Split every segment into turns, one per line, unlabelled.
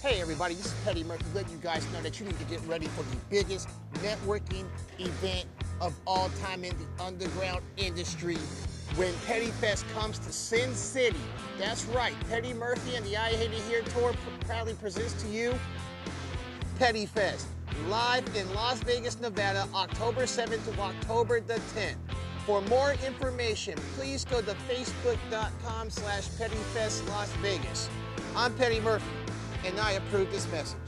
Hey everybody, this is Petty Murphy letting you guys know that you need to get ready for the biggest networking event of all time in the underground industry when Petty Fest comes to Sin City. That's right, Petty Murphy and the I Hate It Here tour proudly presents to you Petty Fest live in Las Vegas, Nevada, October 7th to October the 10th. For more information, please go to facebook.com slash pettyfest Las Vegas. I'm Petty Murphy, and I approve this message.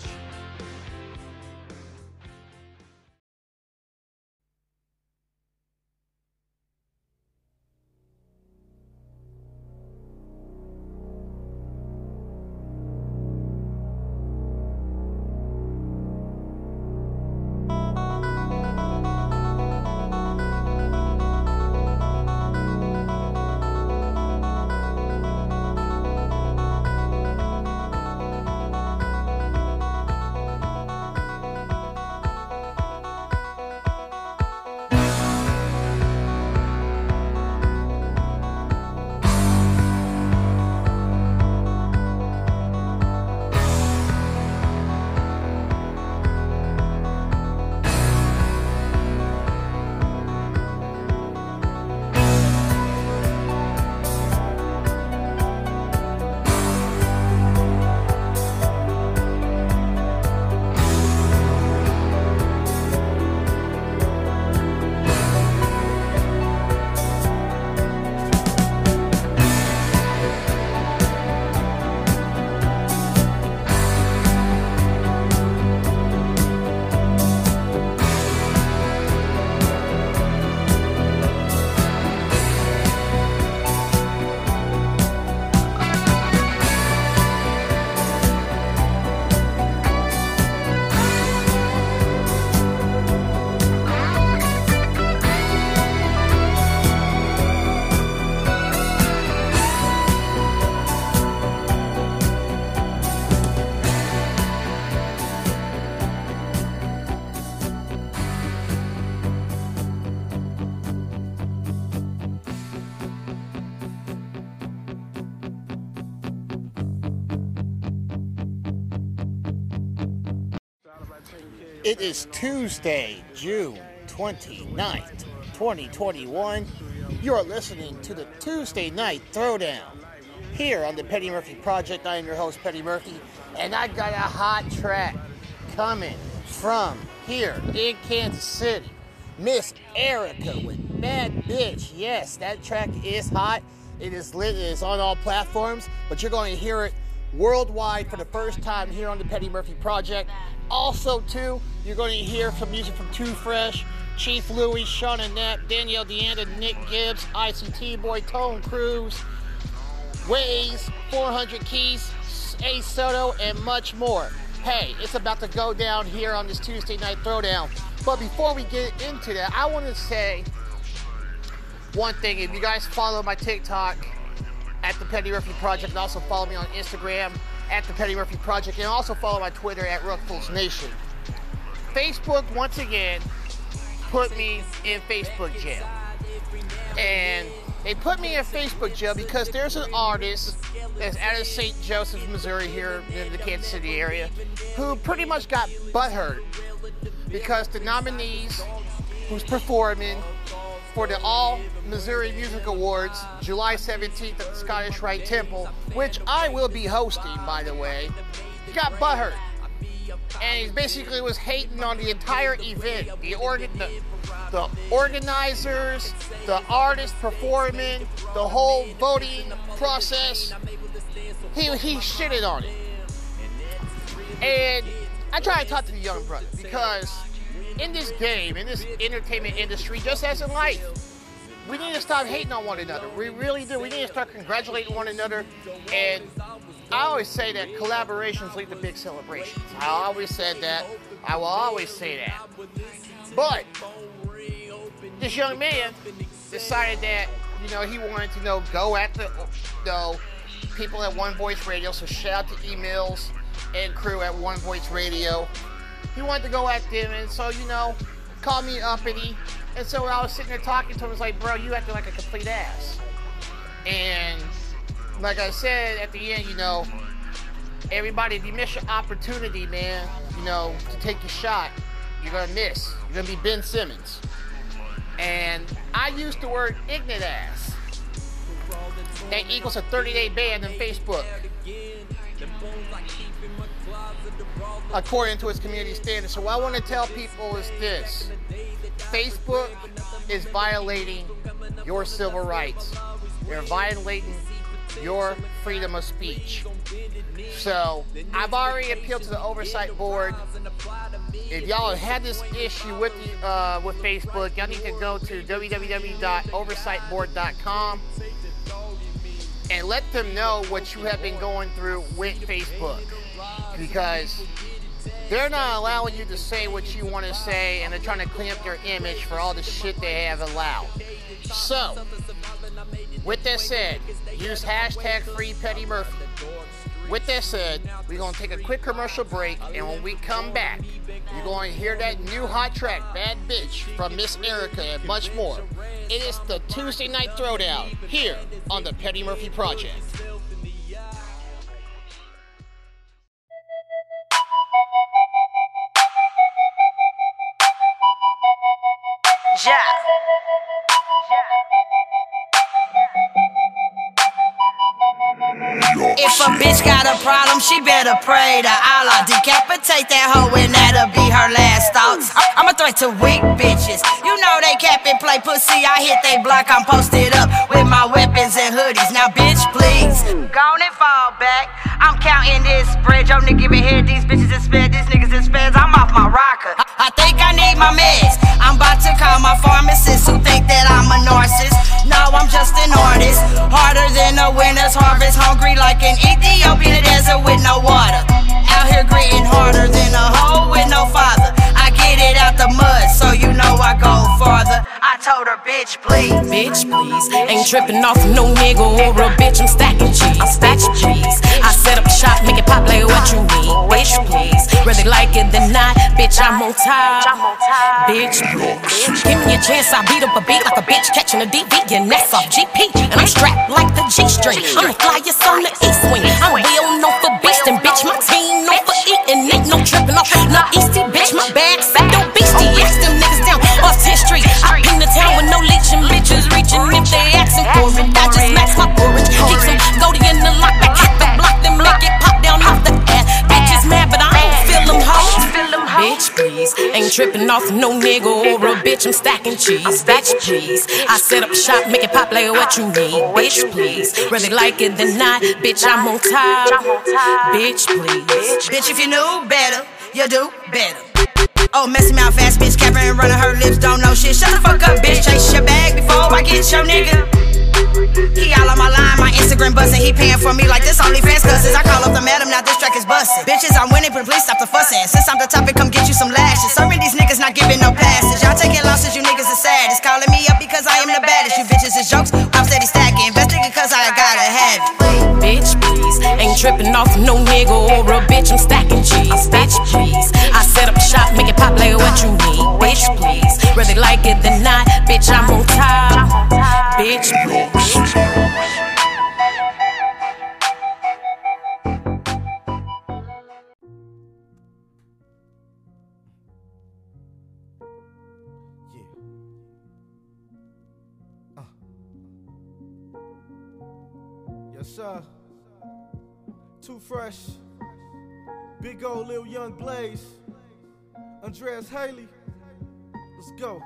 It is Tuesday, June 29th, 2021. You're listening to the Tuesday Night Throwdown here on the Petty Murphy Project. I am your host, Petty Murphy, and I got a hot track coming from here in Kansas City. Miss Erikka with Bad Bitch. Yes, that track is hot. It is lit. It is on all platforms, but you're going to hear it worldwide for the first time here on the Petty Murphy Project. Also, too, you're going to hear some music from 2Fresh, Chief Louie, Shauna Knapp, Danielle Deanda, Nick Gibbs, ICT Boy, Tone Cruz, Wa$e, 400 Keys, A-Soto, and much more. Hey, it's about to go down here on this Tuesday night throwdown. But before we get into that, I want to say one thing. If you guys follow my TikTok at the Petty Murphy Project, and also follow me on Instagram at the Petty Murphy Project, and also follow my Twitter at Ruckfules Nation. Facebook once again put me in Facebook jail, and they put me in Facebook jail because there's an artist that's out of St. Joseph, Missouri, here in the Kansas City area, who pretty much got butthurt because the nominees who's performing for the All Missouri Music Awards, July 17th at the Scottish Rite Temple, which I will be hosting, by the way, he got butthurt. And he basically was hating on the entire event, the, organ, the, the organizers, the artists performing, the whole voting process. He, he shitted on it. And I try to talk to the young brother because in this game, in this entertainment industry, just as in life, we need to stop hating on one another. We really do. We need to start congratulating one another and I always say that collaborations lead to big celebrations. I always said that. I will always say that. But this young man decided that you know he wanted to you know go at the you know, people at One Voice Radio. So shout out to emails and crew at One Voice Radio. He wanted to go at them, and so you know, called me uppity. And so I was sitting there talking to him, I was like, bro, you acting like a complete ass. And like I said at the end, you know, everybody, if you miss your opportunity, man, you know, to take your shot, you're gonna miss. You're gonna be Ben Simmons. And I used the word ignorant ass. That equals a 30 day ban on Facebook. According to its community standards. So what I want to tell people is this. Facebook is violating your civil rights. They're violating your freedom of speech. So I've already appealed to the oversight board. If y'all had this issue with the, uh, with Facebook, y'all need to go to www.oversightboard.com and let them know what you have been going through with Facebook because they're not allowing you to say what you want to say and they're trying to clean up your image for all the shit they have allowed. So, with that said, use hashtag free Petty Murphy. With that said, we're going to take a quick commercial break, and when we come back, you're going to hear that new hot track, Bad Bitch, from Miss Erikka and much more. It is the Tuesday Night Throwdown here on the Petty Murphy Project.
Yeah. If a bitch got a problem, she better pray to Allah. Decapitate that hoe and that'll be her last thoughts. I'm a threat to weak bitches. You know they cap and play pussy. I hit they block, I'm posted up with my weapons and hoodies. Now, bitch, please, go on and fall back. I'm counting this spread. Yo, nigga, give head. These bitches is fed, these niggas is feds. I'm off my rocker. I, I think I need my meds. I'm about to call my pharmacist who think that I'm a narcissist. No, I'm just an artist. Harder than a winter's harvest. Hungry like an Ethiopian desert with no water. Out here gritting harder than a hoe with no father. Get it out the mud, so you know I go farther. I told her, bitch, please.
Bitch, please. Ain't tripping off no nigga or a bitch. I'm stacking cheese. I'm stacking cheese. I set up shop, make it pop like what you need. Bitch, please. Whether like it or not, bitch, I'm on top. Bitch, please. Give me a chance, I beat up a beat like a bitch catching a DV, and that's off GP. And I'm strapped like the G string. I'm the flyest on the East Wing. I'm well known for beastin', bitch. My team known for eating. Ain't no tripping off. No Easty, bitch. My bag Ain't tripping off no nigga or a bitch. I'm stacking cheese. Bitch, please. I set up shop, make it pop like what you need. Bitch, please. Whether like it or not, bitch, I'm on top. Bitch, please.
Bitch, if you knew better, you do better. Oh, messing mouth fast bitch, and running her lips, don't know shit. Shut the fuck up, bitch. Chase your bag before I get your nigga. He all on my line, my Instagram buzzing. He paying for me like this OnlyFans cousins. I call up the madam, now this track is busting. Bitches, I'm winning, but please stop the fussing. Since I'm the topic, come get you some lashes. Some of these niggas not giving no passes. Y'all taking losses, you niggas are sad. It's calling me up because I am the baddest. You bitches is jokes, I'm steady stacking. Best nigga cause I gotta have it.
Bitch, please. Ain't tripping off no nigga or a bitch. I'm stacking cheese. Bitch, please. I set up a shop, make it pop like what you need. Bitch, please. Whether like it or not, bitch, I'm on top. Bitch, please.
Uh. Yes, sir. 2Fresh. Big old Lil Young Blaze. Andreas Haley. Let's go.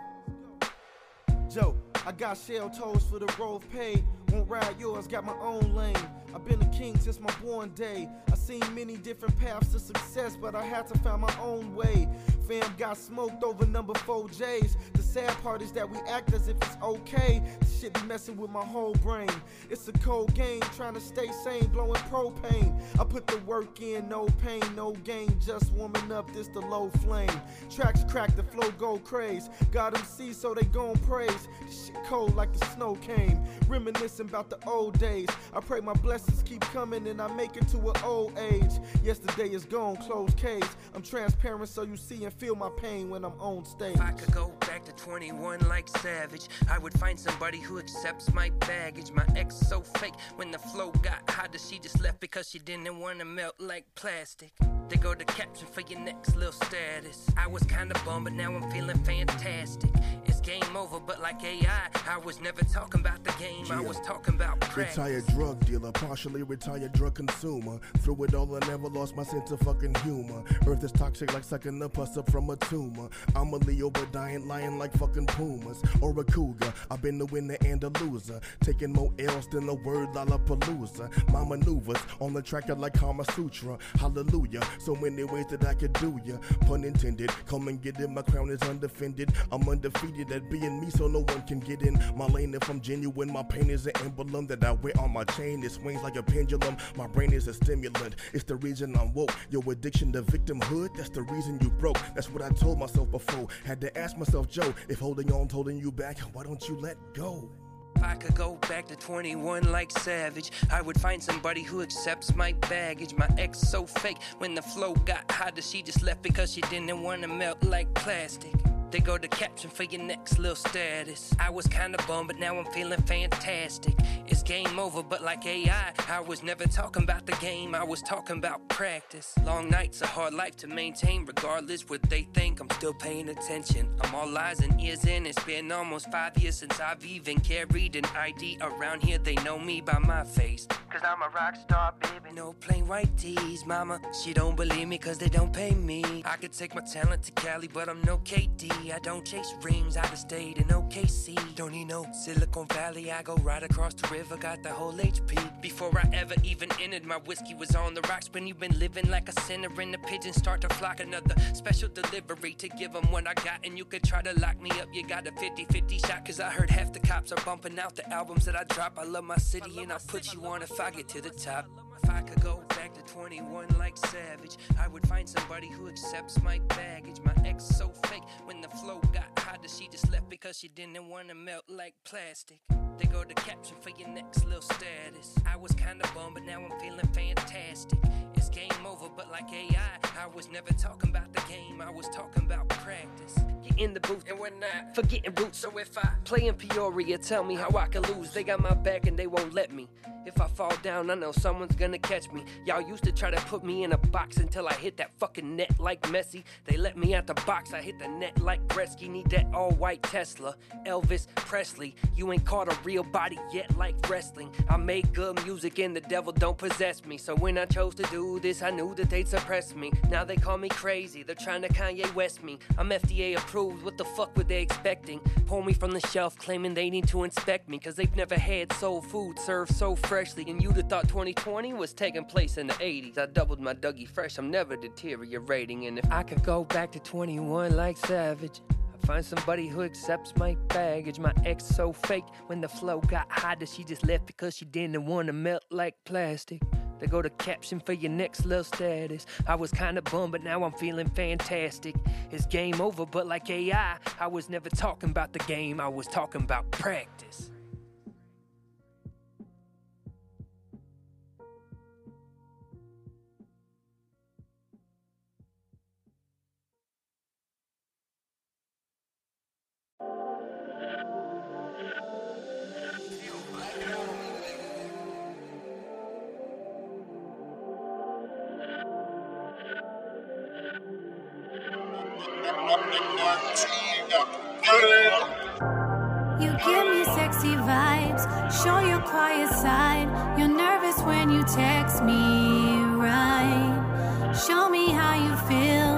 I got shell toes for the road paid. Won't ride yours, got my own lane. I've been a king since my born day. I seen many different paths to success, but I had to find my own way. Fam got smoked over number four J's. The sad part is that we act as if it's okay. This shit be messing with my whole brain. It's a cold game, trying to stay sane, blowing propane. I put the work in, no pain, no gain. Just warming up, this the low flame. Tracks crack, the flow go craze. Got them see, so they gon' praise. This shit cold like the snow came. Reminiscing about the old days. I pray my blessings keep coming and I make it to an old age. Yesterday is gone, closed case. I'm transparent so you see and feel my pain when I'm on stage.
If I could go back to 21 like Savage, I would find somebody who accepts my baggage. My ex so fake when the flow got hotter, she just left because she didn't want to melt like plastic. They go to caption for your next little status. I was kinda bummed, but now I'm feeling fantastic. It's game over, but like AI, I was never talking about the game, I was talking about practice.
Retired drug dealer, partially retired drug consumer. Through it all, I never lost my sense of fucking humor. Earth is toxic like sucking the pus up from a tumor. I'm a Leo, but dying lying like fucking pumas. Or a cougar, I've been the winner and a loser. Taking more L's than the word Lollapalooza. My maneuvers on the track are like Kama Sutra. Hallelujah. So many ways that I could do ya. Pun intended. Come and get it, my crown is undefended. I'm undefeated at being me, so no one can get in my lane. If I'm genuine, my pain is an emblem that I wear on my chain. It swings like a pendulum. My brain is a stimulant. It's the reason I'm woke. Your addiction to victimhood, that's the reason you broke. That's what I told myself before. Had to ask myself, Joe, if holding on holding you back, why don't you let go?
If I could go back to 21 like Savage, I would find somebody who accepts my baggage. My ex so fake when the flow got hotter, she just left because she didn't want to melt like plastic. They go to caption for your next little status. I was kinda bummed, but now I'm feeling fantastic. It's game over, but like AI, I was never talking about the game, I was talking about practice. Long nights, a hard life to maintain, regardless what they think, I'm still paying attention. I'm all eyes and ears in. It's been almost five years since I've even carried an ID around here. They know me by my face. Cause I'm a rock star, baby. No plain white tees, mama. She don't believe me cause they don't pay me. I could take my talent to Cali, but I'm no KD. I don't chase rings of stayed in OKC. Don't need no Silicon Valley. I go right across the river, got the whole HP. Before I ever even entered, my whiskey was on the rocks. When you've been living like a sinner, and the pigeons start to flock. Another special delivery to give them what I got. And you could try to lock me up, you got a 50 50 shot. Cause I heard half the cops are bumping out the albums that I drop. I love my city, and I'll put you on if I get to the top. If I could go back to 21 like Savage, I would find somebody who accepts my baggage. My ex so fake when the flow got hotter, she just left because she didn't want to melt like plastic. They go to caption for your next little status. I was kinda bummed, but now I'm feeling fantastic. It's game over, but like AI, I was never talking about the game, I was talking about practice. Get in the booth and we're not forgetting roots. So if I play in Peoria, tell me how I can lose. They got my back and they won't let me. If I fall down, I know someone's gonna catch me. Y'all used to try to put me in a box until I hit that fucking net like Messi. They let me out the box, I hit the net like Gretzky. Need that all white Tesla. Elvis Presley, you ain't caught a real body yet like wrestling. I make good music and the devil don't possess me. So when I chose to do this, I knew that they'd suppress me. Now they call me crazy, they're trying to Kanye West me. I'm FDA approved, what the fuck were they expecting? Pull me from the shelf, claiming they need to inspect me. Cause they've never had soul food served so freshly. And you'd have thought 2020 was taking place in the 80s. I doubled my Dougie Fresh, I'm never deteriorating. And if I could go back to 21 like Savage. I'd Find somebody who accepts my baggage. My ex so fake when the flow got hotter, she just left because she didn't want to melt like plastic. They go to caption for your next little status. I was kinda bummed, but now I'm feeling fantastic. It's game over, but like AI, I was never talking about the game, I was talking about practice.
Show your quiet side. You're nervous when you text me, right? Show me how you feel.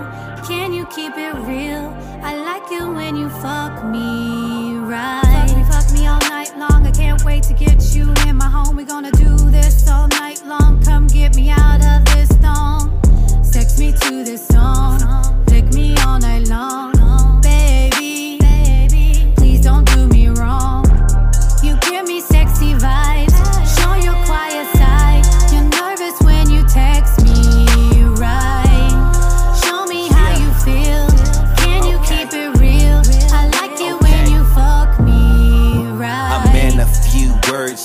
Can you keep it real? I like it when you fuck me, right? Fuck me, fuck me all night long. I can't wait to get you in my home. We're gonna do this all night long. Come get me out of this thong. Sex me to this song. Lick me all night long.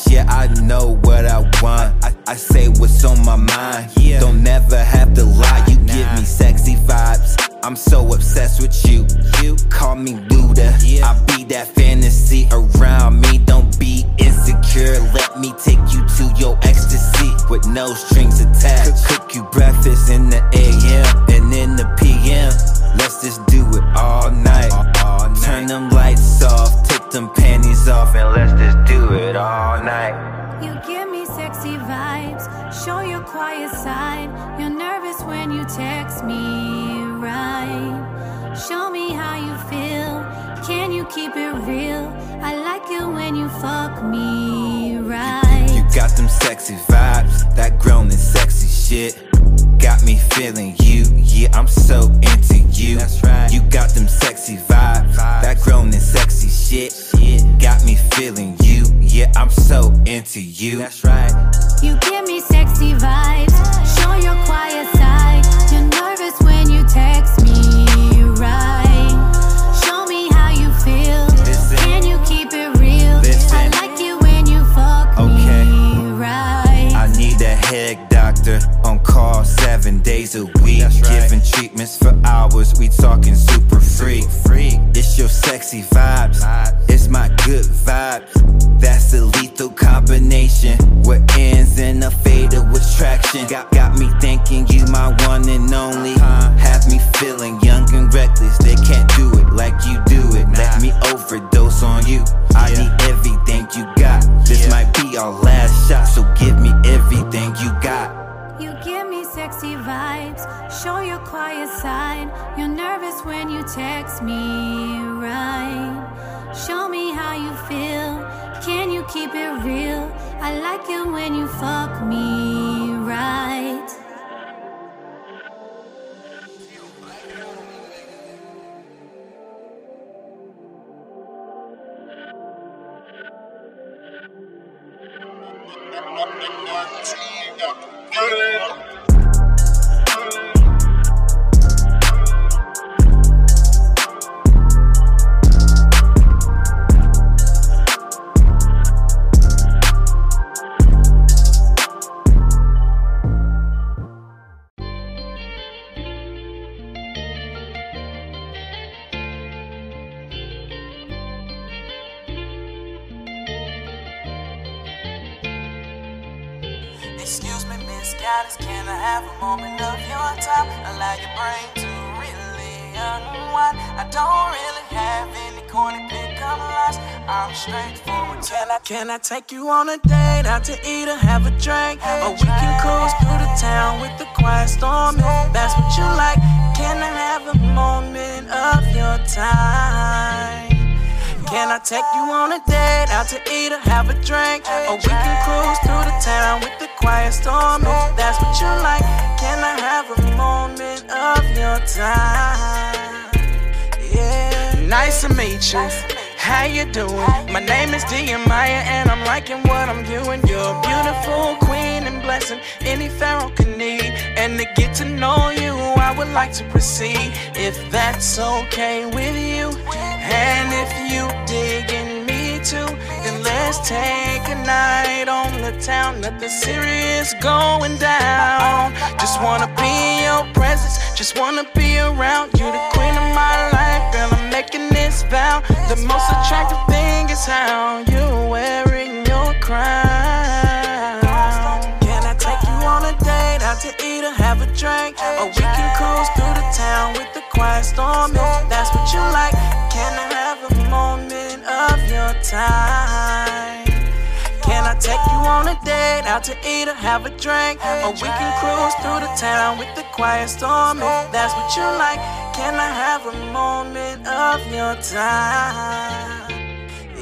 Yeah,
I know what I want. I, I say what's on my mind. Yeah. Don't never have to lie. You nah. give me sexy vibes. I'm so obsessed with you. You call me Buddha. Yeah. I be that fantasy around me. Don't be insecure. Let me take you to your ecstasy with no strings attached. Cook, cook you breakfast in the AM and in the PM. Let's just do it all night. All, all night. Turn them lights off, and let's just do it all night.
You give me sexy vibes, show your quiet side. You're nervous when you text me, right? Show me how you feel. Can you keep it real? I like it when you fuck me, right?
You, you got them sexy vibes, that grown and sexy shit. Got me feeling you, yeah, I'm so into you. That's right. You got them sexy vibes, that grown and sexy shit. Got me feeling you, yeah, I'm so into you. That's right.
You give me sexy vibes, show your quiet
on call seven days a week. Right. Giving treatments for hours, we talking super free. free. It's your sexy vibes, it's my good vibes. That's a lethal combination. What ends in a fatal attraction. Got, got me thinking you my one and only. Have me feeling young and reckless. They can't do it like you do it. Let me overdose on you. I need everything you got.
Show your side. You're nervous when you text me, right? Show me how you feel. Can you keep it real? I like it when you fuck me, right?
Good.
Can I can I take you on a date out to eat or have a drink? Or we can cruise through the town with the quiet storm if that's what you like. Can I have a moment of your time? Can I take you on a date out to eat or have a drink? Or we can cruise through the town with the quiet storm if that's what you like. Can I have a moment of your time? Nice to meet you. How you doing? My name is Maya, and I'm liking what I'm doing. You're a beautiful queen and blessing any pharaoh can need. And to get to know you, I would like to proceed if that's okay with you. And if you dig then let's take a night on the town. Nothing serious going down. Just wanna be in your presence, just wanna be around you, the queen of my life, girl. I'm making this vow. The most attractive thing is how you're wearing your crown. Can I take you on a date out to eat or have a drink? Or we can cruise through the town with the quiet storm if that's what you like. Can I time? Can I take you on a date out to eat or have a drink? Or we can cruise through the town with the quiet storm if that's what you like. Can I have a moment of your time?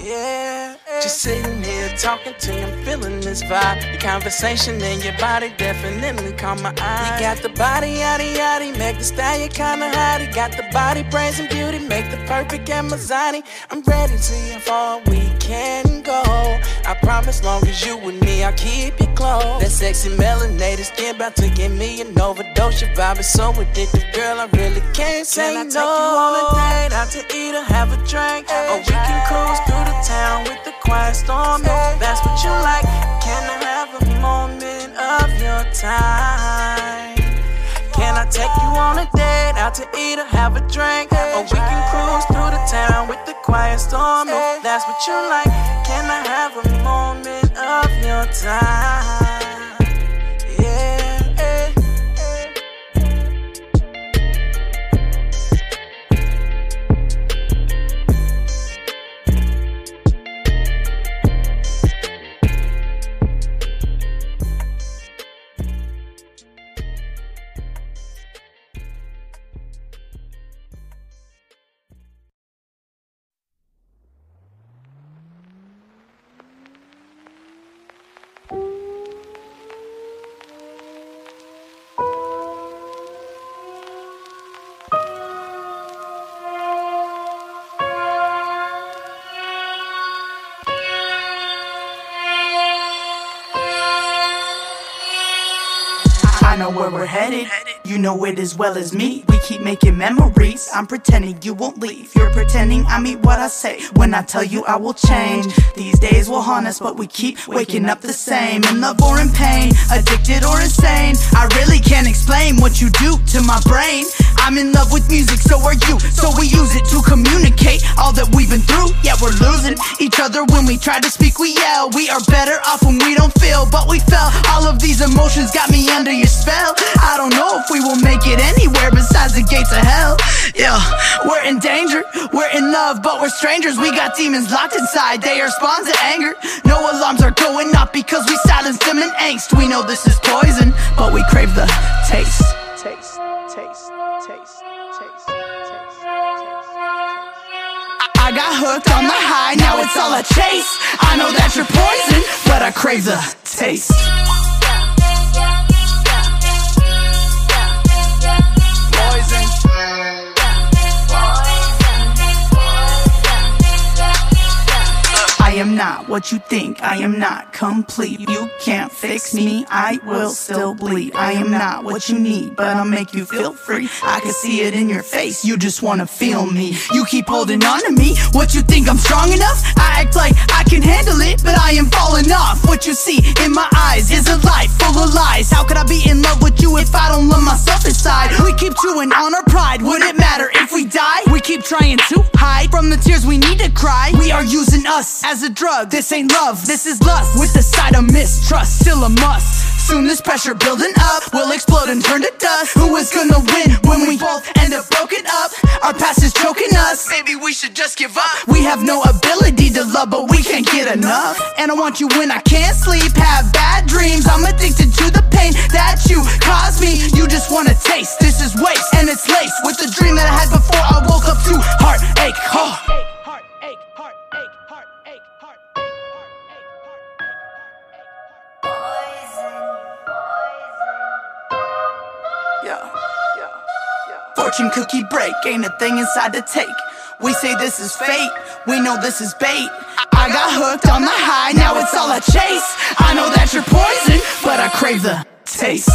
Yeah. Just sitting here talking to you, I'm feeling this vibe. Your conversation and your body definitely caught my eye. You got the body, yaddy yaddy, make the style you kinda hottie. Got the body, brains, and beauty, make the perfect Amazoni. I'm ready to see how far we can go. I promise, long as you with me, I'll keep you close. That sexy melanated skin about to give me an overdose. Your vibe is so addictive, girl, I really can't say can I no. Take you on a date, out to eat or have a drink, or we can cruise through the town with the quiet storm if that's what you like. Can I have a moment of your time? Can I take you on a date, out to eat or have a drink. Or we can cruise through the town with the quiet storm. If that's what you like, can I have a moment of your time?
You know it as well as me. We keep making memories. I'm pretending you won't leave. You're pretending I mean what I say. When I tell you I will change. These days will haunt us, but we keep waking up the same. In love or in pain, addicted or insane. I really can't explain what you do to my brain. I'm in love with music, so are you. So we use it to communicate all that we've been through. Yeah, we're losing each other when we try to speak. We yell. We are better off when we don't feel, but we fell. All of these emotions got me under your spell. I don't know if we will make it anywhere besides the gates of hell. Yeah, we're in danger, we're in love, but we're strangers. We got demons locked inside, they respond to anger. No alarms are going off because we silence them in angst. We know this is poison, but we crave the. Taste, taste, got hooked on the high, now it's all a chase. I know that you're poison, but I crave the taste. I am not what you think, I am not complete. You can't fix me, I will still bleed. I am not what you need, but I'll make you feel free. I can see it in your face, you just wanna feel me. You keep holding on to me, what you think I'm strong enough? I act like I can handle it, but I am falling off. What you see in my eyes is a life full of lies. How could I be in love with you if I don't love myself inside? We keep chewing on our pride, would it matter if we die? We keep trying to hide from the tears we need to cry. We are using us as a drug. This ain't love, this is lust. With the side of mistrust, still a must. Soon this pressure building up will explode and turn to dust. Who is gonna win when we both end up broken up? Our past is choking us. Maybe we should just give up. We have no ability to love, but we can't get enough. And I want you when I can't sleep, have bad dreams. I'm addicted to the pain that you caused me. You just wanna taste. This is waste, and it's laced with the dream that I had before I woke up to heartache. Oh. Fortune cookie break, ain't a thing inside to take. We say this is fate, we know this is bait. I got hooked on the high, now it's all a chase. I know that you're poison, but I crave the taste.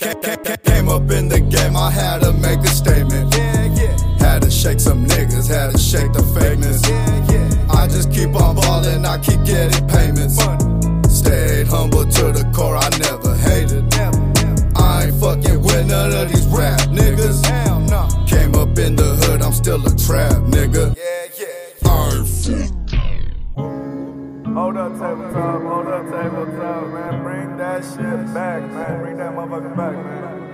Came up in the game, I had to make a statement. Had to shake some niggas, had to shake the fakeness. Yeah. I just keep on balling, I keep getting payments. Stayed humble to the core, I never hated. I ain't fucking with none of these rap niggas. Came up in the hood, I'm still a trap nigga.
tabletop, on the tabletop, man. Bring that shit back, man. Bring that motherfucker back, man.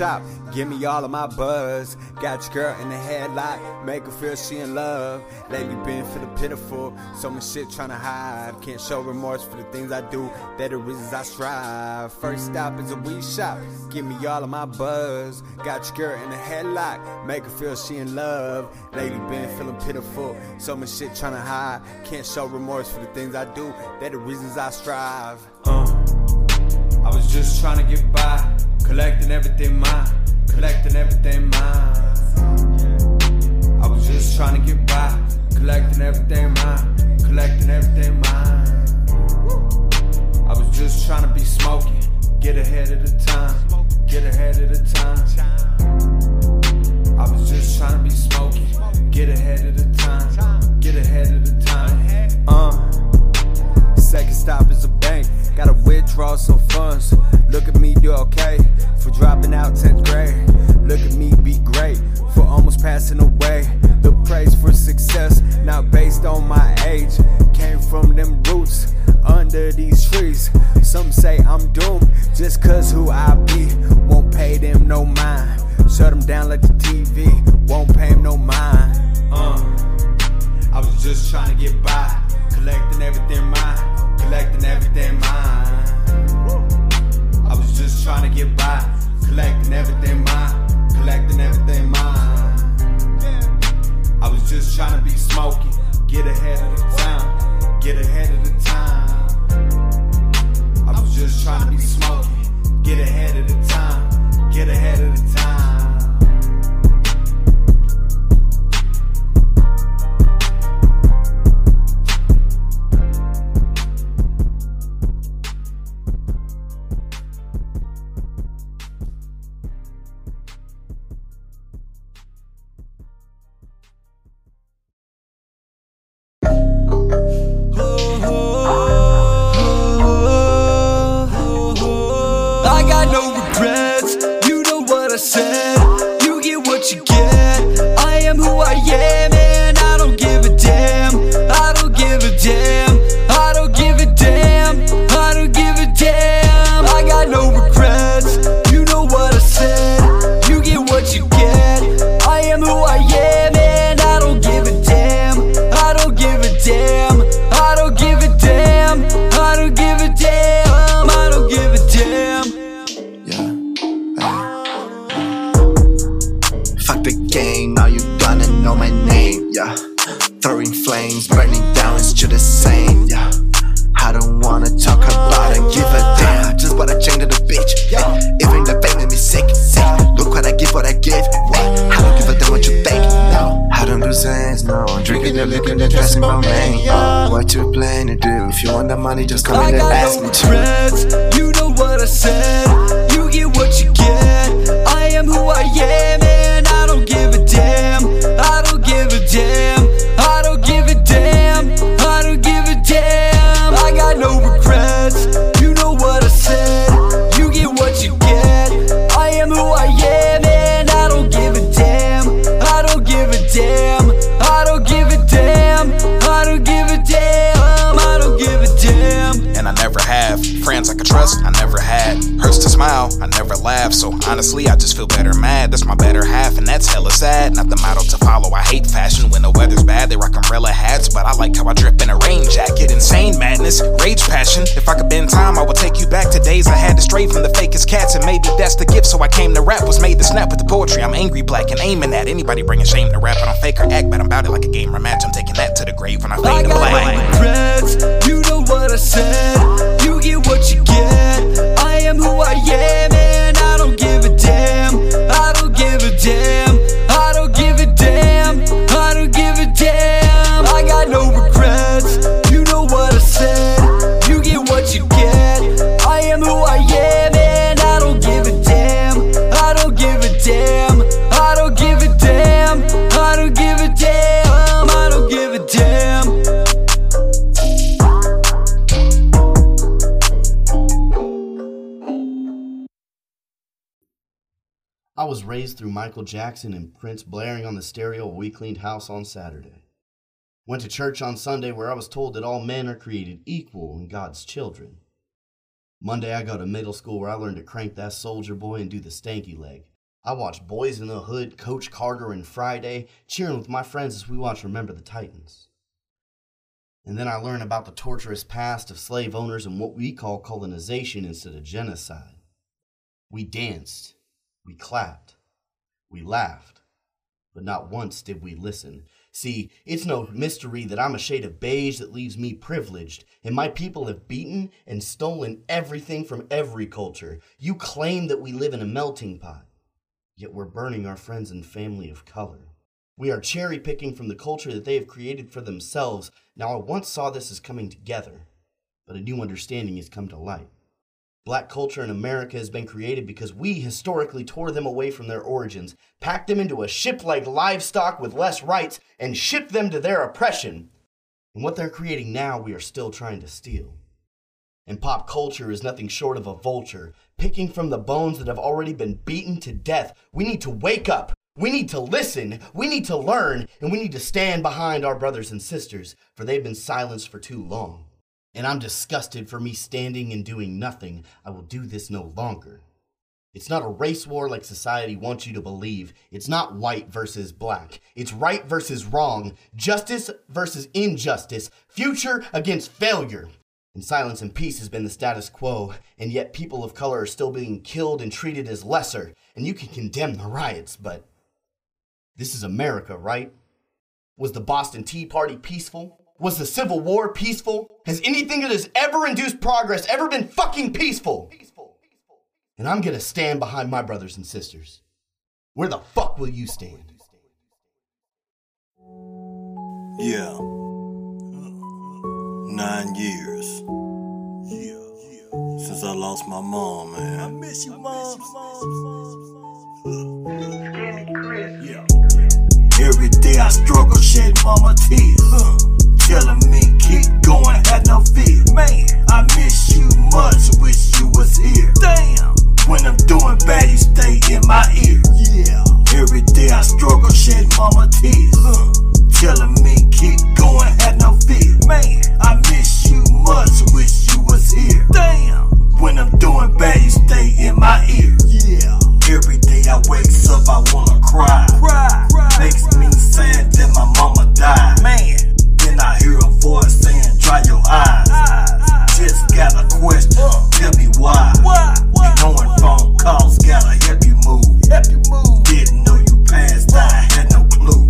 shop. Give me all of my buzz. Got your girl in the headlight, make her feel she in love. Lately been feeling pitiful, so much shit trying to hide. Can't show remorse for the things I do, that the reasons I strive. First stop is a weed shop. Give me all of my buzz. Got your girl in the headlock, make her feel she in love. Lately been feeling pitiful, so much shit trying to hide. Can't show remorse for the things I do, that the reasons I strive.
Uh, I was just trying to get by. Collecting everything mine, collecting everything mine. I was just trying to get by, collecting everything mine, collecting everything mine. I was just trying to be smoking, get ahead of the time, get ahead of the time. I was just trying to be smoking, get ahead of the time, get ahead of the time.
Uh, second stop is a bank, gotta withdraw some funds based on my age. Came from them roots under these trees. Some say I'm doomed just cause who I be. Won't pay them no mind. Shut them down like the TV. Won't pay them no mind. Uh, I was just trying to get by. Collecting everything mine. Collecting everything mine. I was just trying to get by. Collecting everything mine. Collecting everything mine. I was just trying to be smoky. Get ahead of the time. Get ahead of the time. I was just trying to be smoky. Get ahead of the time. Get ahead of the time.
Passion. If I could bend time, I would take you back to days I had to stray from the fakest cats, and maybe that's the gift. So I came to rap, was made to snap with the poetry. I'm angry, black, and aiming at anybody bringing shame to rap. I don't fake or act, but I'm about it like a game or match. I'm taking that to the grave when I fade to black.
regrets. You know what I said.
Through Michael Jackson and Prince blaring on the stereo while we cleaned house on Saturday. Went to church on Sunday where I was told that all men are created equal and God's children. Monday I go to middle school where I learned to crank that Soulja Boy and do the stanky leg. I watched Boyz n the Hood, Coach Carter, and Friday, cheering with my friends as we watch Remember the Titans. And then I learned about the torturous past of slave owners and what we call colonization instead of genocide. We danced, we clapped, we laughed, but not once did we listen. See, it's no mystery that I'm a shade of beige that leaves me privileged, and my people have beaten and stolen everything from every culture. You claim that we live in a melting pot, yet we're burning our friends and family of color. We are cherry picking from the culture that they have created for themselves. Now, I once saw this as coming together, but a new understanding has come to light. Black culture in America has been created because we historically tore them away from their origins, packed them into a ship like livestock with less rights, and shipped them to their oppression. And what they're creating now, we are still trying to steal. And pop culture is nothing short of a vulture, picking from the bones that have already been beaten to death. We need to wake up. We need to listen, we need to learn, and we need to stand behind our brothers and sisters, for they've been silenced for too long. And I'm disgusted for me standing and doing nothing. I will do this no longer. It's not a race war like society wants you to believe. It's not white versus black. It's right versus wrong, justice versus injustice, future against failure. And silence and peace has been the status quo, and yet people of color are still being killed and treated as lesser. And you can condemn the riots, but this is America, right? Was the Boston Tea Party peaceful? Was the Civil War peaceful? Has anything that has ever induced progress ever been fucking peaceful? And I'm gonna stand behind my brothers and sisters. Where the fuck will you stand?
Yeah. Nine years. Yeah. Since I lost my mom, man. I miss you, mom. Yeah. Every day I struggle, shed mama tears. Huh. Telling me keep going, had no fear. Man, I miss you much, wish you was here. Damn. When I'm doing bad, you stay in my ear. Yeah. Every day I struggle, shed mama tears. Telling me keep going, had no fear. Man, I miss you much, wish you was here. Damn. When I'm doing bad, you stay in my ear. Yeah. Every day I wakes up, I wanna cry. Cry. Makes me sad that my mama died. Man. I hear a voice saying, dry your eyes. Just got a question, tell me why. Knowing phone calls gotta help you move. Help you move. Didn't know you passed, I had no clue.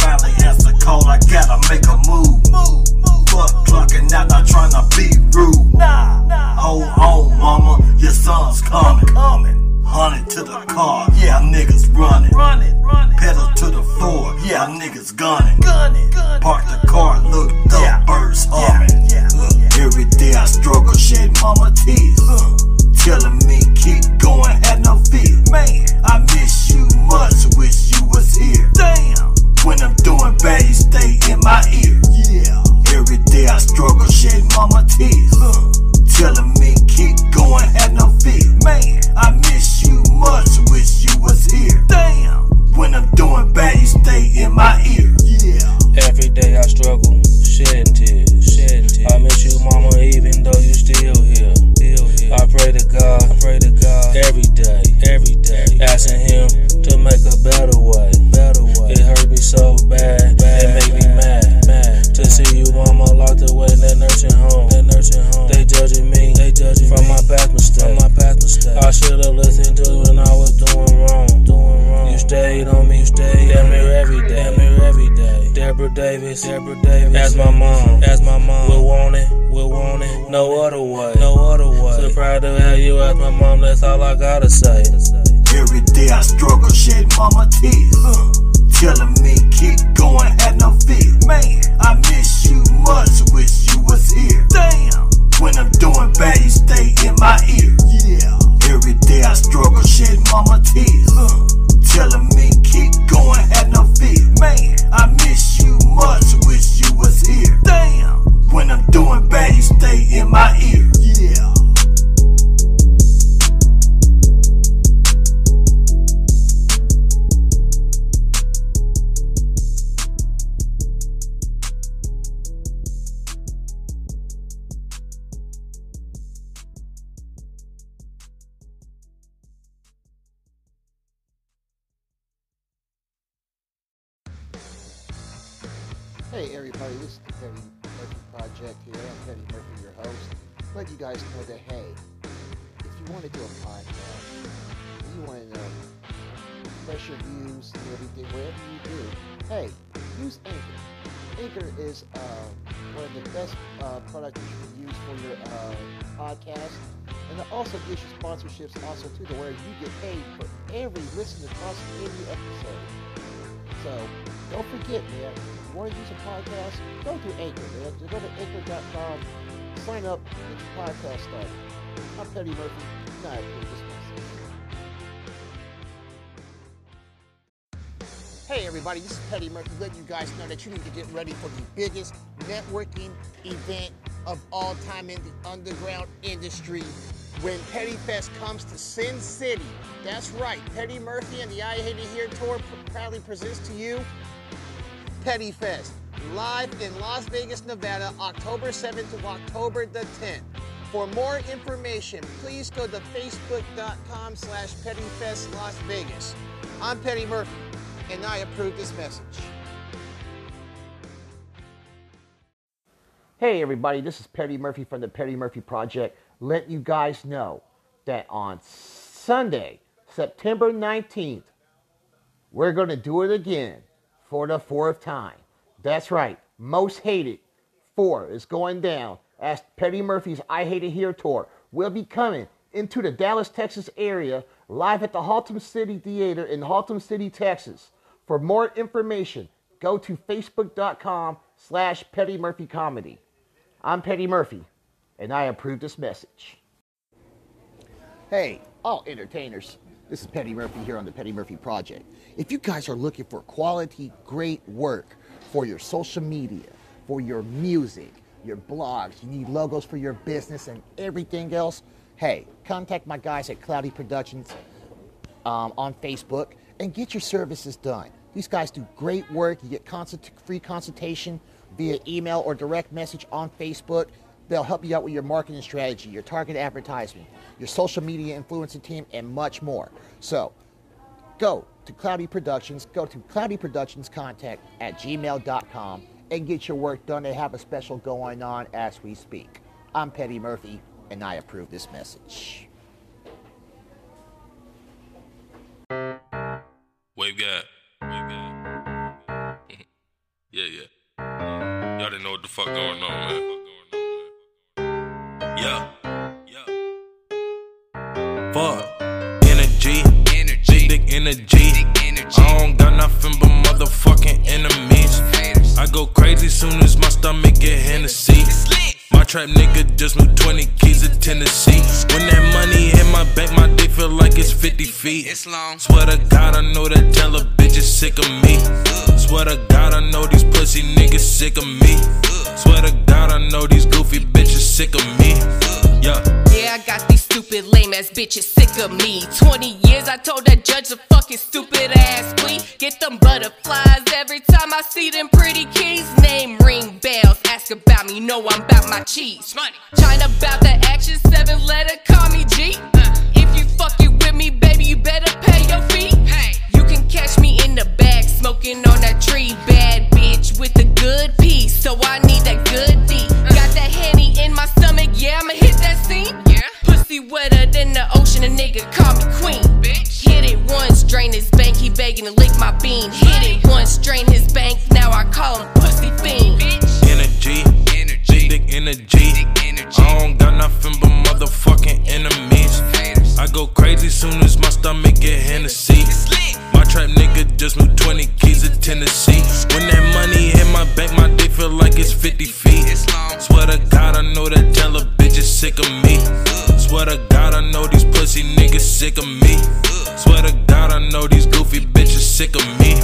Finally answer call, I gotta make a move. Move, move. Fuck clucking out, not trying to be rude. Hold on, mama, your son's coming. Hunted to the car, yeah, niggas running. Running, running. Pedal to the floor, yeah, niggas gunning. Gunning, gunning. Park the car, looked up, yeah. birds humming. Yeah, yeah. Every day I struggle, shed mama tears. Uh. Telling me keep going, had no fear. Man, I miss you much, wish you was here. Damn. When I'm doing bad, you stay in my ear. Yeah. Every day I struggle, shed mama tears. Uh. Telling me keep going, had no fear. Man, I miss you much, wish you was here. Damn. When I'm doing bad, you stay in my ear. Yeah.
Every day I struggle, shedding tears, shedding tears. I miss you, mama, even though you still here. Still here. I pray to God, I pray to God every day, every day, asking Him to make a better way, better way. It hurt me so bad, bad it made me mad, mad to see you, mama, locked away in that nursing home, that nursing home. They judging me, they judging from my past mistake, from my past mistake. I should have listened to when I was doing wrong, doing wrong. You stayed on me, you stayed damn near every day, damn near every day. Deborah Davis, Deborah Davis, as my mom, as my mom. We'll want it, we'll want it, no other way, no other way. So proud to have you as my mom, that's all I gotta say.
Every day I struggle, shed mama tears. Uh, telling me keep going, had no fear. Man, I miss you much, wish you was here. Damn. When I'm doing bad, you stay in my ear. Yeah. Every day I struggle, shed mama tears. Uh, telling me keep going, had no fear. Man, I miss you much, wish you was here. Damn. When I'm doing bad, you stay in my ear. Yeah.
Hey everybody, this is the Petty Murphy Project here. I'm Petty Murphy, your host. Let you guys know that hey, if you want to do a podcast, you want to know fresh views and everything, whatever you do, hey, use Anchor. Anchor is uh, one of the best uh, products you can use for your uh, podcast. And it also gives you sponsorships also too, to where you get paid for every listen across every episode. So don't forget, man, want to use a podcast, go to Anchor, man. Go to anchor.com, sign up, get your podcast started. I'm Petty Murphy. Night. Hey everybody, this is Petty Murphy letting you guys know that you need to get ready for the biggest networking event of all time in the underground industry,
when Petty Fest comes to Sin City. That's right, Petty Murphy and the I Hate It Here tour proudly presents to you Petty Fest, live in Las Vegas, Nevada, October 7th to October the 10th. For more information, please go to facebook.com slash pettyfest Las Vegas. I'm Petty Murphy, and I approve this message. Hey everybody, this is Petty Murphy from the Petty Murphy Project. Let you guys know that on Sunday, September 19th, we're going to do it again for the fourth time. That's right, Most Hated 4 is going down as Petty Murphy's I Hate It Here tour will be coming into the Dallas, Texas area live at the Haltom City Theater in Haltom City, Texas. For more information, go to facebook.com slash Petty Murphy Comedy. I'm Petty Murphy, and I approve this message. Hey, all entertainers. This is Petty Murphy here on the Petty Murphy Project. If you guys are looking for quality, great work for your social media, for your music, your blogs, you need logos for your business and everything else, hey, contact my guys at Cloudy Productions um, on Facebook and get your services done. These guys do great work. You get consult- free consultation via email or direct message on Facebook. They'll help you out with your marketing strategy, your target advertising, your social media influencing team, and much more. So go to Cloudy Productions, go to Cloudy Productions contact at gmail.com and get your work done. They have a special going on as we speak. I'm Petty Murphy, and I approve this message.
Wave God. Wave yeah, yeah. Y'all didn't know what the fuck going on, man. Yeah. Fuck. Energy. Energy. Big, big energy. I don't got nothing but motherfucking enemies. I go crazy soon as my stomach get Hennessy. My trap nigga just moved 20 keys to Tennessee. When that money hit my bank, my dick feel like it's 50 feet. It's long. Swear to God, I know that tell a bitch is sick of me. Swear to God, I know these pussy niggas sick of me. Swear to God, I know these goofy bitches sick of me. Yeah.
Yeah, I got these stupid lame ass bitches sick of me. 20 years I told that judge a fucking stupid ass plea. Get them butterflies every time I see them pretty keys. Name ring bells, ask about me, know I'm about my cheese. Money. China about the action, seven letter, call me G. Uh, if you fucking with me, baby, you better pay your fee. Hey. You can catch me in the bag, smoking on that tree. Bad bitch with a good piece, so I need that good yeah, I'ma hit that scene. Yeah. Pussy wetter than the ocean, a nigga call me queen. Bitch. Hit it once, drain his bank, he begging to lick my bean. Hit it once, drain his bank, now I call him pussy fiend.
Energy. Energy. Big, big energy. I don't got nothing but motherfucking enemies. I go crazy soon as my stomach get Hennessy. My trap nigga just moved 20 keys to Tennessee. When that money hit my bank, my dick feel like it's 50 feet. Swear to God, I know that tell a bitch is sick of me. Swear to God, I know these pussy niggas sick of me. Swear to God, I know these goofy sick of me.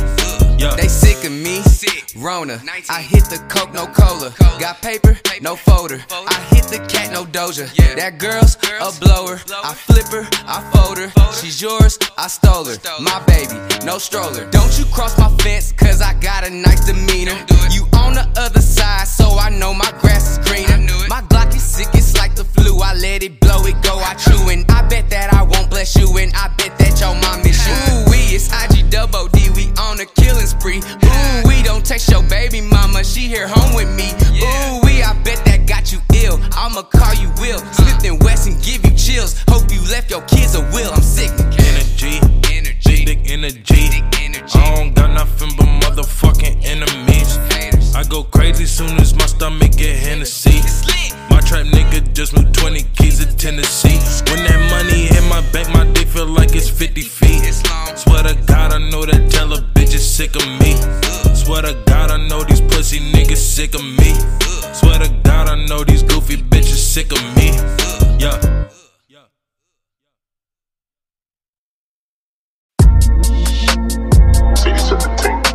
Yeah.
They sick of me. Sick. Rona. I hit the coke, no cola. Got paper, no folder. I hit the cat, no doja. Yeah. That girl's a blower. I flip her, I fold her. She's yours, I stole her. My baby, no stroller. Don't you cross my fence, cause I got a nice demeanor. You on the other side, so I know my grass is greener. My Glock is sick, it's like the flu. I let it blow, it go, I chew. And I bet that I won't bless you, and I bet that your mom miss you. Ooh, we, it's IG double We on a killing spree. Ooh, we don't text your baby mama, she here home with me. Ooh, we, I bet that got you ill. I'ma call you Will. Smith and Wesson give you chills. Hope you left your kids a will. I'm sick.
Energy. Energy. Big, big energy. I don't got nothing but motherfucking enemies. I go crazy soon as my stomach get Hennessy. My trap nigga just moved 20 keys to Tennessee. When that money hit my bank, my dick feel like it's 50 feet. Swear to God, I know that tell a bitch is sick of me. Swear to God, I know these pussy niggas sick of me. Swear to God, I know these goofy bitches sick of me. Yeah.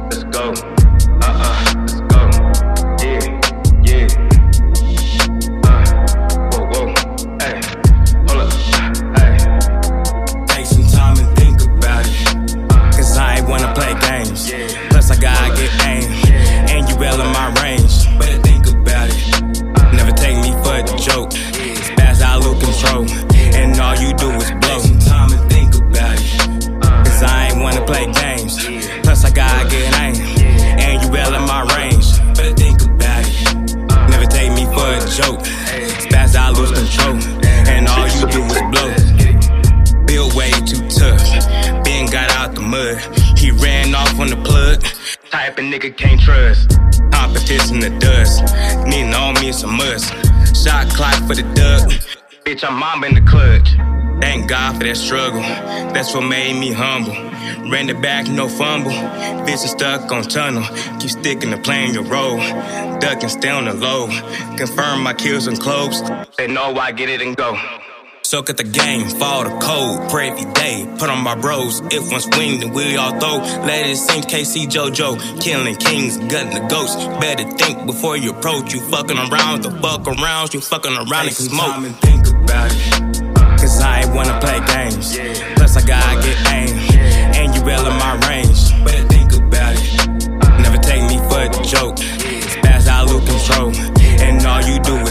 Let's go.
I'm in the clutch. Thank God for that struggle. That's what made me humble. Ran the back, no fumble. Bitch is stuck on tunnel. Keep sticking to playing your role. Ducking, stay on the low. Confirm my kills and clothes. They know I get it and go. Soak at the game, fall the cold, pray every day. Put on my bros, if one swing, then we all throw. Let it sink, KC JoJo. Killing kings, gutting the ghosts. Better think before you approach. You fucking around, the fuck around. You fucking around and smoke. and think about it. Cause I ain't wanna play games. Plus, I gotta get aim. And you well in my range. Better think about it. Never take me for the joke. Spaz, I lose control. And all you do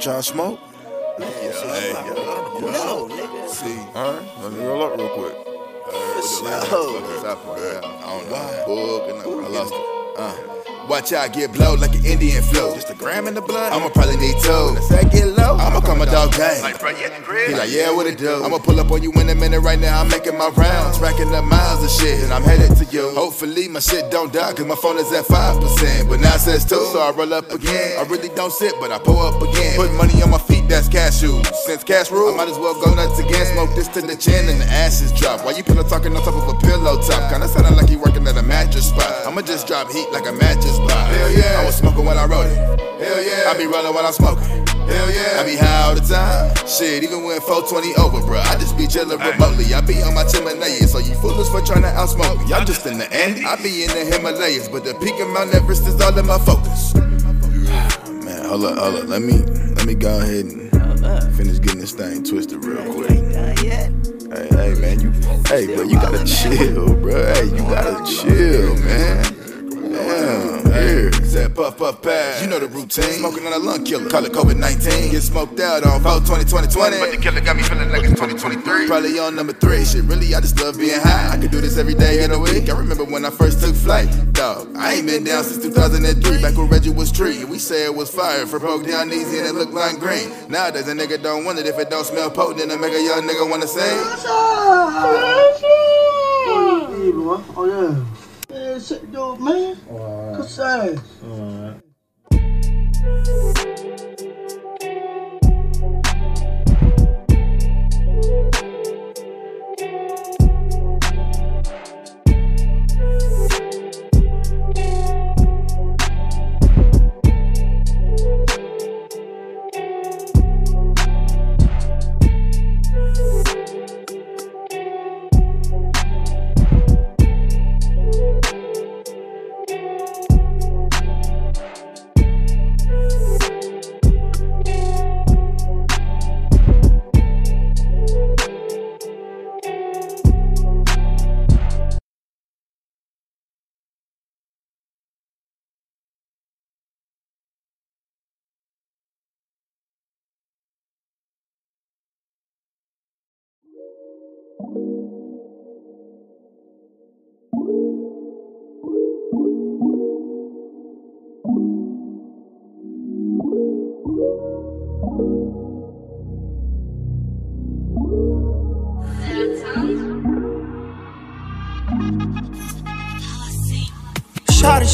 Hey, y'all
trying to
smoke? Yeah. Hey, yeah. No, nigga. See. All right. Let me roll up real quick. I don't know. Bug and I lost it. Uh. Watch out, get blowed like an Indian flow. Just a gram in the blood. I'ma probably need two. If I get low, I'ma call my dog gang. He like, yeah, what it do? I'ma pull up on you in a minute right now. I'm making my rounds, racking up miles of shit, and I'm headed to you. Hopefully my shit don't die, cause my phone is at 5%. But says two, so I roll up again. I really don't sit, but I pull up again. Put money on my feet, that's cashews. Since cash rule, I might as well go nuts again. Smoke this to the chin and the ashes drop. Why you pillow talking on top of a pillow top? Kinda sounding like you working at a mattress spot. I'ma just drop heat like a mattress spot. Hell yeah. I was smoking when I wrote it. Hell yeah. I be rolling when I'm smoking. Hell yeah. I be high all the time. Shit, even when 420 over, bruh. I just be chillin' remotely. I be on my Himalayas, so you foolish for trying to outsmoke me. I'm just in the Andes. I be in the Himalayas, but the peak of Mount Everest is all in my focus. Man, hold up, hold up. Let me let me go ahead and finish getting this thing twisted real quick. Hey, hey, man, you, hey, bro, you gotta chill, bro. Hey, you gotta chill, man. Damn, here. Said puff, puff, pass. You know the routine. Smoking on a lung killer. Call it COVID 19. Get smoked out on 4 20 2020. But the killer got me feeling like it's 2023. Probably on number three. Shit, really, I just love being high. I could do this every day in a week. I remember when I first took flight. Dog, I ain't been down since 2003. Back when Reggie was tree. We say it was fire. For broke down easy and it looked like green. Nowadays, a nigga don't want it if it don't smell potent. Then it make a young nigga wanna say.
Hey, boy. Oh, yeah. Shit, dude, man. Good size.
Alright.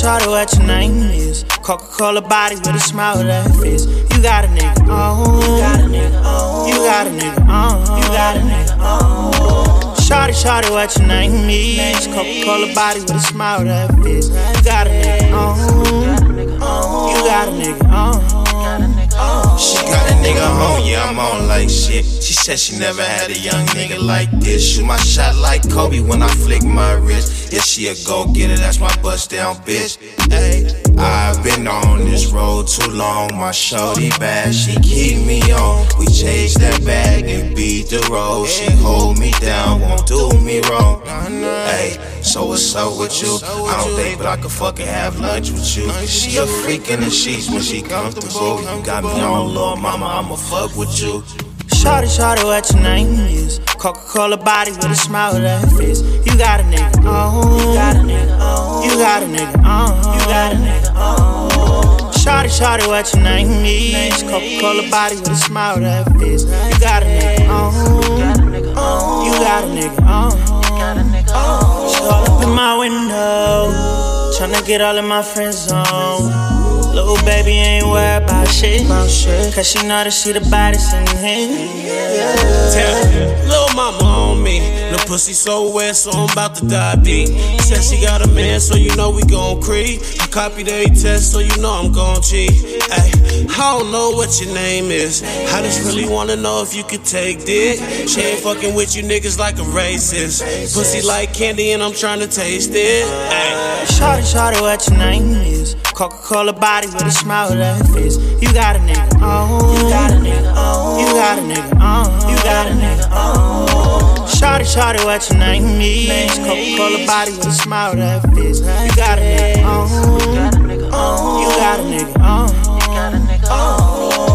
Shawty, shawty, what your name is?
Coca Cola body with a smile that fits. You got a nigga on. You got a nigga on. You got a nigga on. You got a nigga on. Shorty, shorty, what your name is? Coca Cola body with a smile that fits. You got a nigga on. You got a nigga on.
She got a nigga on, yeah, I'm on like shit. She said she never had a young nigga like this. Shoot my shot like Kobe when I flick my wrist. Yeah, she a go getter, that's my bust down bitch. Hey, I've been on this road too long. My shorty bad, she keep me on. We chase that bag and beat the road. She hold me down, won't do me wrong. Hey, so what's up with you? I don't think, but I could fucking have lunch with you. She a freak in the sheets when she comfortable. You got me on, little mama, I'ma fuck with you.
Shorty, shorty, what your name is? Coca Cola body with a smile that fits. You got a nigga on. You got a nigga on. You got a nigga on. You got a nigga on. Shorty, shorty, what your name is? Coca Cola body with a smile that fits. You got a nigga on. You got a nigga on. She all up in my window, tryna get all of my friends on. Little baby ain't worried about shit. Cause she know that she the baddest in here.
Tell little mama on me. The pussy so wet, so I'm about to die deep. Said she got a man, so you know we gon' creep. I copied a test, so you know I'm gon' cheat. Ay, I don't know what your name is. I just really wanna know if you could take dick. She ain't fucking with you niggas like a racist. Pussy like candy, and I'm trying to taste it. Ay.
Shorty, shorty, what your name is? Coca Cola body with a smile that fits. You got a nigga on. You got a nigga on. You got a nigga on. You got a nigga on. Shorty, shorty, what your name is? Coca Cola body with a smile that fits. You got a nigga on. You got a nigga on. You got a nigga on.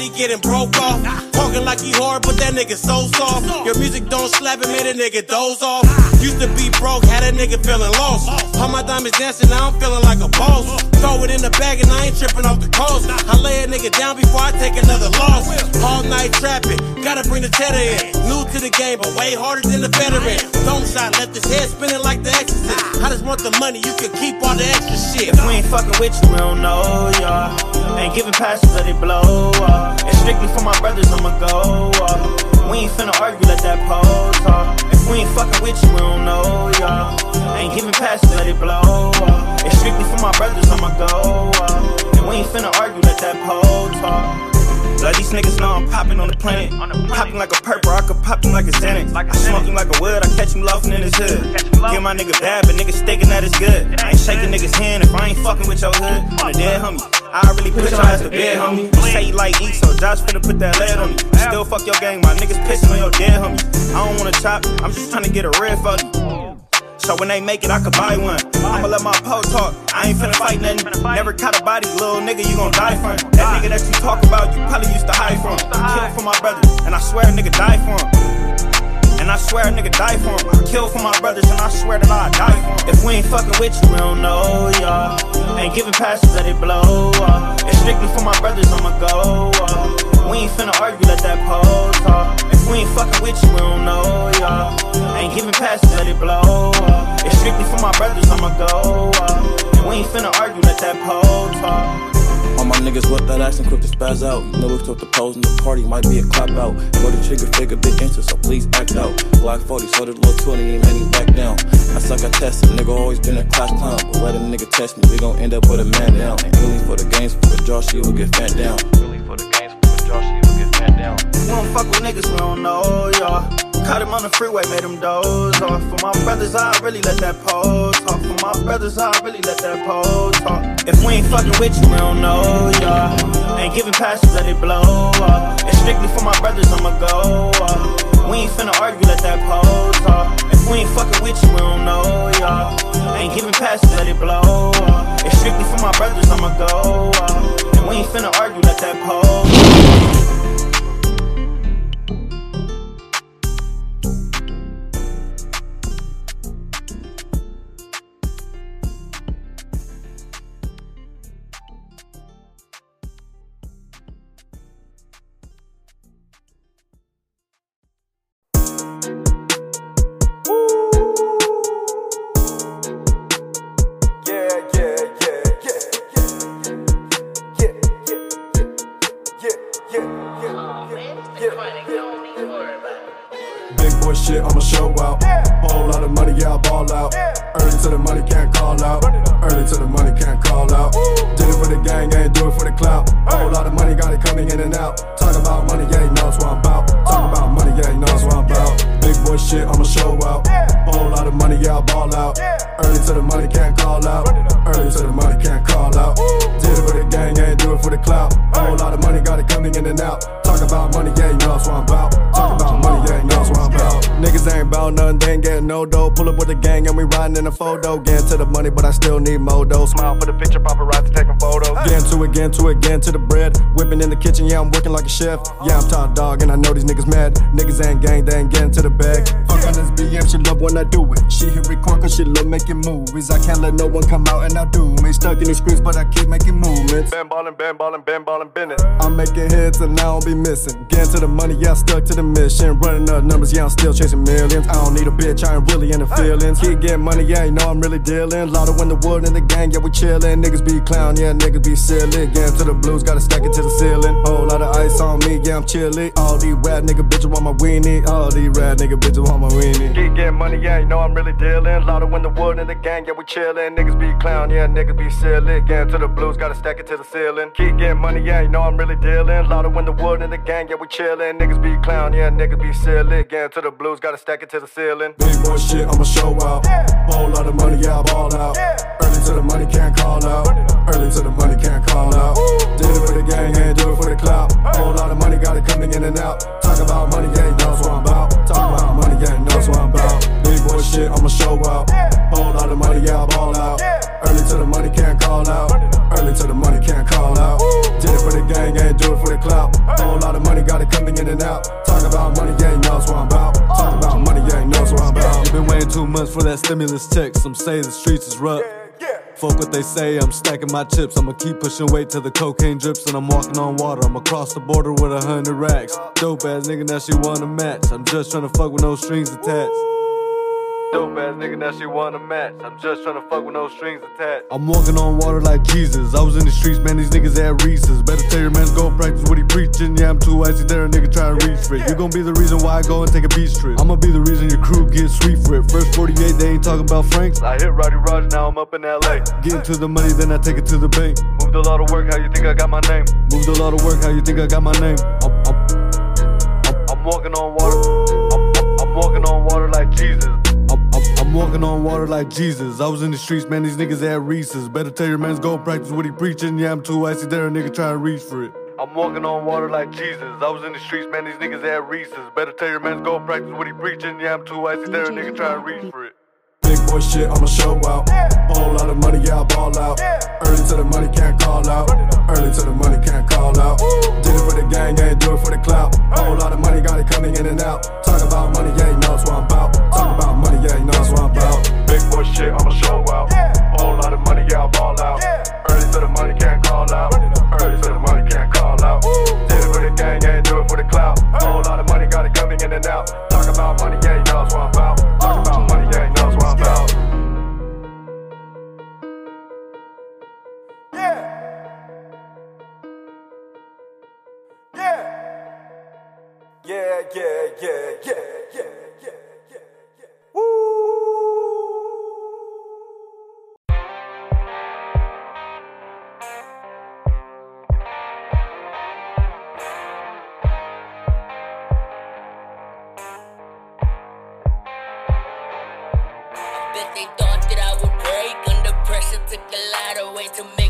He getting broke off. Talking like he hard, but that nigga so soft. Music don't slap, made a nigga doze off. Used to be broke, had a nigga feeling lost. All my diamonds dancing, now I'm feeling like a boss. Throw it in the bag and I ain't tripping off the coast. I lay a nigga down before I take another loss. All night trapping, gotta bring the cheddar in. New to the game, but way harder than the veteran. Dome shot, left his head spinning like the exorcist. I just want the money, you can keep all the extra shit.
If we ain't fucking with you, we don't know y'all. Ain't giving passes, let it blow up. It's strictly for my brothers, I'ma go up. We ain't finna argue, let that pole talk. If we ain't fucking with you, we don't know y'all. Ain't giving passes, let it blow up. It's strictly for my brothers, I'ma go. And we ain't finna argue, let that pole talk. Like these niggas know I'm popping on the planet. Popping like a purple, I could pop him like a Xanax. I smoke him like a wood, I catch him loafing in his hood. Get my nigga bad, but niggas thinking that it's good. I ain't shaking niggas' hand if I ain't fucking with your hood. I'm a dead homie. I really put your ass to bed, homie. You say you like eat, so Josh finna put that lead on me. Still fuck your gang, my niggas pissing on your dead homie. I don't wanna chop, I'm just trying to get a red for you. So when they make it, I could buy one. I'ma let my pole talk. I ain't finna fight nothing. Never caught a body, little nigga, you gon' die from. That nigga that you talk about, you probably used to hide from. I killed for my brothers, and I swear a nigga die for him. And I swear a nigga die for him. Kill for my brothers, and I swear that I die for him. If we ain't fucking with you, we don't know y'all. Ain't giving passes, let it blow up. It's strictly for my brothers, I'ma go up. We ain't finna argue, let that pole talk. If we ain't fucking with you, we don't know y'all. Ain't giving passes, let it blow up. It's strictly for my brothers, I'ma go up. We ain't finna argue, let that pole talk.
All my niggas with that action quick to spaz out. You know we took the pose in the party, might be a clap out. Go the trigger figure, big interest, so please act out. Glock 40, so the little 20 ain't made me back down. I suck at testing, nigga always been a class clown. But let a nigga test me, we gon' end up with a man down. And really for the games, for the draw, she will get fat down. Really for the games, for the draw, she will get fat down.
We don't fuck with niggas, we don't know y'all. Caught him on the freeway, made him doze off. For my brothers, I really let that pose talk. For my brothers, I really let that pose talk. If we ain't fucking with you, we don't know y'all. Ain't giving passes, let it blow up. It's strictly for my brothers, I'ma go up. We ain't finna argue, let that pose talk. If we ain't fucking with you, we don't know y'all. Ain't giving passes, let it blow up. It's strictly for my brothers, I'ma go up. And we ain't finna argue, let that pose.
Big in a photo. Getting to the money, but I still need more dough. Smile for the picture, paparazzi taking photos. Getting to it, getting to it, getting to the bread. Whipping in the kitchen, yeah, I'm working like a chef. Yeah, I'm top dog, and I know these niggas mad. Niggas ain't gang, they ain't getting to the bag. On this BM, she love when I do it. She hit record cause she love making movies. I can't let no one come out and I do me. Stuck in the screens, but I keep making movements. Bam ballin', bam ballin', bam ballin', been it. I'm making hits and I don't be missing. Getting to the money, yeah, I stuck to the mission. Running up numbers, yeah, I'm still chasing millions. I don't need a bitch, I ain't really in the feelings. Keep getting money, yeah, you know I'm really dealing. Lot of the wood in the gang, yeah, we chillin'. Niggas be clown, yeah, niggas be silly. Getting to the blues, gotta stack it to the ceiling. Whole lot of ice on me, yeah, I'm chilly. All these rad nigga bitches want my weenie. All these rad nigga bitches want my weenie. Keep getting money, yeah, you know I'm really dealing. Lot of the wood in the gang, yeah, we chillin'. Niggas be clown, yeah, niggas be silly. Getting to the blues, gotta stack it to the ceiling. Keep getting money, yeah, you know I'm really dealing. Lot of the wood in the gang, yeah, we chillin'. Niggas be clown, yeah, niggas be silly. Getting to the blues, gotta stack it to the ceiling. Big boy shit, I'ma show out. Whole lot of money, yeah, I ball out. Early to the money, can't call out. Early to the money, can't call out. Did it for the gang, ain't do it for the clout. Whole lot of money, got it coming in and out. Talk about money, yeah, he knows what I'm about. Talk about money, yeah, he knows what I'm about. Big boy shit, I'ma show out. Whole lot of money, yeah, I ball out. Early to the money, can't call out. Early to the money, can't call out. Did it for the gang, ain't do it for the clout. Whole lot of money, got it coming in and out. Talk about money, yeah, he knows what I'm about. Talk about money, yeah, he knows what I'm about.
You Been waiting two months for that stimulus check. Some say the streets is rough. Fuck what they say, I'm stacking my chips. I'ma keep pushing weight till the cocaine drips and I'm walking on water. I'm across the border with a hundred racks. Dope ass nigga, now she wanna match. I'm just trying to fuck with no strings attached. Dope ass nigga, now she wanna match. I'm just trying to fuck with no strings attached. I'm walking on water like Jesus. I was in the streets, man, these niggas at Reese's. Better tell your man go practice what he preaching. Yeah, I'm too icy there, a nigga try to reach for it. You gon' be the reason why I go and take a beach trip. I'ma be the reason your crew gets sweet for it. First 48, they ain't talking about Franks. I hit Roddy Raj, now I'm up in LA. Getting to the money, then I take it to the bank. Moved a lot of work, how you think I got my name? Moved a lot of work, how you think I got my name? I'm, I'm, I'm, I'm walking on water. I'm, walking on water like Jesus. I was in the streets, man, these niggas had Reese's. Better tell your man's go practice what he preaching. Yeah, I'm too icy there, a nigga trying to reach for it. I'm walking on water like Jesus. I was in the streets, man, these niggas had Reese's. Better tell your man's go practice what he preaching. Yeah, I'm too icy there, a nigga trying to reach for it
boy shit, I'ma show out. Whole lot of money, yeah, I ball out. Early to the money, can't call out. Early to the money, can't call out. Did it for the gang, ain't do it for the clout. Whole lot of money, got it coming in and out. Talk about money, yeah, you know that's what I'm about. Talk about money, yeah, you know that's what I'm about. Big boy shit, I'ma show out. Whole lot of money, yeah, I ball out. Early to the money, can't call out. Early to the money, can't call out. Did it for the gang,
ain't do it for the clout. Whole lot of money, got it coming in and out. Talk about money, yeah, you know that's what I'm about. Yeah, yeah, yeah, yeah, yeah, yeah, yeah. Woo! Bet they thought that I would break under pressure. Took a lot away to
make me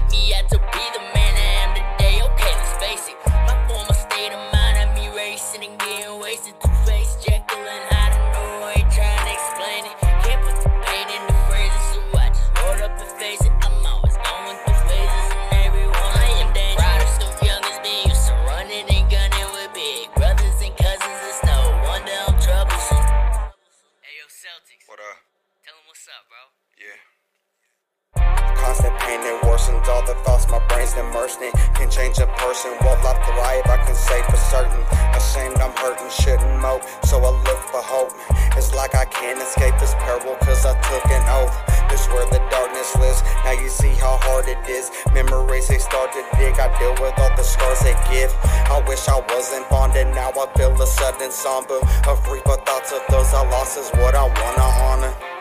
all the thoughts my brain's immersed in. Can change a person, will I thrive? I can say for certain. Ashamed I'm hurting, shouldn't mope, so I look for hope. It's like I can't escape this peril, cause I took an oath. This where the darkness lives. Now you see how hard it is. Memories they start to dig. I deal with all the scars they give. I wish I wasn't bonded. Now I feel a sudden somber. Of for thoughts of those I lost is what I wanna honor.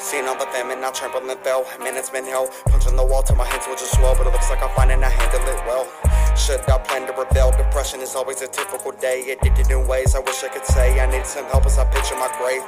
Seen all the famine, I tremble and fell. Minutes been hell. Punching the wall till my hands will just swell, but it looks like I'm finding I handle it well. Should I plan to rebel? Depression is always a typical day. Addicted in ways I wish I could say. I need some help as I picture my grave.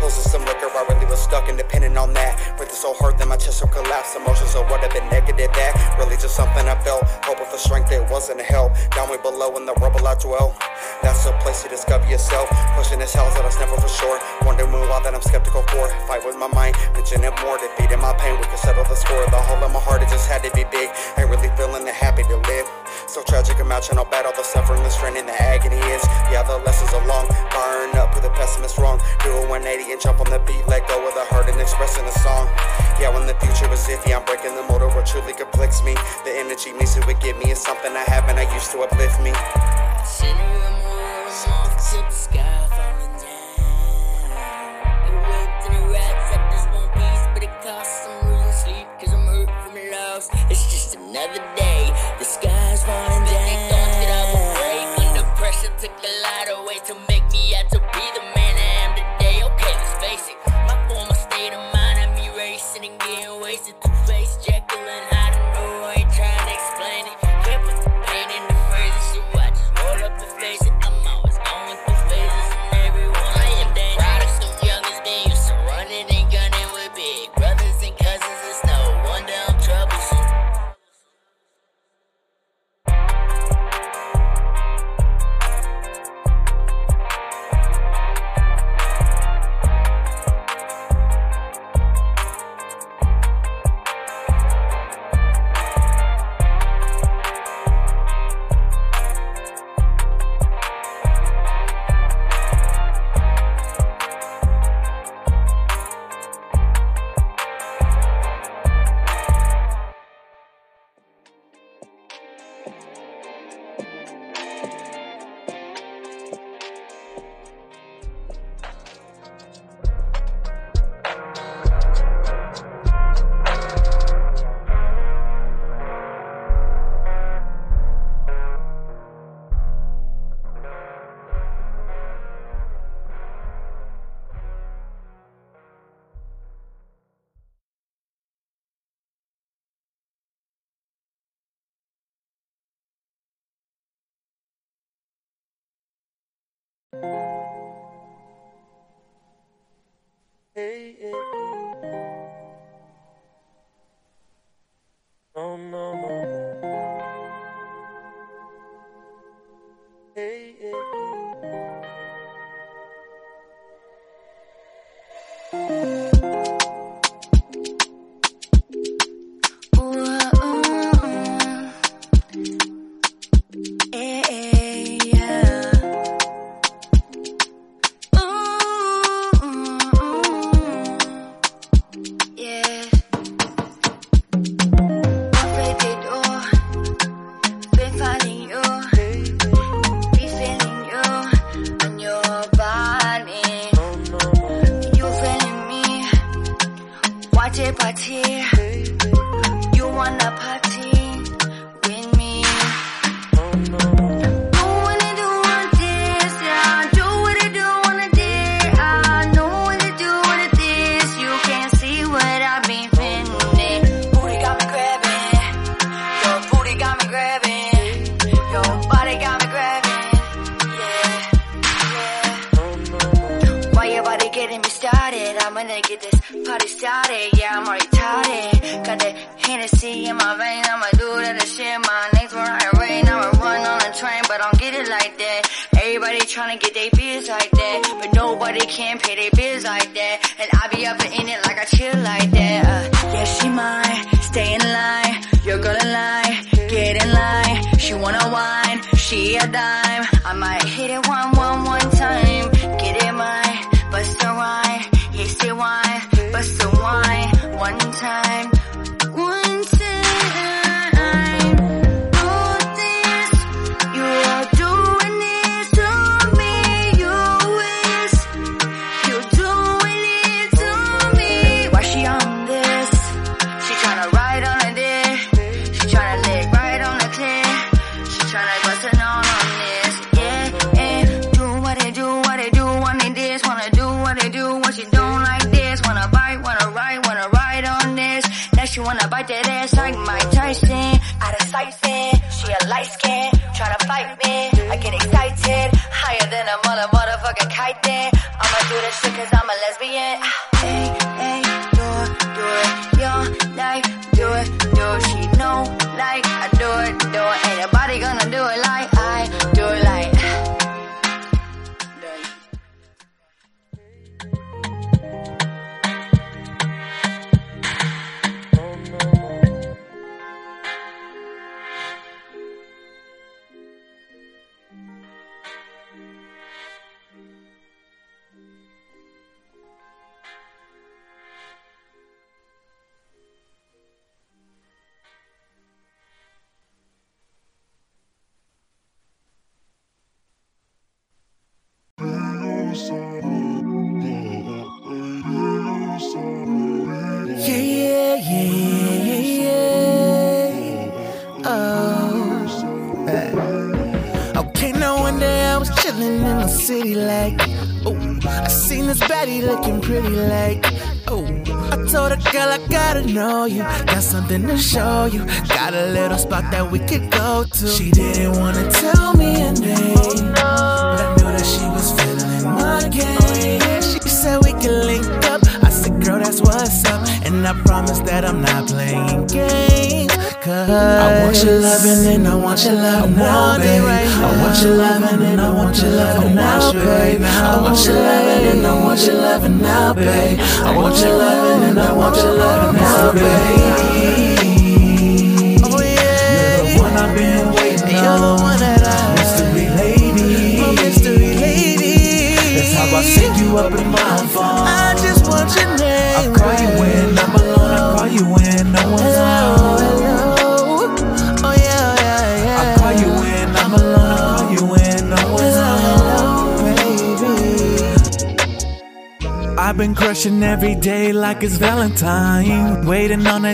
Pulls of some liquor, I really was stuck and depending on that. Breathing so hard that my chest will collapse. Emotions are what have been negative. That really just something I felt. Hoping for strength, it wasn't a help. Down way below in the rubble I dwell. That's a place to discover yourself. Pushing this hell that I was never for sure. Wondering why that I'm skeptical for. Fight with my mind, mention it more. Defeating my pain, we can settle the score. The hole in my heart, it just had to be big. Ain't really feeling the happy to live. So tragic, imagine how bad all the suffering, the strain, and the agony is. Yeah, the lessons are long. Burn up with the pessimist wrong. Do a 180 and jump on the beat. Let go of the hurt and expressing a song. Yeah, when the future was iffy, I'm breaking the motor. What truly conflicts me. The energy needs to forgive me. is something I have and I used to uplift me.
Sitting room off Took a lot of weight to make
Hey,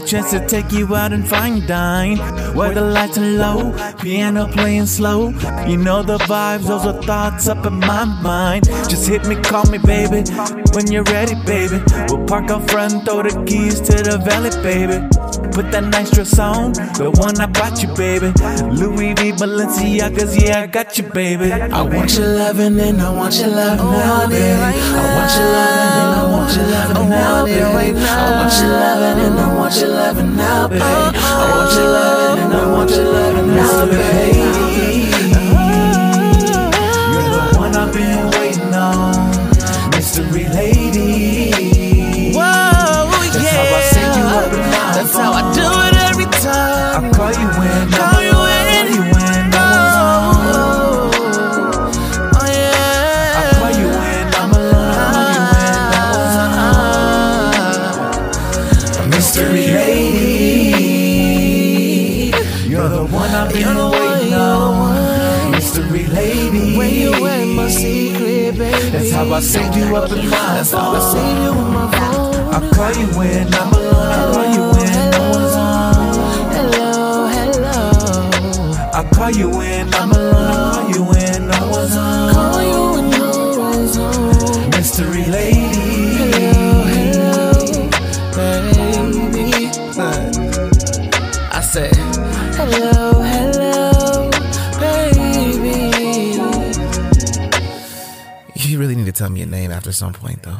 chance to take you out and fine dine. Where the lights are low, piano playing slow. You know the vibes, those are thoughts up in my mind. Just hit me, call me, baby. When you're ready, baby. We'll park out front, throw the keys to the valley, baby. Put that nice dress on, the one I bought you, baby. Louis V, Balenciagas, yeah, I got you, baby. I want your loving and I want your love now, baby. I want your love want your loving and I want your loving now, babe. I want your loving and I want your loving now, babe. I save you up in my phone. I save you in my phone. I call you when I'm alone. I call you when I'm alone. Hello, hello. I call you when I'm alone. I call you when some your name after some point
though.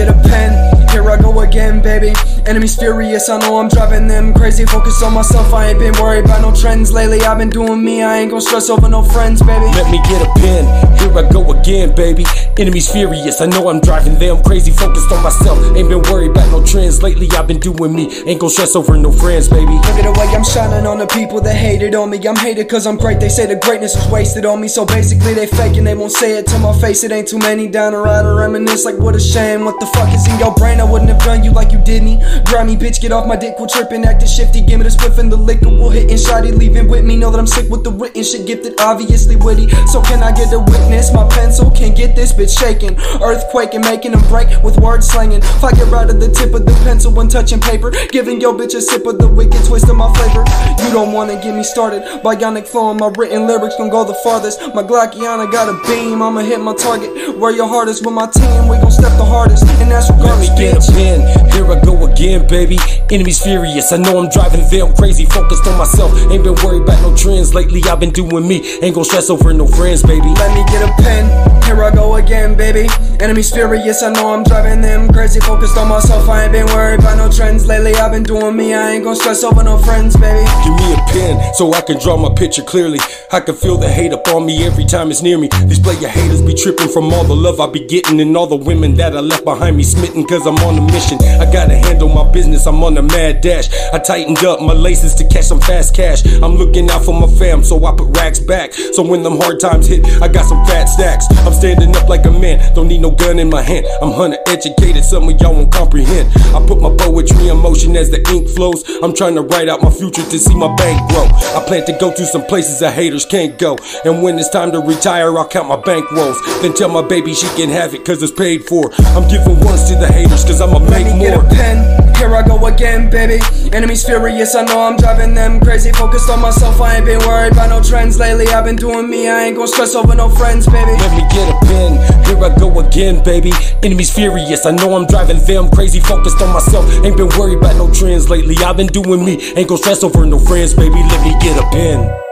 Get
a pen. I go again, baby. Enemies furious, I know I'm driving them crazy. Focus on myself, I ain't been worried about no trends lately. I've been doing me, I ain't gon' stress over no friends, baby.
Let me get a pen. Here I go again, baby. Enemies furious. I know I'm driving them crazy. Focused on myself. Ain't been worried about no trends lately. I've been doing me. Ain't gon' stress over no friends, baby.
Look at the way I'm shining on the people that hated on me. I'm hated cause I'm great. They say the greatness is wasted on me. So basically, they faking. They won't say it to my face. It ain't too many down to ride and reminisce. Like, what a shame. What the fuck is in your brain? I wouldn't have done you like you did me. Grimy bitch, get off my dick. Quit tripping, acting shifty. Give me the spliff and the liquor. We'll hit and shoddy. Leaving with me. Know that I'm sick with the written shit. Gifted, obviously witty. So can I get a witness? My pencil can't get this bitch shaking. Earthquake and making them break with word slanging. If I get right at the tip of the pencil when touching paper, giving your bitch a sip of the wicked twist of my flavor. You don't wanna get me started. Bionic flow and my written lyrics gon' go the farthest. My Glockiana got a beam, I'ma hit my target. Where your heart is with my team, we gon' step the hardest. And that's
Let me
regardless,
get
bitch.
a pen. Here I go again, again, baby. Enemies furious, I know I'm driving them crazy. Focused on myself, ain't been worried about no trends lately. I've been doing me, ain't gon' stress over no friends, baby.
Let me get a pen, here I go again, baby. Enemies furious, I know I'm driving them crazy. Focused on myself, I ain't been worried about no trends lately. I've been doing me, I ain't gon' stress over no friends, baby.
Give me a pen so I can draw my picture clearly. I can feel the hate up on me every time it's near me. These player haters be tripping from all the love I be getting and all the women that I left behind me smitten cause I'm on a mission. I gotta handle my business, I'm on a mad dash. I tightened up my laces to catch some fast cash. I'm looking out for my fam, so I put racks back. So when them hard times hit, I got some fat stacks. I'm standing up like a man, don't need no gun in my hand. I'm hunter educated, some of y'all won't comprehend. I put my poetry in motion as the ink flows. I'm trying to write out my future to see my bank grow. I plan to go to some places that haters can't go. And when it's time to retire, I'll count my bank rolls. Then tell my baby she can have it cause it's paid for. I'm giving ones to the haters cause I'ma make
Let me get
more.
a pen, here I go again, baby. Enemies furious, I know I'm driving them crazy. Focused on myself, I ain't been worried about no trends lately. I've been doing me, I ain't gon' stress over no friends, baby.
Let me get a pen, here I go again, baby. Enemies furious, I know I'm driving them crazy. Focused on myself, ain't been worried about no trends lately. I've been doing me, ain't gon' stress over no friends, baby. Let me get a pen.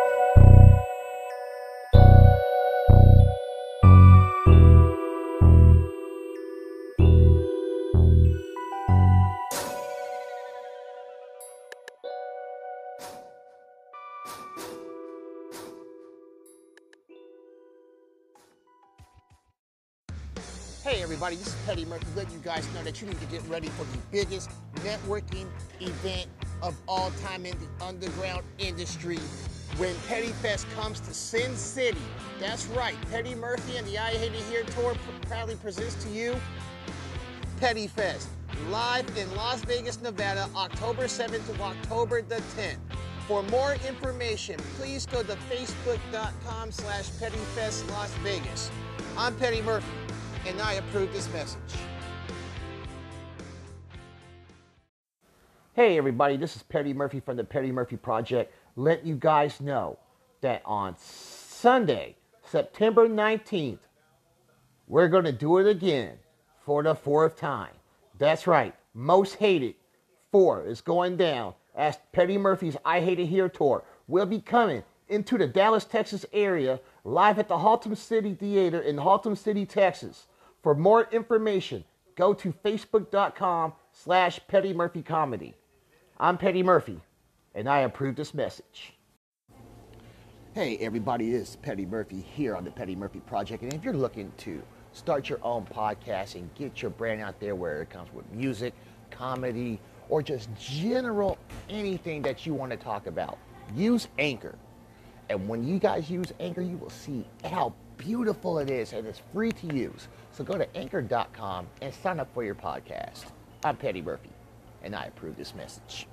This Murphy letting you guys know that you need to get ready for the biggest networking event of all time in the underground industry when Petty Fest comes to Sin City. That's right, Petty Murphy and the I Hate It Here tour pr- proudly presents to you Petty Fest live in Las Vegas, Nevada, October 7th to October the 10th. For more information, please go to facebook.com slash pettyfest Las Vegas. I'm Petty Murphy, and I approve this message. Hey everybody, this is Petty Murphy from the Petty Murphy Project. Let you guys know that on Sunday, September 19th, we're going to do it again for the fourth time. That's right, Most Hated 4 is going down as Petty Murphy's I Hate It Here tour will be coming into the Dallas, Texas area live at the Haltom City Theater in Haltom City, Texas. For more information, go to facebook.com slash Petty Murphy Comedy. I'm Petty Murphy, and I approve this message. Hey everybody, this is Petty Murphy here on the Petty Murphy Project. And if you're looking to start your own podcast and get your brand out there where it comes with music, comedy, or just general anything that you want to talk about, use Anchor. And when you guys use Anchor, you will see how beautiful it is and it's free to use. So go to anchor.com and sign up for your podcast. I'm Petty Murphy, and I approve this message.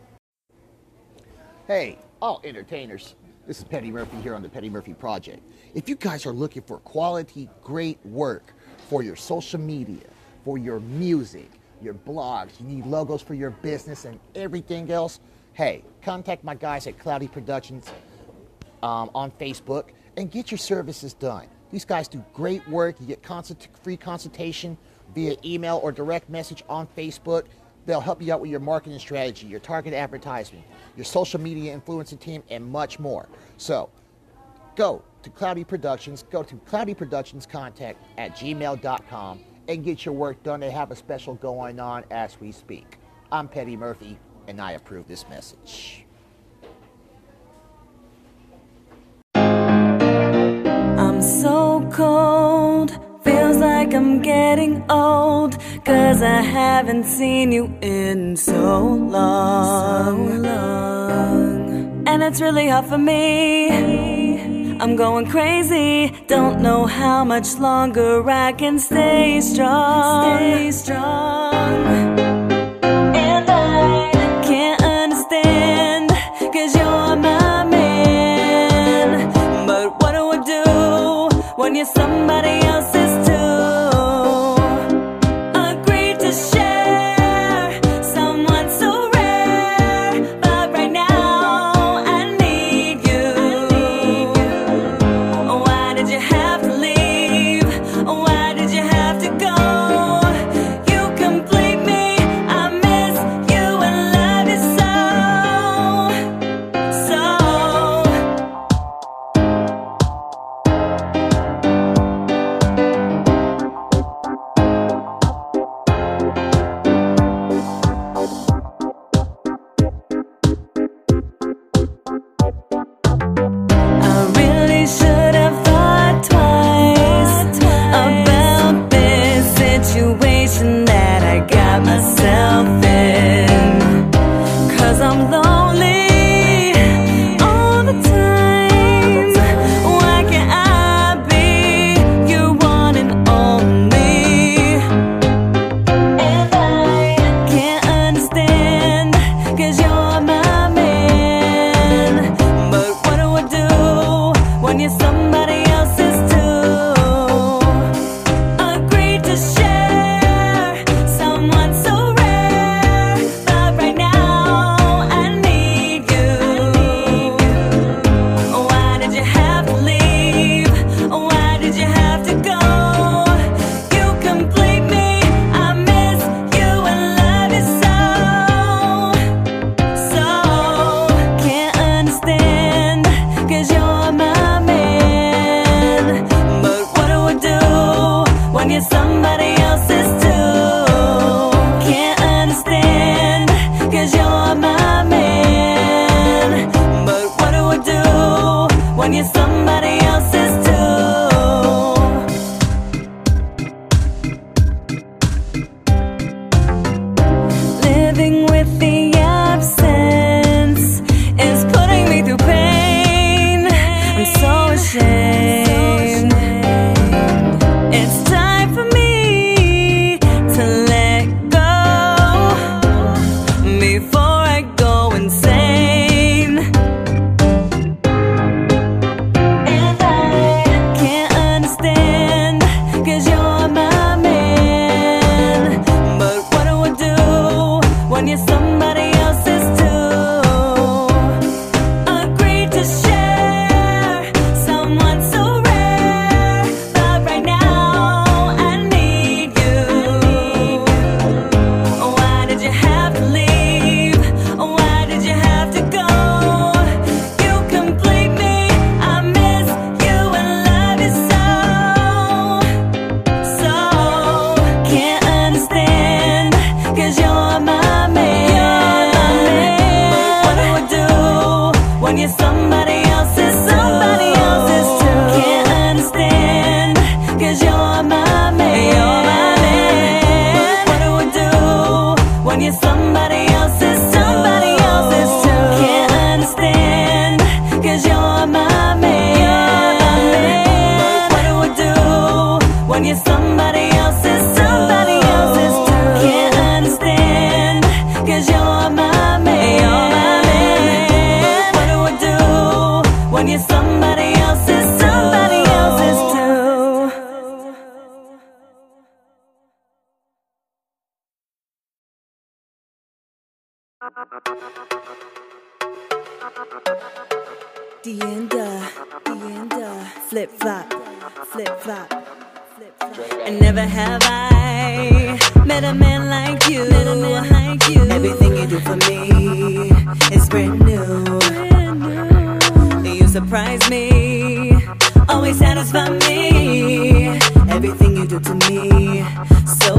Hey, all entertainers. This is Petty Murphy here on the Petty Murphy Project. If you guys are looking for quality, great work for your social media, for your music, your blogs, you need logos for your business and everything else, hey, contact my guys at Cloudy Productions um, on Facebook and get your services done. These guys do great work. You get consult- free consultation via email or direct message on Facebook. They'll help you out with your marketing strategy, your target advertisement, your social media influencer team, and much more. So go to Cloudy Productions, go to Cloudy Productions contact at gmail.com and get your work done. They have a special going on as we speak. I'm Petty Murphy, and I approve this message.
Cold, feels like I'm getting old. Cause I haven't seen you in so long. And it's really hard for me. I'm going crazy, don't know how much longer I can stay strong. Stay strong.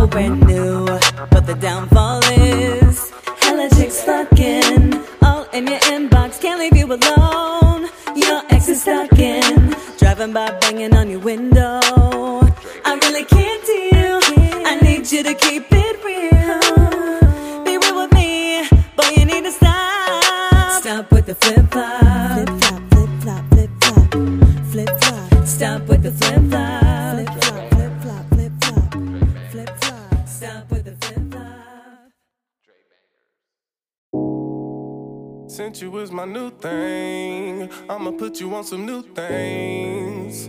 brand new. But the downfall. I'ma put you on some new things.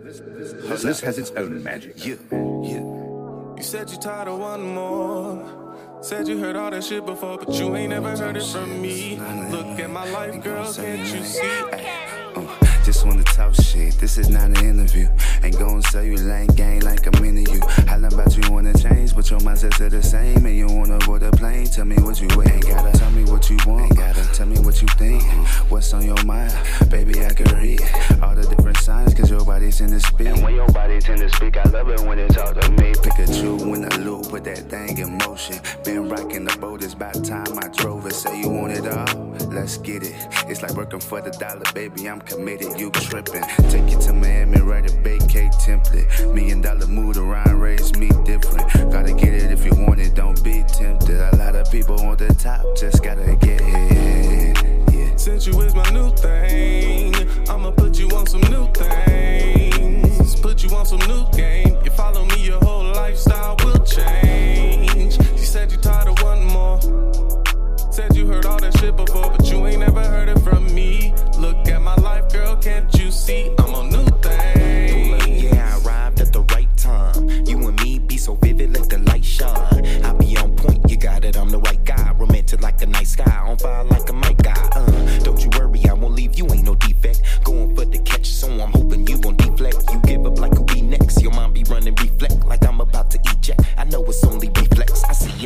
This, this has its own magic. You, you. You
said you tired of one more. Said you heard all that shit before, but you ain't never heard it from me. Look at my life, girl, can't you see? Okay. Uh, just wanna talk shit. This is not an interview. Ain't gonna sell you lame game like I'm into you. Hollin' about you wanna change, but your mindsets are the same. And you wanna board a plane. Tell me what you ain't gotta. Tell me what you want. Ain't gotta. Tell me what you think. What's on your mind? Baby, I can read all the different signs. Cause your body's tend to speak. And when your body tend to speak, I love it when it talk to me. Pikachu in the loop, put that thing in motion. Been rocking
the boat, it's about time I drove it. Say you
want it all let's get it. It's like working for the dollar, baby, I'm
committed. You tripping. Take
you
to Miami, write a
vacate template. Million dollar mood around, raise me different. Gotta get it if you want it, don't be tempted. A lot of
people on the top,
just gotta get it. Yeah.
Since you is my new thing, I'ma put you on some new things.
Put you on some new game. You follow me, your whole lifestyle will change.
You said you tired of one more. Said you heard all that shit before, but you ain't never heard it from me. Look at my life, girl, can't you see?
I'm on new things. Yeah, I arrived at the right time. You and me be so vivid, let the light shine. I be on point, you got it, I'm the right guy. Romantic like a night sky, on fire like a mic guy. Uh, don't you worry, I won't leave, you ain't no defect. Going for the catch, so I'm hoping you gon' deflect. You give up like you'll be next, your mind be running reflect like I'm about to eject. I know it's only reflect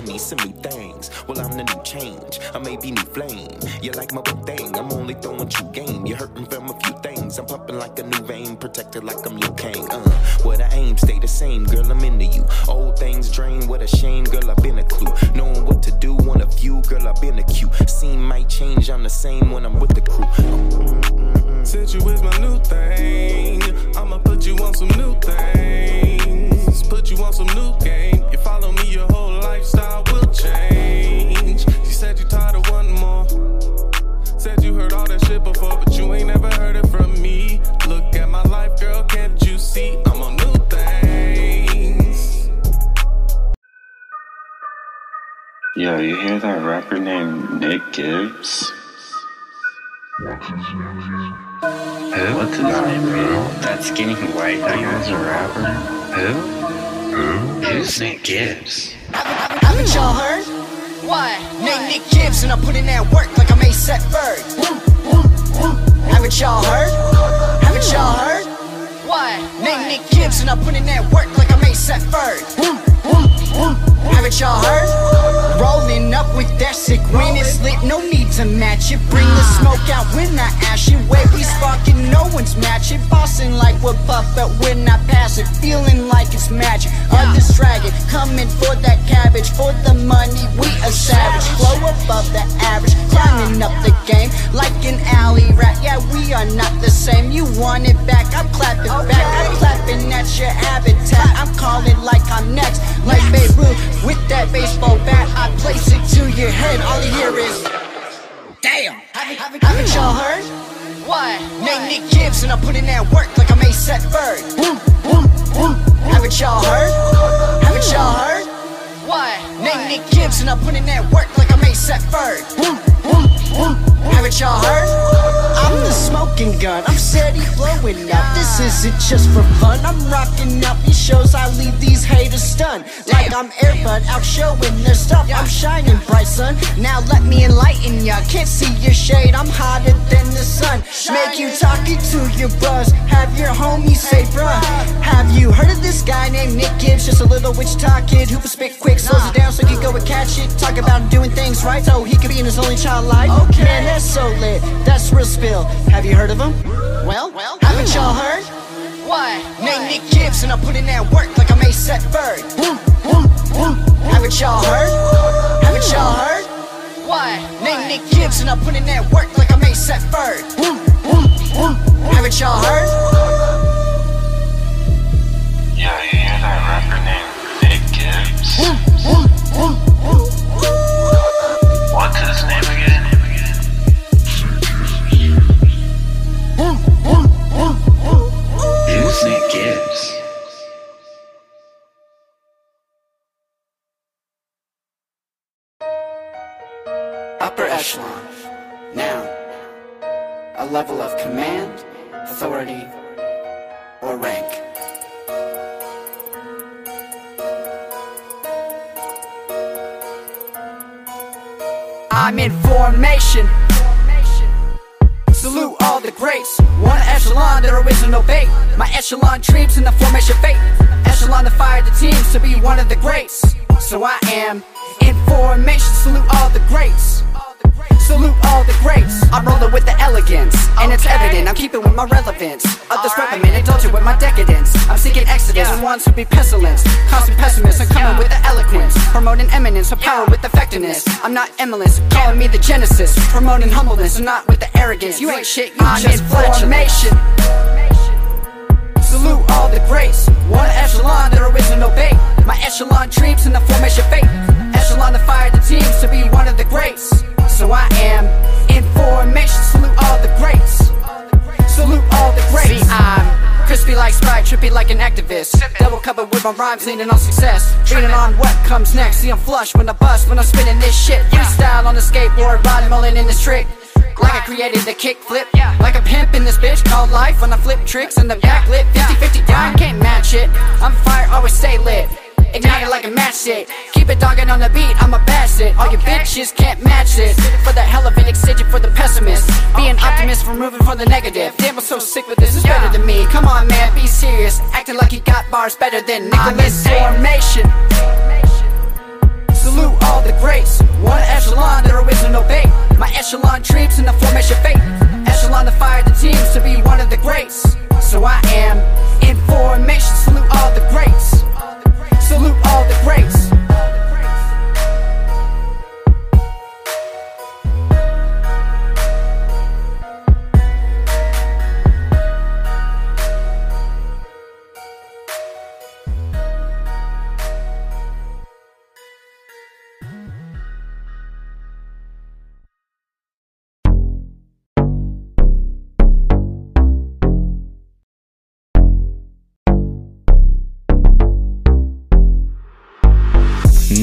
some new things. Well, I'm the new change. I may be new flame. You like my thing. I'm only throwing true game. You're hurting from a few things. I'm pumping like a new vein, protected like I'm Liu Kang. Uh, what I aim, stay the same. Girl, I'm into you. Old things drain, what a shame. Girl, I've been a clue. Knowing what to do on a you. Girl, I've been a cue. Scene might change. I'm the same when I'm with the crew. Uh, mm, mm, mm.
Since you is my new thing, I'ma put you on some new things. Put you on some new game. You follow me, your whole lifestyle will change. She said you tired of wanting more. Said you heard all that shit before, but you ain't never heard it from me. Look at my life, girl, can't you see? I'm on new things.
Yo, you hear that rapper named Nick Gibbs? Who? What's his name, bro? That skinny white that guy's a rapper? Who? Who? Who's Nick Gibbs?
Haven't y'all heard? What? Name Nick Gibbs and I put in that work like I'm A$AP Bird. Haven't y'all heard? Haven't y'all heard? What? Name Nick Gibbs and I put in that work like I'm A$AP Bird. Haven't y'all heard? Rolling up with that sick when it's lit, no need to match it. Bring the smoke out when I ash it. Way we sparking, no one's matching. Bossing like we're puff, but when I pass it, feeling like it's magic. Others dragging, coming for that cabbage. For the money, we a savage. Flow above the average, climbing up the game like an alley rat. Yeah, we are not the same. You want it back, I'm clapping back. I'm clapping at your habitat. I'm calling like I'm next, like Babe Ruth with that baseball bat. I place it to your head. All you hear is, damn. Haven't, haven't y'all heard? What? Name Nick Gibbs and I put in that work like I'm Set Bird. Boom, boom, boom. Haven't y'all heard? Haven't y'all heard? What? Name Nick Gibbs and I put in that work like I'm A$AP Bird. Haven't y'all heard? I'm the smoking gun. I'm steady blowing up. This isn't just for fun. I'm rocking out these shows. I leave these haters stunned. Like I'm Airbud out showing their stuff. I'm shining bright, son. Now let me enlighten ya. Can't see your shade. I'm hotter than the sun. Make you talking to your buzz. Have your homies say, bruh. Have you heard of this guy named Nick Gibbs? Just a little Wichita kid who can spit quick, slows it down so he can go and catch it. Talk about doing things right so he could be in his only child life. Okay. Man, that's so lit. That's real spill. Have you heard of him? Well, well, haven't y'all heard? What? Name Nick Gibbs and I put in that work like I'm A$AP Bird. Haven't y'all heard? Haven't y'all heard? What? Name Nick Gibbs and I put in that work like I'm A$AP Bird. Haven't y'all heard?
Yo, you hear that rapper named Nick Gibbs? What's his name again?
Upper echelon. Noun. A level of command, authority, or rank. I'm in formation. Salute all the greats. One echelon, is no bait. My echelon dreams in the formation fate. Echelon to fire the teams to be one of the greats. So I am in formation. Salute all the greats. Salute all the greats. I'm rolling with the elegance, and it's evident. I'm keeping with my relevance. Others reprimand, indulging with my decadence. I'm seeking exodus and ones who be pestilence. Constant pessimists are coming with the eloquence. Promoting eminence, or power with effectiveness. I'm not eminence, calling me the genesis. Promoting humbleness, not with the arrogance. You ain't shit, you
I'm
just formation. Salute all the greats. One echelon, there is no bait. My echelon dreams in the formation fate. Echelon to fire the teams to be one of the greats. So I am in formation. Salute all the greats. Salute all the greats. See, I'm crispy like Sprite, trippy like an activist. Double covered with my rhymes, leaning on success. Leaning on what comes next. See, I'm flush when I bust, when I'm spinning this shit. Freestyle on the skateboard, riding, mulling in this trick. Like I created the kick flip. Like a pimp in this bitch called life. When I flip tricks and the backlit 50 50 down, can't match it. I'm fire, always stay lit ignite it like a match shit. Keep it dogging on the beat, I'ma pass it. All you bitches can't match it. For the hell of an extension for the pessimist. Be an optimist from moving for the negative. Damn, I'm so sick with this, it's better than me. Come on man, be serious. Acting like you got bars better than Nicholas. Formation. Salute all the greats. One echelon, there is no bait My echelon dreams in the formation fate. Echelon to fire the teams to be one of the greats. So I am in formation. salute all the greats salute all the grace.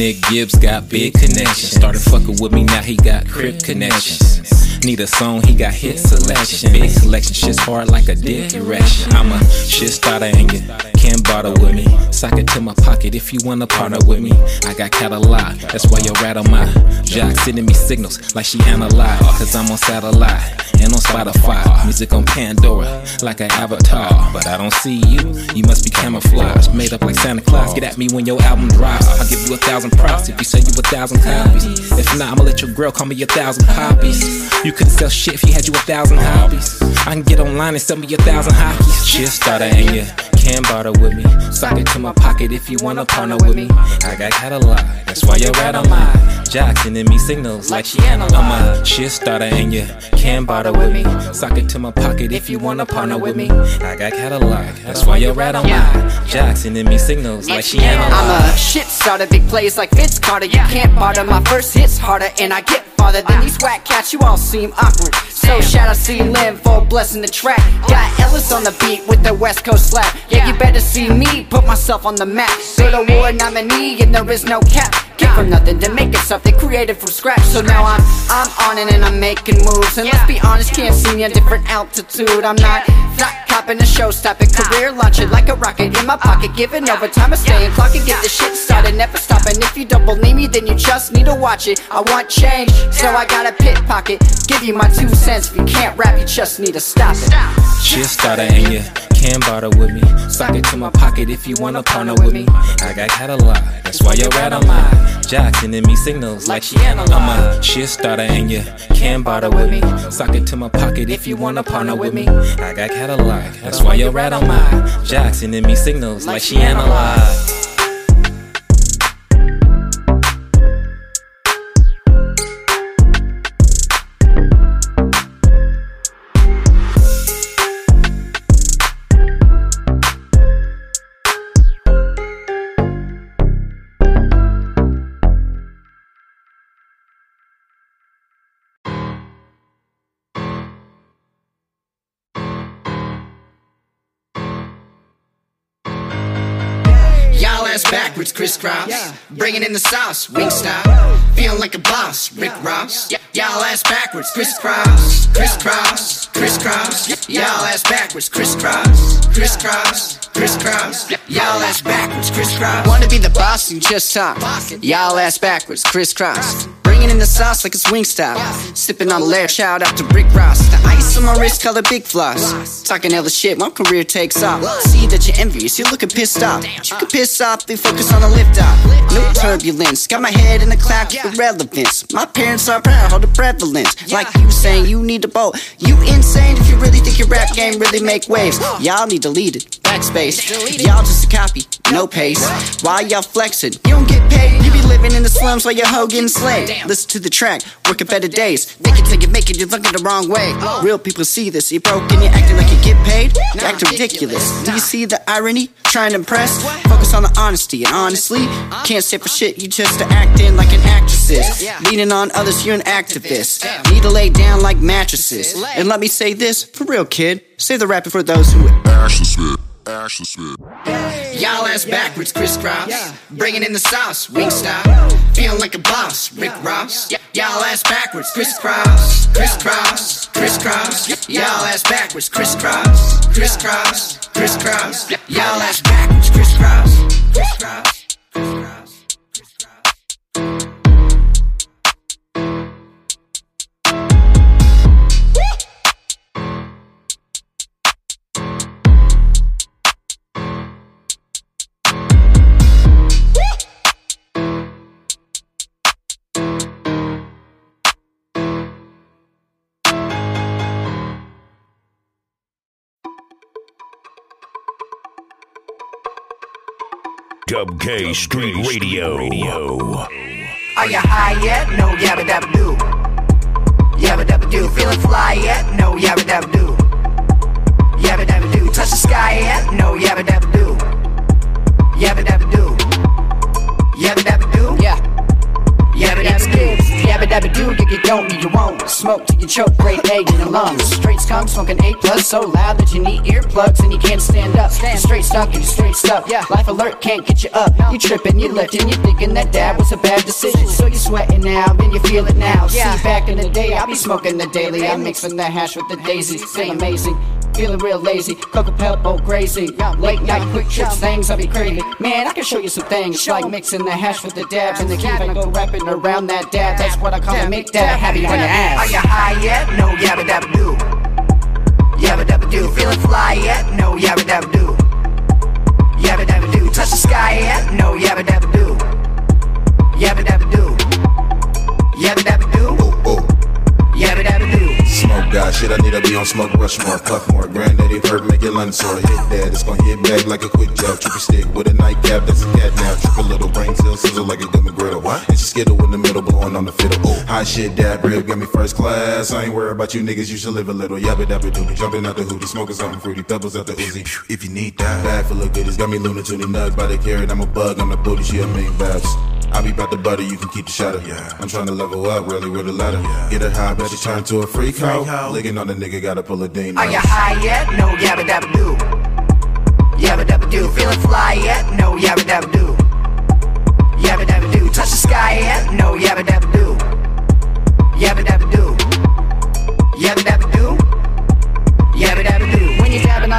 Nick Gibbs got big connections. Started fucking with me, now he got crib connections. Need a song, he got hit selection. Big collection, shit's hard like a dick erection. I'm a shit starter and you can't bother with me. Sock it to my pocket if you wanna partner with me. I got catalog, that's why you rattle my jock sending me signals like she analyze. Cause I'm on satellite and on Spotify. Music on Pandora like an avatar. But I don't see you, you must be camouflaged. Made up like Santa Claus. Get at me when your album drops. I'll give you a thousand props if you say you a thousand copies. If not, I'ma let your girl call me a thousand copies. You couldn't sell shit if you had you a thousand hobbies. I can get online and sell me a thousand hotkeys. Shit starter and you can't bother with me. Sock it to my pocket if you wanna partner with me. I got catalog, that's why you're right on my jock sending me signals like she analyzed. I'm a shit starter and you can't bother with me. Sock it to my pocket if you wanna partner with me. I got catalog, that's why you're right on my jock sending me signals like she analyzed.
I'm a shit starter, big plays like Vince Carter. You can't bother, my first hits harder, and I get farther than these whack cats. You all seem awkward. So shout out to Lynn for blessing the track. Got Ellis on the beat with the West Coast slap. Yeah, you better see me put myself on the map. Build a war nominee, and there is no cap. Came from nothing to make it something created from scratch. So now I'm I'm on it and I'm making moves. And let's be honest, can't see me at different altitude. I'm not not copping a show stopping career launching like a rocket in my pocket. Uh, Giving overtime, I stay and clock and get the shit started, never stopping. If you don't believe me, then you just need to watch it. I want change, so I got a pit pocket. Give you my two cents. If you can't rap, you just need to stop it.
Shit starter and you can't bother with me. Sock it to my pocket if you wanna partner with me. I got catalog, that's why you're right on my jock sending me signals like she analyzed. I'm a shit starter and you can't bother with me. Sock it to my pocket if you wanna partner with me. I got catalog, that's why you're right on my jock sending me signals like she analyzed.
Backwards, crisscross. Bringing in the sauce, wing style. Feeling like a boss, Rick Ross. Y'all ass backwards, crisscross, crisscross, crisscross. Y'all ass backwards, crisscross, crisscross, crisscross. Y'all ass backwards, crisscross. Wanna be the boss, you just talk. Y'all ass backwards, crisscross. Bringing in the sauce like it's wing style. Sipping on Lair, out to Rick Ross. The ice on my wrist, color big floss. Talking hella shit, my career takes off. See that you're envious, you're looking pissed off. But you can piss off, they focus on the lift off. No turbulence, got my head in the cloud, keep irrelevance. My parents are proud, hold the prevalence. Like you saying, you need a boat. You insane if you really think your rap game really make waves. Y'all need deleted, backspace. Y'all just a copy, no pace. Why y'all flexing? You don't get paid, you be living in the slums while your hoe getting slayed. Listen to the track, working better days. Think it till you make it, you're looking the wrong way. Real people see this, you broke and you're acting like you get paid. You're acting ridiculous. Do you see the irony? Trying to impress? Focus on the honesty, and honestly, can't say for shit, you just a acting like an actress is. Leaning on others, you're an activist. Need to lay down like mattresses. And let me say this, for real kid, save the rapping for those who Ashley Smith. Ashley Smith. Y'all ass backwards, crisscross. Bringing in the sauce, wing style. Feeling like a boss, Rick Ross. Y'all ass backwards, crisscross, crisscross, crisscross. Y'all ass backwards, crisscross, crisscross, crisscross. Y'all ass backwards, crisscross, crisscross, crisscross.
Dub K Street Radio.
Are you high yet? No, yabba dabba do. Yabba dabba do. Feeling fly yet? No, yabba dabba do. Yabba dabba do. Touch the sky yet? No, yabba dabba do. Dabba do. You, you don't you won't. Smoke till you choke. Great egg in your lungs. Straight skunk smoking A plus so loud that you need earplugs and you can't stand up. Stand straight stuck and you straight stuck. Yeah. Life alert can't get you up. You tripping, you lifting, you thinking that dab was a bad decision. So you sweating now, then you feel it now.
Yeah.
See, back in the day, I be smoking the daily. I'm mixing the hash with the daisy. Feel amazing. Feeling real lazy, Cocoa Pebble crazy. Late night quick trips, things I'll be crazy. Man, I can show you some things like mixing the hash with the dabs and the keep and go rapping around that dab. That's what I call a make dab. Happy on your ass. Are you high yet? No, yabba dabba do. Yabba dabba do. Feeling fly yet? No, yabba dabba do. Yabba dabba do. Touch the sky yet? No, yabba dabba do. Yabba dabba
guy, shit, I need to be on smoke rush more, puff more. Granddaddy Purp, make your lungs sore. Hit that, it's gonna hit back like a quick jab. Trippy stick with a nightcap, that's a cat now. Trip a little brain cell, sizzle like a gummy griddle. What? And she skittle in the middle, blowing on the fiddle. Hot shit, dab rib, got me first class. I ain't worried about you niggas, you should live a little. Yabba dabba doobie, jumping out the hoodie, smoking something fruity, pebbles out the Uzi. If you need that, bag full of goodies, got me Luna Toonie nugs by the carrot. I'm a bug, I'm the booty, she a main babs. I be about the butter, you can keep the shadow. Yeah. I'm trying to level up, really with a ladder. Get her high, bet she turn to a freak hoe. Licking on the nigga, gotta pull a ding.
Are you high yet? No, yabba dabba do. Yabba dabba do. Feeling fly yet? No, yabba dabba do. Yabba dabba do. Touch the sky yet? No, yabba dabba do. Yabba dabba do. Yabba dabba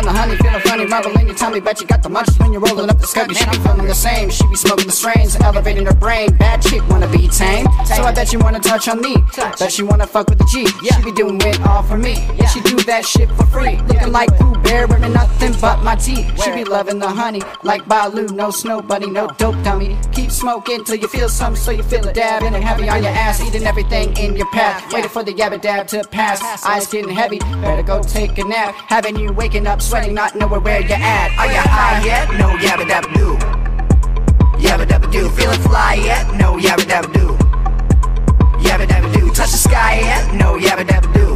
When you dabbing on the honey, feeling funny, rumble in your tummy. Bet you got the munchies when you're rolling up the scubby. She be feeling the same. She be smoking the strains, elevating her brain. Bad chick wanna be tame, so I bet you wanna touch on me. Bet she wanna fuck with the G. She be doing it all for me. Yeah, she do that shit for free. Looking like Pooh Bear, wearing nothing but my teeth. She be loving the honey, like Baloo. No snow bunny, no oh. dope dummy. Keep smoking till you feel something, so you feel it dabbing and heavy on your ass, eating everything in your path. Waiting for the yabba dab to pass. Eyes getting heavy, better go take a nap. Having you waking up sweating, not knowing where you're at. Are you high yet? No yabba dabba do. Yabba dabba do. Feeling fly yet? No yabba dabba do. Yabba dabba do. Touch the sky yet? No yabba dabba do.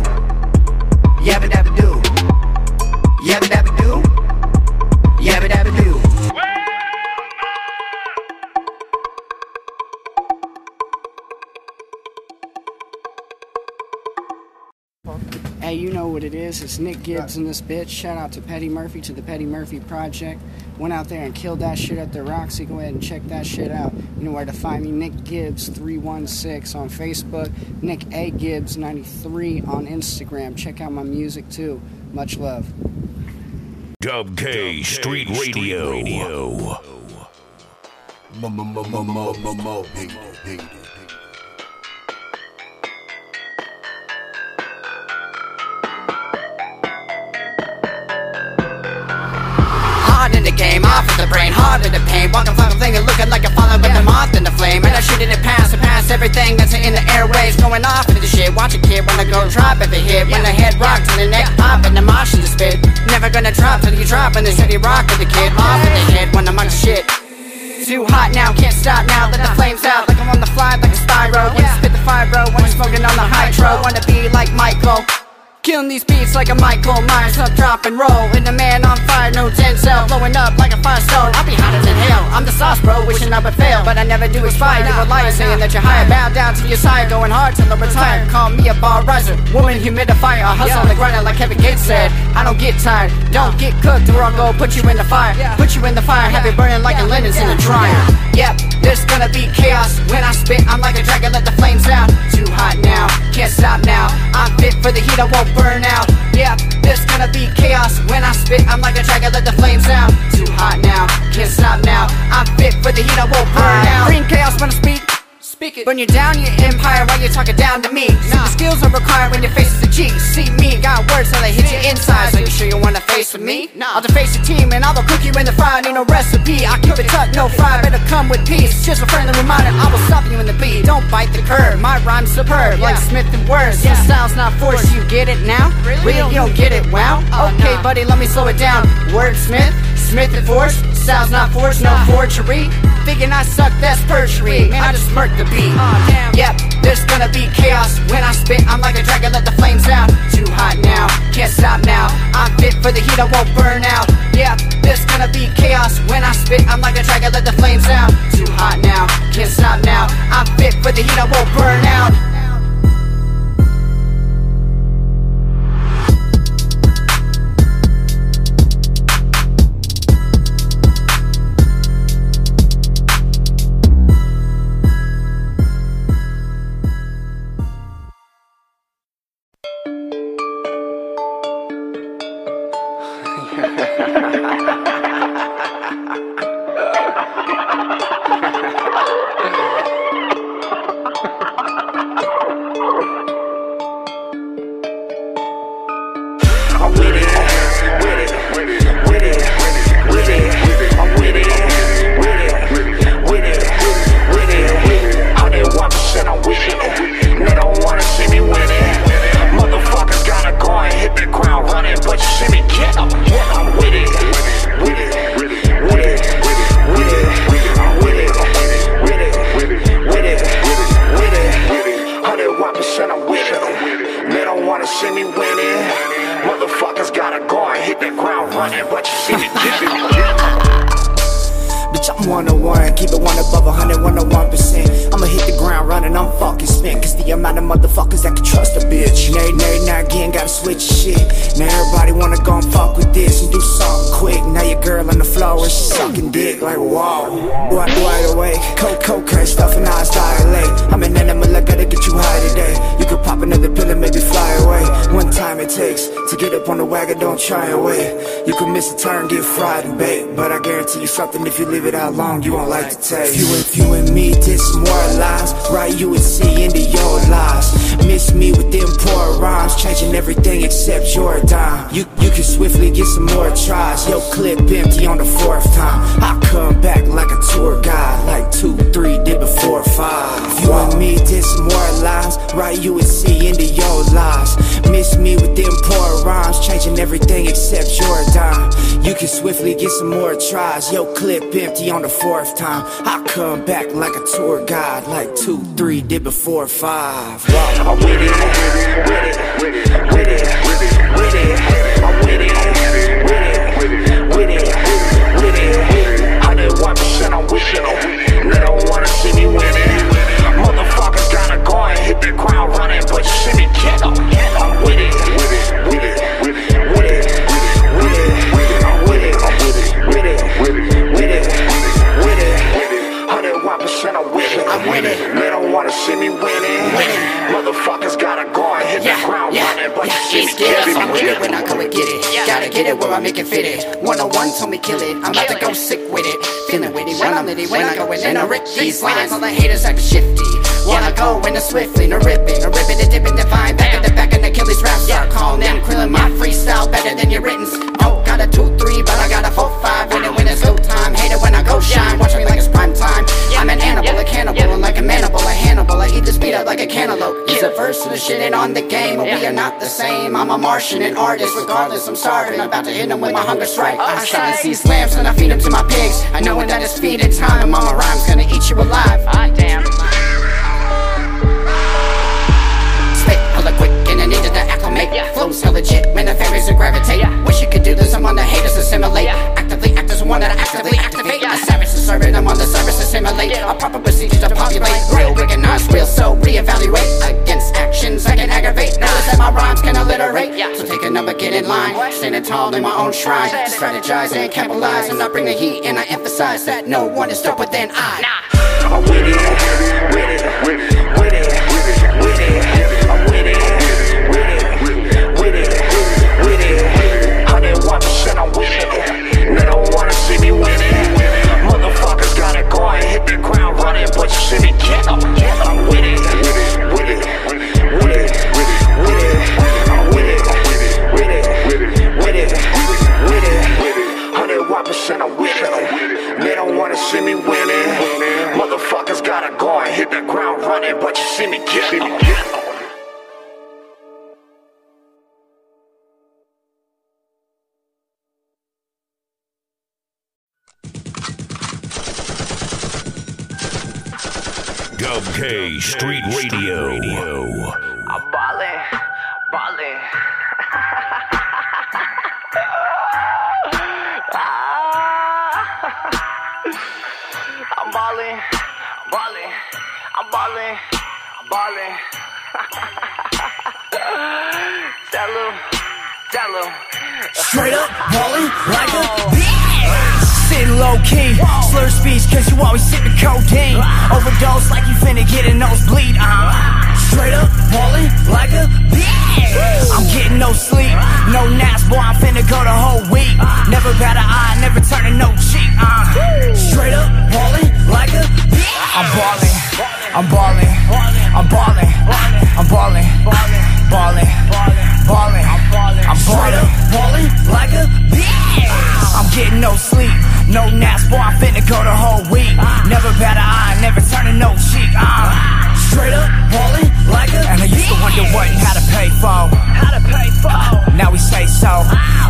Is. It's Nick Gibbs in this bitch. Shout out to Petty Murphy, to the Petty Murphy Project. Went out there and killed that shit at the Roxy. Go ahead and check that shit out. You know where to find me. Nick Gibbs 316 on Facebook. Nick A. Gibbs 93 on Instagram. Check out my music too. Much love.
Dub K Street Radio.
Hard off of the brain, hard in the pain. Walking, fucking thing and looking like a fallen with a moth in the flame. And I shoot it and pass and pass everything that's in the airways. Going off into the shit. Watch a kid when I go drop the hit. When the head rock to the neck pop and the mosh in the spit. Never gonna drop till you drop in the city rock with the kid. Off in the head when I'm on shit. Too hot now, can't stop now. Let the flames out like I'm on the fly like a spyro. When you spit the fire, bro. When I'm smoking on the hydro, wanna be like Michael. Killing these beats like a Michael Myers, up, drop and roll. And the man on fire, no Denzel, blowing up like a firestone. I'll be hotter than hell. I'm the sauce, bro, wishing I would fail, but I never do expire. You a liar saying that you're higher, bow down to your side, going hard till I retire. Call me a bar riser, woman humidifier. I hustle on the grinder like Kevin Gates said. I don't get tired, don't get cooked, or I'll go put you in the fire. Put you in the fire, have it burning like a linens in a dryer. Yep, there's gonna be chaos when I spit. I'm like a dragon, let the flames out. Too hot now, can't stop now. I'm fit for the heat, I won't burn out. Yeah, there's gonna be chaos when I spit. I'm like a dragon, let the flames out. Too hot now, can't stop now. I'm fit for the heat, I won't burn out. Bring chaos when I speak. Speak it. Burn you down, your empire, while you're talking down to me. See, the skills are required when your face is a G. See me, got words till they hit your insides. So you sure you wanna face with me? I'll deface your team and I will cook you in the fry. Ain't no recipe. I keep it tucked, no fry. Better come with peace. Just a friendly reminder, I will stop you in the beat. Don't bite the curve. My rhyme's superb, like Smith and Words. Your style's not forced. You get it now? Really? You don't get it? Wow. Oh, okay, buddy, let me slow it down. Wordsmith, Smith and Force. freestyles, not forced, no forgery. Thinking I suck, that's perjury. Man, I just murked the beat. Oh, yep, there's gonna be chaos when I spit. I'm like a dragon, let the flames out. Too hot now, can't stop now. I'm fit for the heat, I won't burn out. Yep, there's gonna be chaos when I spit. I'm like a dragon, let the flames out. Too hot now, can't stop now. I'm fit for the heat, I won't burn out.
More tries. Yo, clip empty on the fourth time. I come back like a tour guide, like two, three did before five.
I'm with it, with it, with it, with it, with it, with it. I'm with it,
101 me kill it. I'm about to go sick with it. Feeling witty when I'm litty. When I go in and I rip these lines, all the haters act shifty. Wanna go in a swiftly, no ripping, no ripping, and dipping, divine. Back at the back and the Achilles rap start calling them. Krillin' my freestyle better than your written. Oh, got a 2-3, but I got a 4-5. Winning when it's go time. Hate it when I go shine. Watch me like it's prime time. I'm an animal, a cannibal, and like a manable, a Hannibal. I eat this beat up like a cantaloupe. He's a verse to the shit ain't on the game, but we are not the same. I'm a Martian, an artist, regardless. I'm starving, I'm about to hit him with my hunger strike. I shine and see slams, and I feed them to my pigs. I know that is feeding time, and mama rhyme's gonna eat you alive. Ah, damn. Spit hella quick, and I needed to acclimate. Flows hella legit, when the fairies are gravitate. Wish you could do this, I'm on the haters assimilate. Actively act as one that I actively activate. A savage to serve it, I'm on the service assimilate. A proper procedure to populate. Real recognize, real so reevaluate. Against actions I can aggravate. Notice that my rhymes can alliterate. So take a number, get in line. Standing tall in my own shrine. Strategize and capitalize, and I bring the heat, and I emphasize that no one is doper than I.
I'm
K Street Radio.
Sitting low key, slur speech cause you always sippin' codeine. Overdose like you finna get a nosebleed. Uh. Straight up ballin' like a bitch. I'm getting no sleep, no naps, boy. I'm finna go the whole week. Never bat an eye, never turning no cheek. Uh. Straight up ballin' like a bitch. I'm ballin', I'm ballin', I'm ballin', I'm ballin', ballin', ballin', ballin', I'm straight up ballin' like a bitch. I'm getting no sleep, no naps, boy. I'm finna go the whole week. Never bat an eye, never turning no cheek. Uh. Straight up ballin' like a And I used to wonder what and how to pay for. How to pay for. Now we say so.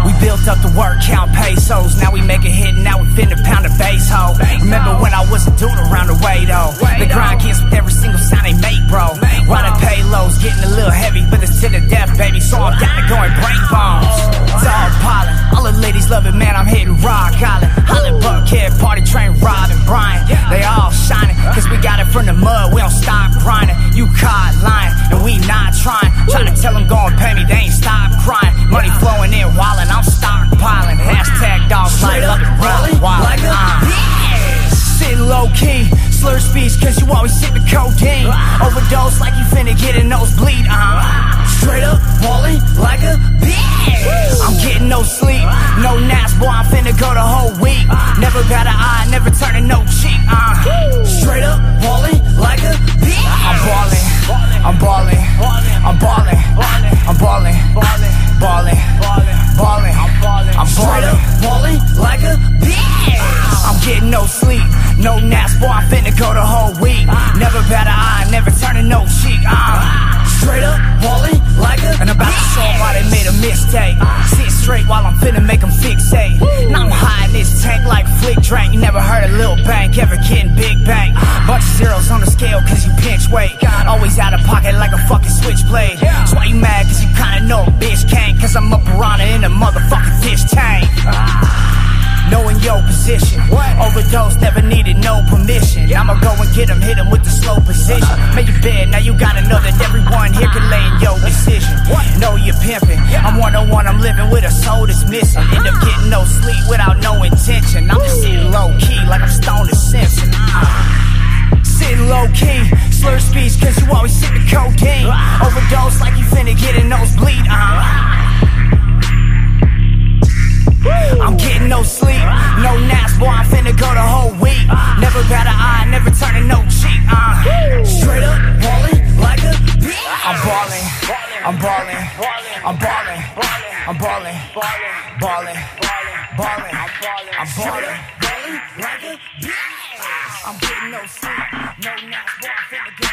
We built up the work, count pesos. Now we make a hit, now we finna pound a bass hoe. Remember when I was a dude around the way though? The grind gets with every single sound they make, bro. Riding payloads, getting a little heavy, but it's to the death, baby. So I'm down to go and break bones. Dog pollen, all the ladies love it, man. I'm hitting rock island. Holland Buckhead, party train, Robin, Brian. They all shining, cause we got it from the mud. We don't stop grinding. You caught lying, and we not trying. Trying to tell them go and pay me, they ain't stop crying. Money flowing in, wildin', I'm stockpiling. Hashtag dog Straight like up up ballin' wild. like a bitch. Sitting low key, slur speech cause you always sippin' codeine. Overdose like you finna get a nosebleed. Uh. Straight up ballin' like a bitch. I'm getting no sleep, no naps, boy. I'm finna go the whole week. Never bat an eye, never turning no cheek. Uh. Straight up ballin' like a bitch. I'm ballin', I'm ballin', I'm ballin', I'm ballin', ballin', ballin', I'm ballin'. straight up ballin' like a bitch. I'm getting no sleep, no naps, boy. I'm finna go the whole week. Never bat an eye, never turning no cheek. Uh. Straight up ballin' like a And about to show why they made a mistake. Sit straight while I'm finna make make 'em fixate. Now I'm high in this tank like flick drank. You never heard of Lil Bank, ever getting big bang. Bunch of zeros on the scale cause you pinch weight. Always out of pocket like a fucking switchblade. That's why you mad cause you kinda know a bitch can't. Cause I'm a piranha in a motherfucking fish tank. Ah. Knowing your position. What? Overdose never needed no permission. I'ma go and get him, hit him with the slow position. Make your bed, now you gotta know that everyone here can lay in your decision. Know you're pimping. I'm one on one, I'm living with a soul that's missing. End up getting no sleep without no intention. I'm just sitting low key like I'm stoned as Simpson. Ah. Sitting low key, slur speech cause you always sipping codeine. Overdose like you finna get a nosebleed. Uh. I'm getting no sleep, no naps, boy. I'm finna go the whole week. Never bat an eye, never turning no cheek. Uh. Straight up ballin' like a bitch. I'm ballin', I'm ballin', I'm ballin', I'm ballin', ballin', ballin', I'm ballin', ballin' like a bitch. I'm getting no sleep, no naps, boy. I'm finna go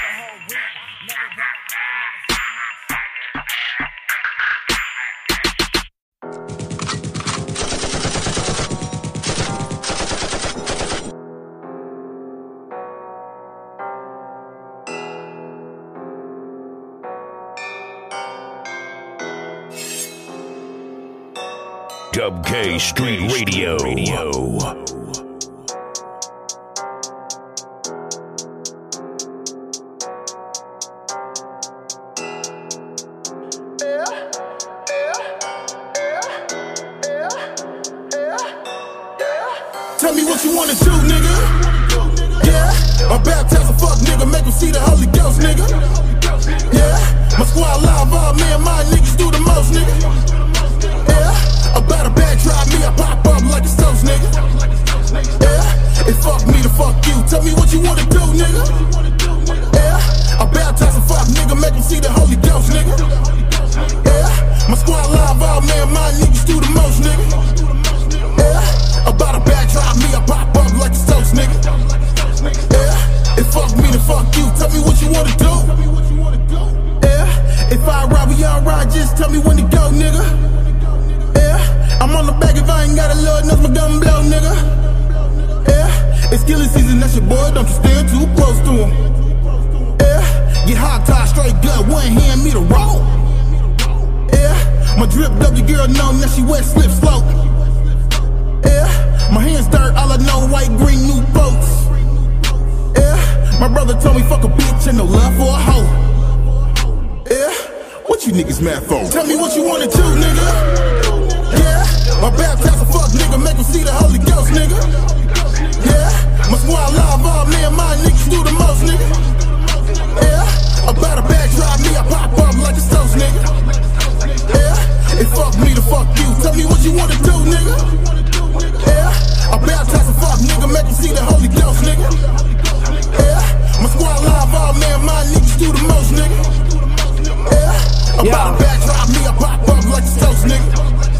Dub K Street Radio.
Tell me what you wanna do, nigga. Yeah, or baptize a fuck nigga, make him see the Holy Ghost, nigga. Yeah, my squad live, all me and my niggas do the most, nigga. About a bad drive, me I pop up like it's toast, nigga. Yeah, it fuck me to fuck you. Tell me what you wanna do, nigga. Yeah, I baptize a fuck nigga, make him see the Holy Ghost, nigga. Yeah, my squad live, all me and my niggas do the most, nigga. Yeah, about a bad drive, me I pop up like it's toast, nigga. Yeah, it fuck me to fuck you. Tell me what you wanna do. Yeah, if I ride, we all ride. Just tell me when to go, nigga. I'm on the back if I ain't got a load, knows my gun blow, nigga. Yeah, it's killing season, that's your boy. Don't you stand too close to him. Yeah, get high, tie, straight gut, one hand me the roll. Yeah, my drip W girl know now she wet slip slope. Yeah, my hands dirt, all I know white, green, new boats. Yeah, my brother told me fuck a bitch and no love for a hoe. Yeah, what you niggas mad for? Tell me what you wanna do, nigga. My baptize a fuck nigga, make him see the Holy Ghost, nigga. Yeah, my squad live, all me and my niggas do the most, nigga. Yeah, about a bag drive me, I pop up like a toast, nigga. Yeah, it fuck me to fuck you. Tell me what you wanna do, nigga. Yeah, I baptize a fuck nigga, make him see the Holy Ghost, nigga. Yeah, my squad live, all me and my niggas do the most, nigga. Yeah, about a bag drive me, I pop up like a toast, nigga.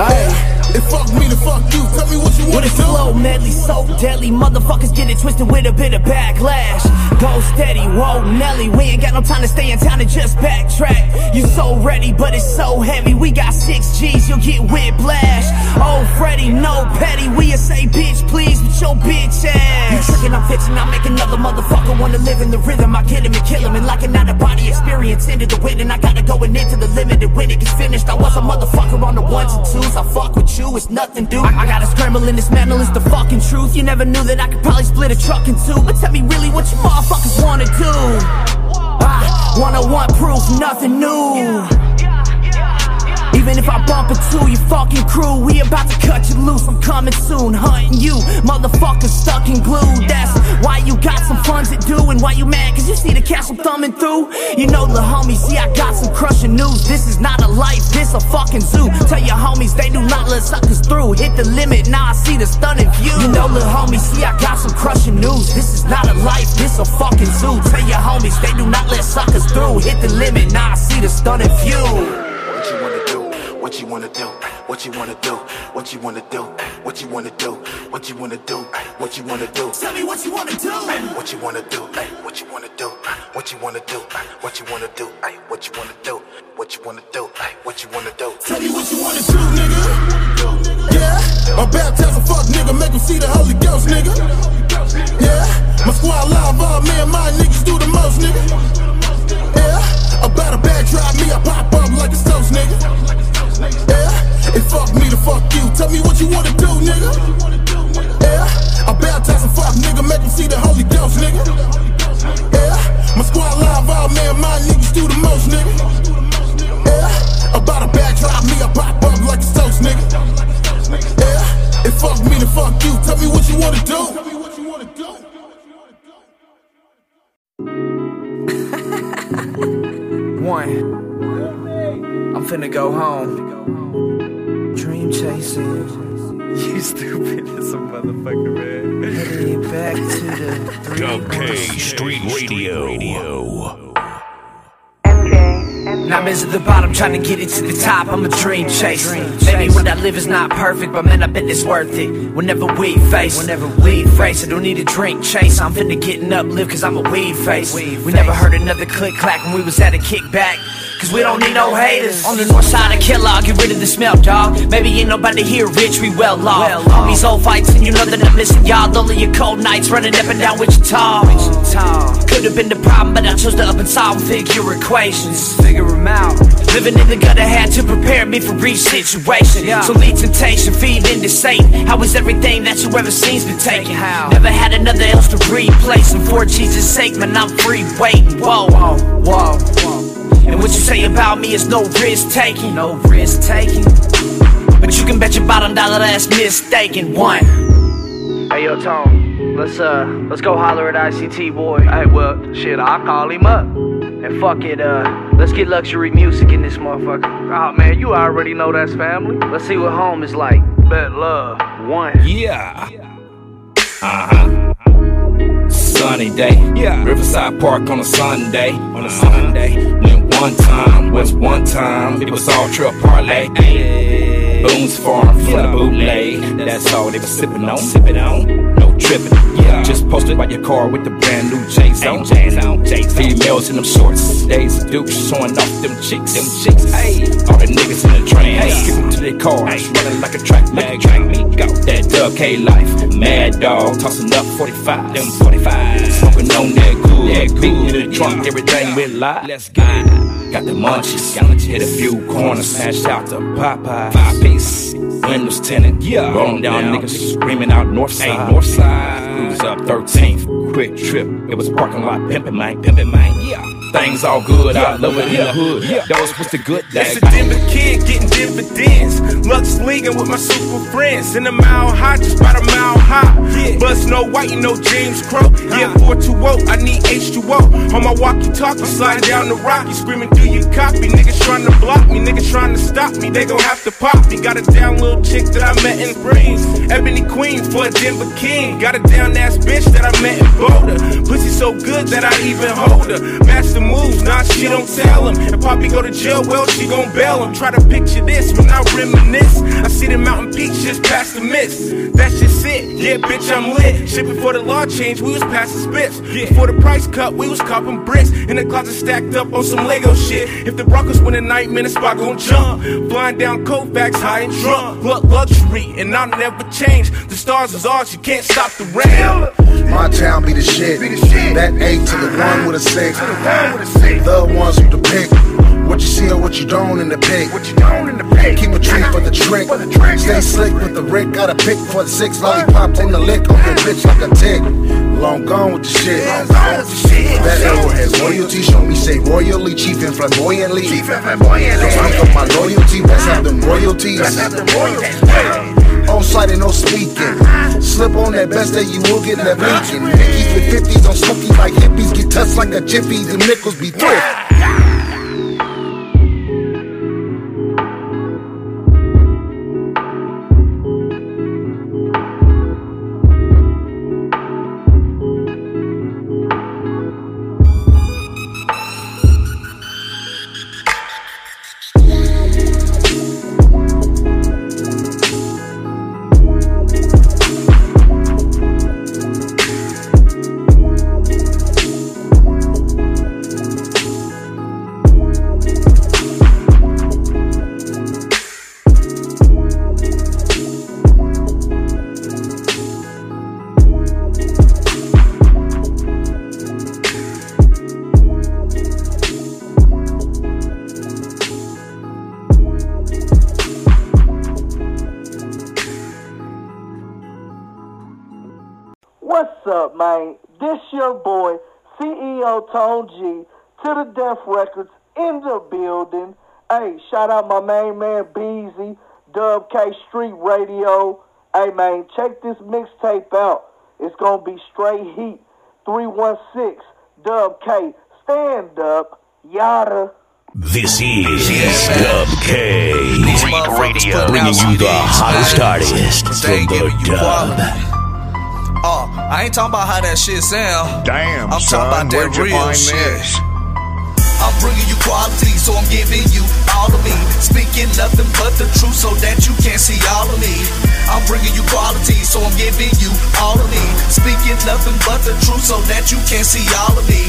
Yeah, it fuck me to fuck you. Tell me what you
With
wanna
a
do.
flow medley so deadly, motherfuckers get it twisted with a bit of backlash. Go steady, whoa Nelly, we ain't got no time to stay in town and just backtrack. You so ready, but it's so heavy. We got six G's, you'll get whiplash. Oh Freddy, no petty, we a say bitch please with your bitch ass. You tricking, I'm fixing, I make another motherfucker wanna live in the rhythm. I get him and kill him, and like an out of body experience into the win, and I gotta go and into the limit. And when it gets finished, I was a motherfucker on the ones and twos. I fuck with you, it's nothing, dude. I, I gotta scramble in this mantle, it's the fucking truth. You never knew that I could probably split a truck in two, but tell me really what you motherfuckers wanna do. I wanna want proof, nothing new. Even if I bump into your fucking crew, we about to cut you loose. I'm coming soon, hunting you, motherfuckers stuck in glue. That's why you got some funds to do, and why you mad? Cause you see the cash I'm thumbing through. You know, the homies, see, I got some crushing news. This is not a life, this a fucking zoo. Tell your homies they do not let suckers through. Hit the limit, now I see the stunning view. You know, the homies, see, I got some crushing news. This is not a life, this a fucking zoo. Tell your homies they do not let suckers through. Hit the limit, now I see the stunning view.
What you wanna do? What you wanna do? What you wanna do? What you wanna do? What you wanna do? What you wanna do?
Tell me what you wanna do.
What you wanna do? What you wanna do? What you wanna do? What you wanna do? What you wanna do? What you wanna do? What you wanna do?
Tell me what you wanna do, nigga. Yeah, I baptize a fuck nigga, make him see the Holy Ghost, nigga. Yeah, my squad live, all me and my niggas do the most, nigga. Yeah, about a bag drive me, I pop up like a toast, nigga. Yeah, it fuck me to fuck you. Tell me what you wanna do, nigga. Yeah, I baptize a fuck nigga, make him see the Holy Ghost, nigga. Yeah, my squad live, all me and my niggas do the most, nigga. Yeah, about a bag drive me, I pop up like a toast, nigga. Yeah, it fuck me to fuck you. Tell me what you wanna do.
One. I'm finna go home. Dream chasing. You stupid as a motherfucker, man. Headed back to the
Dub K Street Radio.
Now I'm at the bottom, trying to get it to the top. I'm a dream chaser. Maybe what I live is not perfect, but man, I bet it's worth it. Whenever we face, whenever we face, I don't need a drink chase. I'm finna get an uplift, cause I'm a weed face. We never heard another click clack when we was at a kickback. Cause we don't need no haters. On the north side of Kellogg, get rid of the smell, dog. Maybe ain't nobody here rich, we well off. On these old fights, and you know that I'm missing y'all. Only your cold nights running up and down Wichita. Could have been the problem, but I chose to up and solve and figure equations. Figure them out. Living in the gutter had to prepare me for each situation. So lead temptation, feed into Satan. How is everything that you ever seen's been taken? Never had another else to replace. And for Jesus' sake, man, I'm free waiting. Whoa, whoa, whoa. And what you say about me is no risk taking. No risk taking. But you can bet your bottom dollar that's mistaken. One.
Hey yo, Tone, let's uh, let's go holler at ICT boy. Hey, well, shit, I'll call him up. And fuck it, uh, let's get luxury music in this motherfucker. Oh man, you already know that's family. Let's see what home is like. Bet love. One.
Yeah. Uh huh. Sunny day. Yeah. Riverside Park on a Sunday. On a Sunday. Went one time. Was one time. It was all trail parlay. Boone's Farm, full of bootleg. That's all they was sipping on. Sipping on. No tripping. Yeah. Just posted by your car with the brand new J's on. J's on. J's Females in them shorts. Daisy Duke showing off them cheeks. Them cheeks. Hey. All the niggas in the train. Hey. Skipping to their cars. Running like a track mag. Track me go. That Dub K life. Mad dog. Tossing up 45. Them 45. Smoking on that good. That good. in the trunk, everything we lie. Let's it. Got the munchies, hit a few corners, smashed out the Popeye. Five piece, windows tinted. Yeah, rolling down niggas screaming out north side. North side. Cruise up 13th, QuikTrip. It was parking lot pimpin' man, pimpin' man. Yeah. Things all good, I love it in the hood. Those was what's the good days.
It's a Denver kid getting dividends. Lux leaguing with my super friends. In a mile high, just about a mile high. Bust no white, know James Crow. Yeah, uh-huh. 420, I need H2O. On my walkie talkie, sliding down the rocky, screaming, Do you copy? Niggas trying to block me, niggas trying to stop me. They gon' have to pop me. Got a down little chick that I met in Springs. Ebony Queen for a Denver King. Got a down ass bitch that I met in Boulder. Pussy so good that I even hold her. Master moves, nah, she don't tell him. If Poppy go to jail, well, she gon' bail him. Try to picture this when I reminisce. I see the mountain peaks just past the mist. That's just it. Yeah, bitch, I'm lit. Shit before the law changed, we was passing spits. Before the price cut, we was copping bricks. In the closet stacked up on some Lego shit. If the Broncos win a night, man, the spot gon' jump. Flying down Colfax, high and drunk. Look, luxury, and I'll never change. The stars is ours, you can't stop the rain.
My town be the shit. That eight to the one with a six. The ones who depict what you see or what you don't in the pic. What you don't in the pic. Keep a tree for the trick. Stay slick with the Rick. Got a pick for the six. Lollipop on the lick on your bitch like a tick. Long gone with the shit. That arrow has loyalty. Show me say royally. Chief and flamboyantly. Chief and flamboyantly. I'm for my loyalty. Let's have them royalties. Let's have them royalties. On sight and no speaking. Slip on that best that you will get in that blinking. Nickies with 50s on smokies like hippies. Get touched like a jiffy. The nickels be thrift.
Man? This your boy, CEO Tone G, Till Tha Death Records in the building. Hey, shout out my main man Beezy, Dub K Street Radio. Hey man, check this mixtape out. It's gonna be straight heat. 316 Dub K. Stand up. Yada.
This is Dub K Street Radio, bringing you the hottest artist from the dub.
I ain't talking about how that shit sound.
Damn,
I'm
son,
talking about that real shit.
this?
I'm bringing you quality, so I'm giving you all of me. Speaking nothing but the truth, so that you can see all of me. I'm bringing you quality, so I'm giving you all of me. Speaking nothing but the truth, so that you can't see all of me.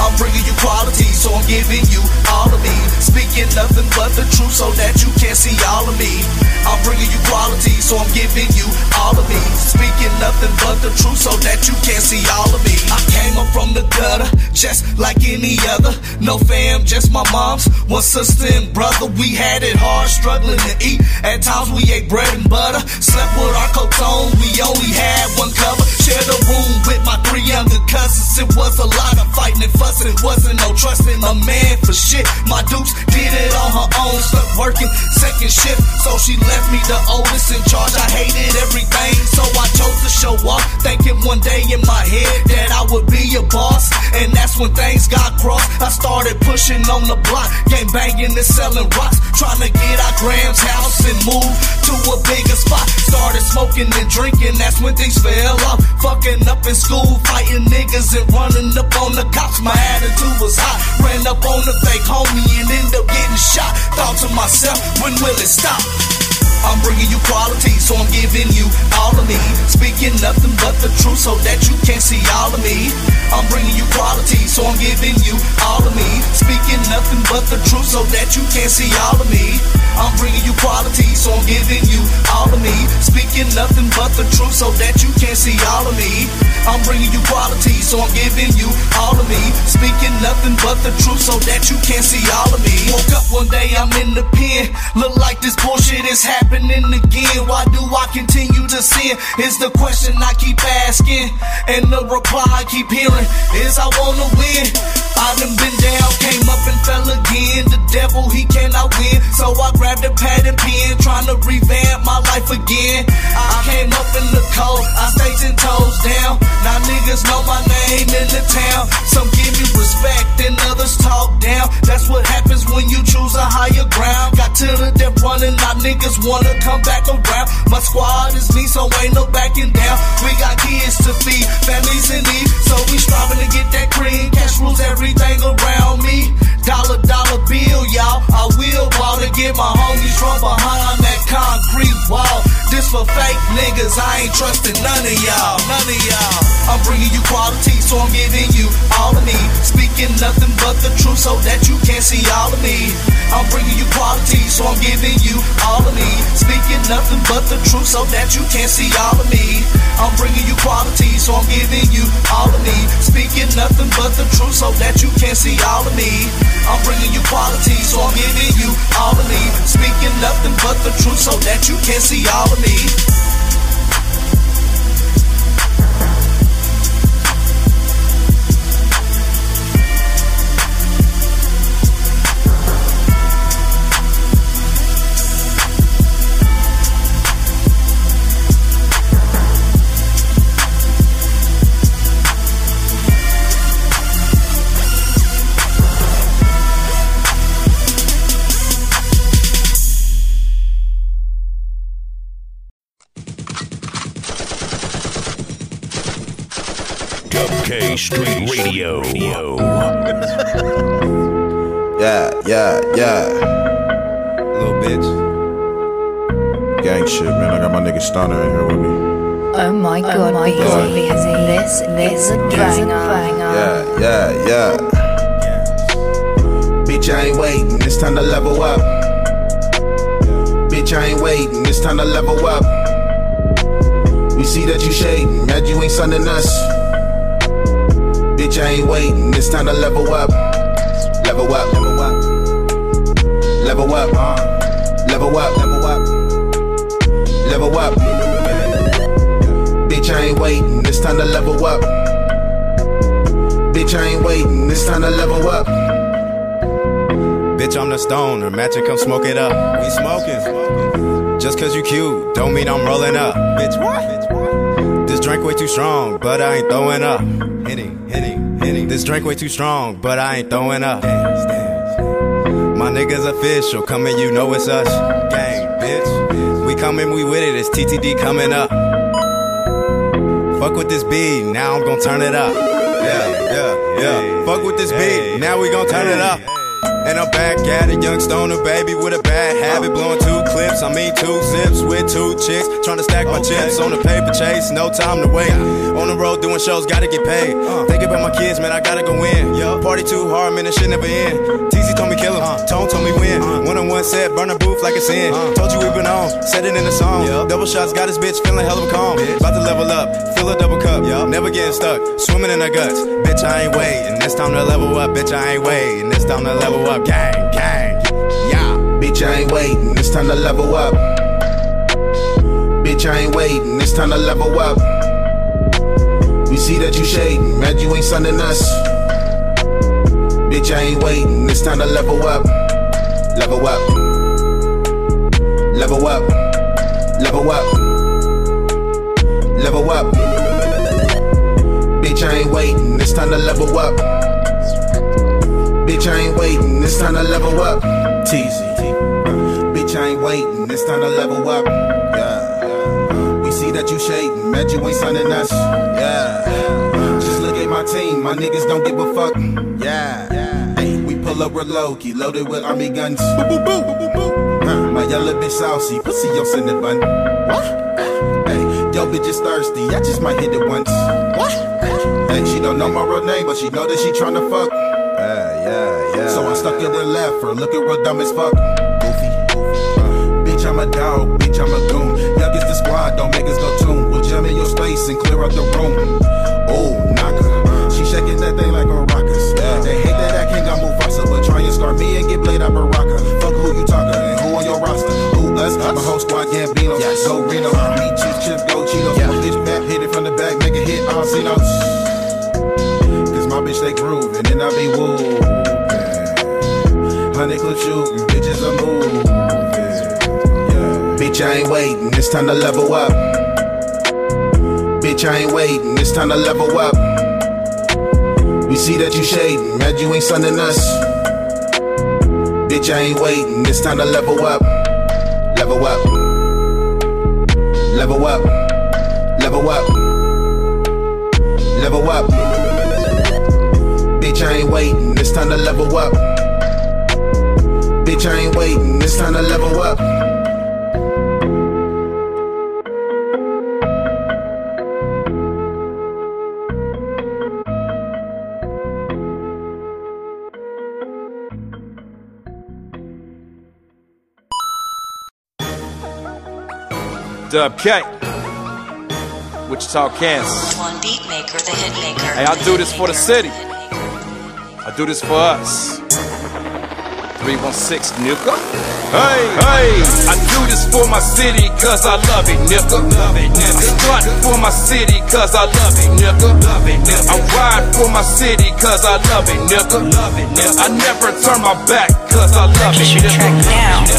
I'm bringing you quality, so I'm giving you all of me. Speaking nothing but the truth, so that you can't see all of me. I'm bringing you quality, so I'm giving you all of me. Speaking nothing but the truth, so that you can't see all of me. I came up from the gutter, just like any other. No fam, just my mom's. One sister and brother, we had it hard, struggling to eat. At times we ate bread and butter. Slept with our coats on, we only had one cover. Shared a room with my three younger cousins. It was a lot of fighting and fussing. Wasn't no trusting a man for shit. My dukes did it on her own, stuck working second shift. So she left me the oldest in charge. I hated everything, so I chose to show up. Thinking one day in my head that I would be a boss. And that's when things got crossed. I started pushing on the block, game banging and selling rocks. Trying to get out Graham's house and move to a bigger spot. Started smoking and drinking, that's when things fell off. Fucking up in school, fighting niggas and running up on the cops. My attitude was hot. Ran up on the fake homie and ended up getting shot. Thought to myself, when will it stop? I'm bringing you quality, so I'm giving you all of me. Speaking nothing but the truth, so that you can see all of me. I'm bringing you quality, so I'm giving you all of me. Speaking nothing but the truth so that you can see all of me. I'm bringing you quality, so I'm giving you all of me. Speaking nothing but the truth so that you can see all of me. I'm bringing you quality, so I'm giving you all of me. Speaking nothing but the truth so that you can see all of me. Woke up one day, I'm in the pen. Look like this bullshit is happening again. Why do I continue to sin? Is the question I keep asking. And the reply I keep hearing is I wanna win. I done been down, came up and fell again. The devil, he cannot win. So I grabbed a pad and pen, trying to revamp my life again. I came up in the cold, I stayed ten toes down. Now niggas know my name in the town. Some give me respect and others talk down. That's what happens when you choose a higher ground. Got to the death running, now niggas wanna come back around. My squad is me, so ain't no backing down. We got kids to feed, families in need, so we striving to get that cream. Cash rules everything around me. Dollar, dollar bill, y'all. I will ball to get my homies from behind that concrete wall. This for fake niggas, I ain't trusting none of y'all, none of y'all. I'm bringing you quality, so I'm giving you all of me. Speaking nothing but the truth, so that you can see all of me. I'm bringing you quality, so I'm giving you all of me. Speaking nothing but the truth, so that you can see all of me. I'm bringing you quality, so I'm giving you all of me. Speaking nothing but the truth, so that you can see all of me. I'm bringing you quality, so I'm giving you all of me. Speaking nothing but the truth, so that you can see all of me.
K Street Radio.
Yeah, yeah, yeah.
Little bitch.
Gang shit, man. I got my nigga Stunner in here with me.
Oh my oh god, oh
my God.
This, this is a banger.
Yeah, yeah, yeah. Bitch, I ain't waiting. It's time to level up. Bitch, I ain't waiting. It's time to level up. We see that you shading. that you ain't sunning us. Bitch, I ain't waiting. It's time to level up. Level up. Level up. Level up. Level up. Level up. Level up. Bitch, I ain't waiting. It's time to level up. Bitch, I ain't waiting. It's time to level up.
Bitch, I'm the stoner. Matching, come smoke it up. We smoking. Just cause you cute, don't mean I'm rolling up. Bitch, what? This drink way too strong, but I ain't throwing up. Hitting, hitting, hitting. This drink way too strong, but I ain't throwing up. My niggas official, coming, you know it's us. Gang, bitch. We coming, we with it. It's TTD coming up. Fuck with this beat, now I'm gonna turn it up. Yeah, yeah, yeah. Fuck with this beat, now we gonna turn it up. And I'm back at it, young stoner baby with a bad habit, blowing two clips. I mean two zips with two chicks, trying to stack my chips on the paper chase. No time to wait. On the road doing shows, gotta get paid. Uh. Thinking about my kids, man, I gotta go in. Party too hard, man, this shit never end. TZ told me kill him, uh. Tone told me win. One on one set, burn a booth like it's in. Uh. Told you we been on, said it in the song. Double shots, got his bitch feeling hella calm. About to level up, fill a double cup. Never getting stuck, swimming in the guts. Bitch, I ain't waiting. It's time to level up, bitch, I ain't waiting. It's time to level up, gang, gang. Yeah.
Bitch, I ain't waiting. It's time to level up. Bitch, I ain't waiting. It's time to level up. We see that you shading. Mad you ain't sunning us. Bitch, I ain't waiting. It's time to level up. Level up. Level up. Level up. Level up. Bitch, I ain't waiting. It's time to level up. Bitch, I ain't waiting. It's time to level up. Tiezy. Bitch, I ain't waiting. It's time to level up. Yeah. We see that you shading. Mad you ain't sunning us. Yeah. Just look at my team. My niggas don't give a fuck. Yeah. Hey, we pull up real low key, loaded with army guns. Boo boo boo boo boo boo. My yellow bitch saucy, pussy yo send it bun. What? Hey, yo bitch is thirsty. I just might hit it once. What? Hey, she don't know my real name, but she know that she tryna fuck. Yeah, yeah, yeah. So I stuck it and left her, looking real dumb as fuck. Goofy, uh, bitch, I'm a dog, bitch, I'm a goon. Youngest the squad, don't make us go tune. We'll jam in your space and clear out the room. Oh, knocker. She shaking that thing like a rocker. They hate that I can't got Mufasa, but try and scar me and get played out Baraka. Fuck who you talking and who on your roster. Who us? My whole squad Gambino. Yes. Go Reno. Me, Chief, Chip, go Cheetos. Yeah. Bitch, back, hit it from the back, make it hit all Cenos. Cause my bitch, they groove, and then I be woo. Honey clip shooting, bitches are moving. Yeah. Bitch, I ain't waiting, it's time to level up. Bitch, I ain't waiting, it's time to level up. We see that you shading, mad you ain't sunning us. Bitch, I ain't waiting, it's time to level up. Level up. Level up. Level up. Level up. Bitch, I ain't waiting, it's time to level up. Bitch, I ain't waiting, it's time to level up.
Dub K. Wichita, Kansas.
One beat maker, the hit maker.
Hey, I do this for the city. I do this for us. 316 nigga. Hey, hey, I do this for my city cause I love it, nigga. Love it, nigga. I stunt for my city cause I love it, nigga. Love it, nigga. I ride for my city cause I love it, nigga. Love it, nigga. I never turn my back cause I love it, nigga.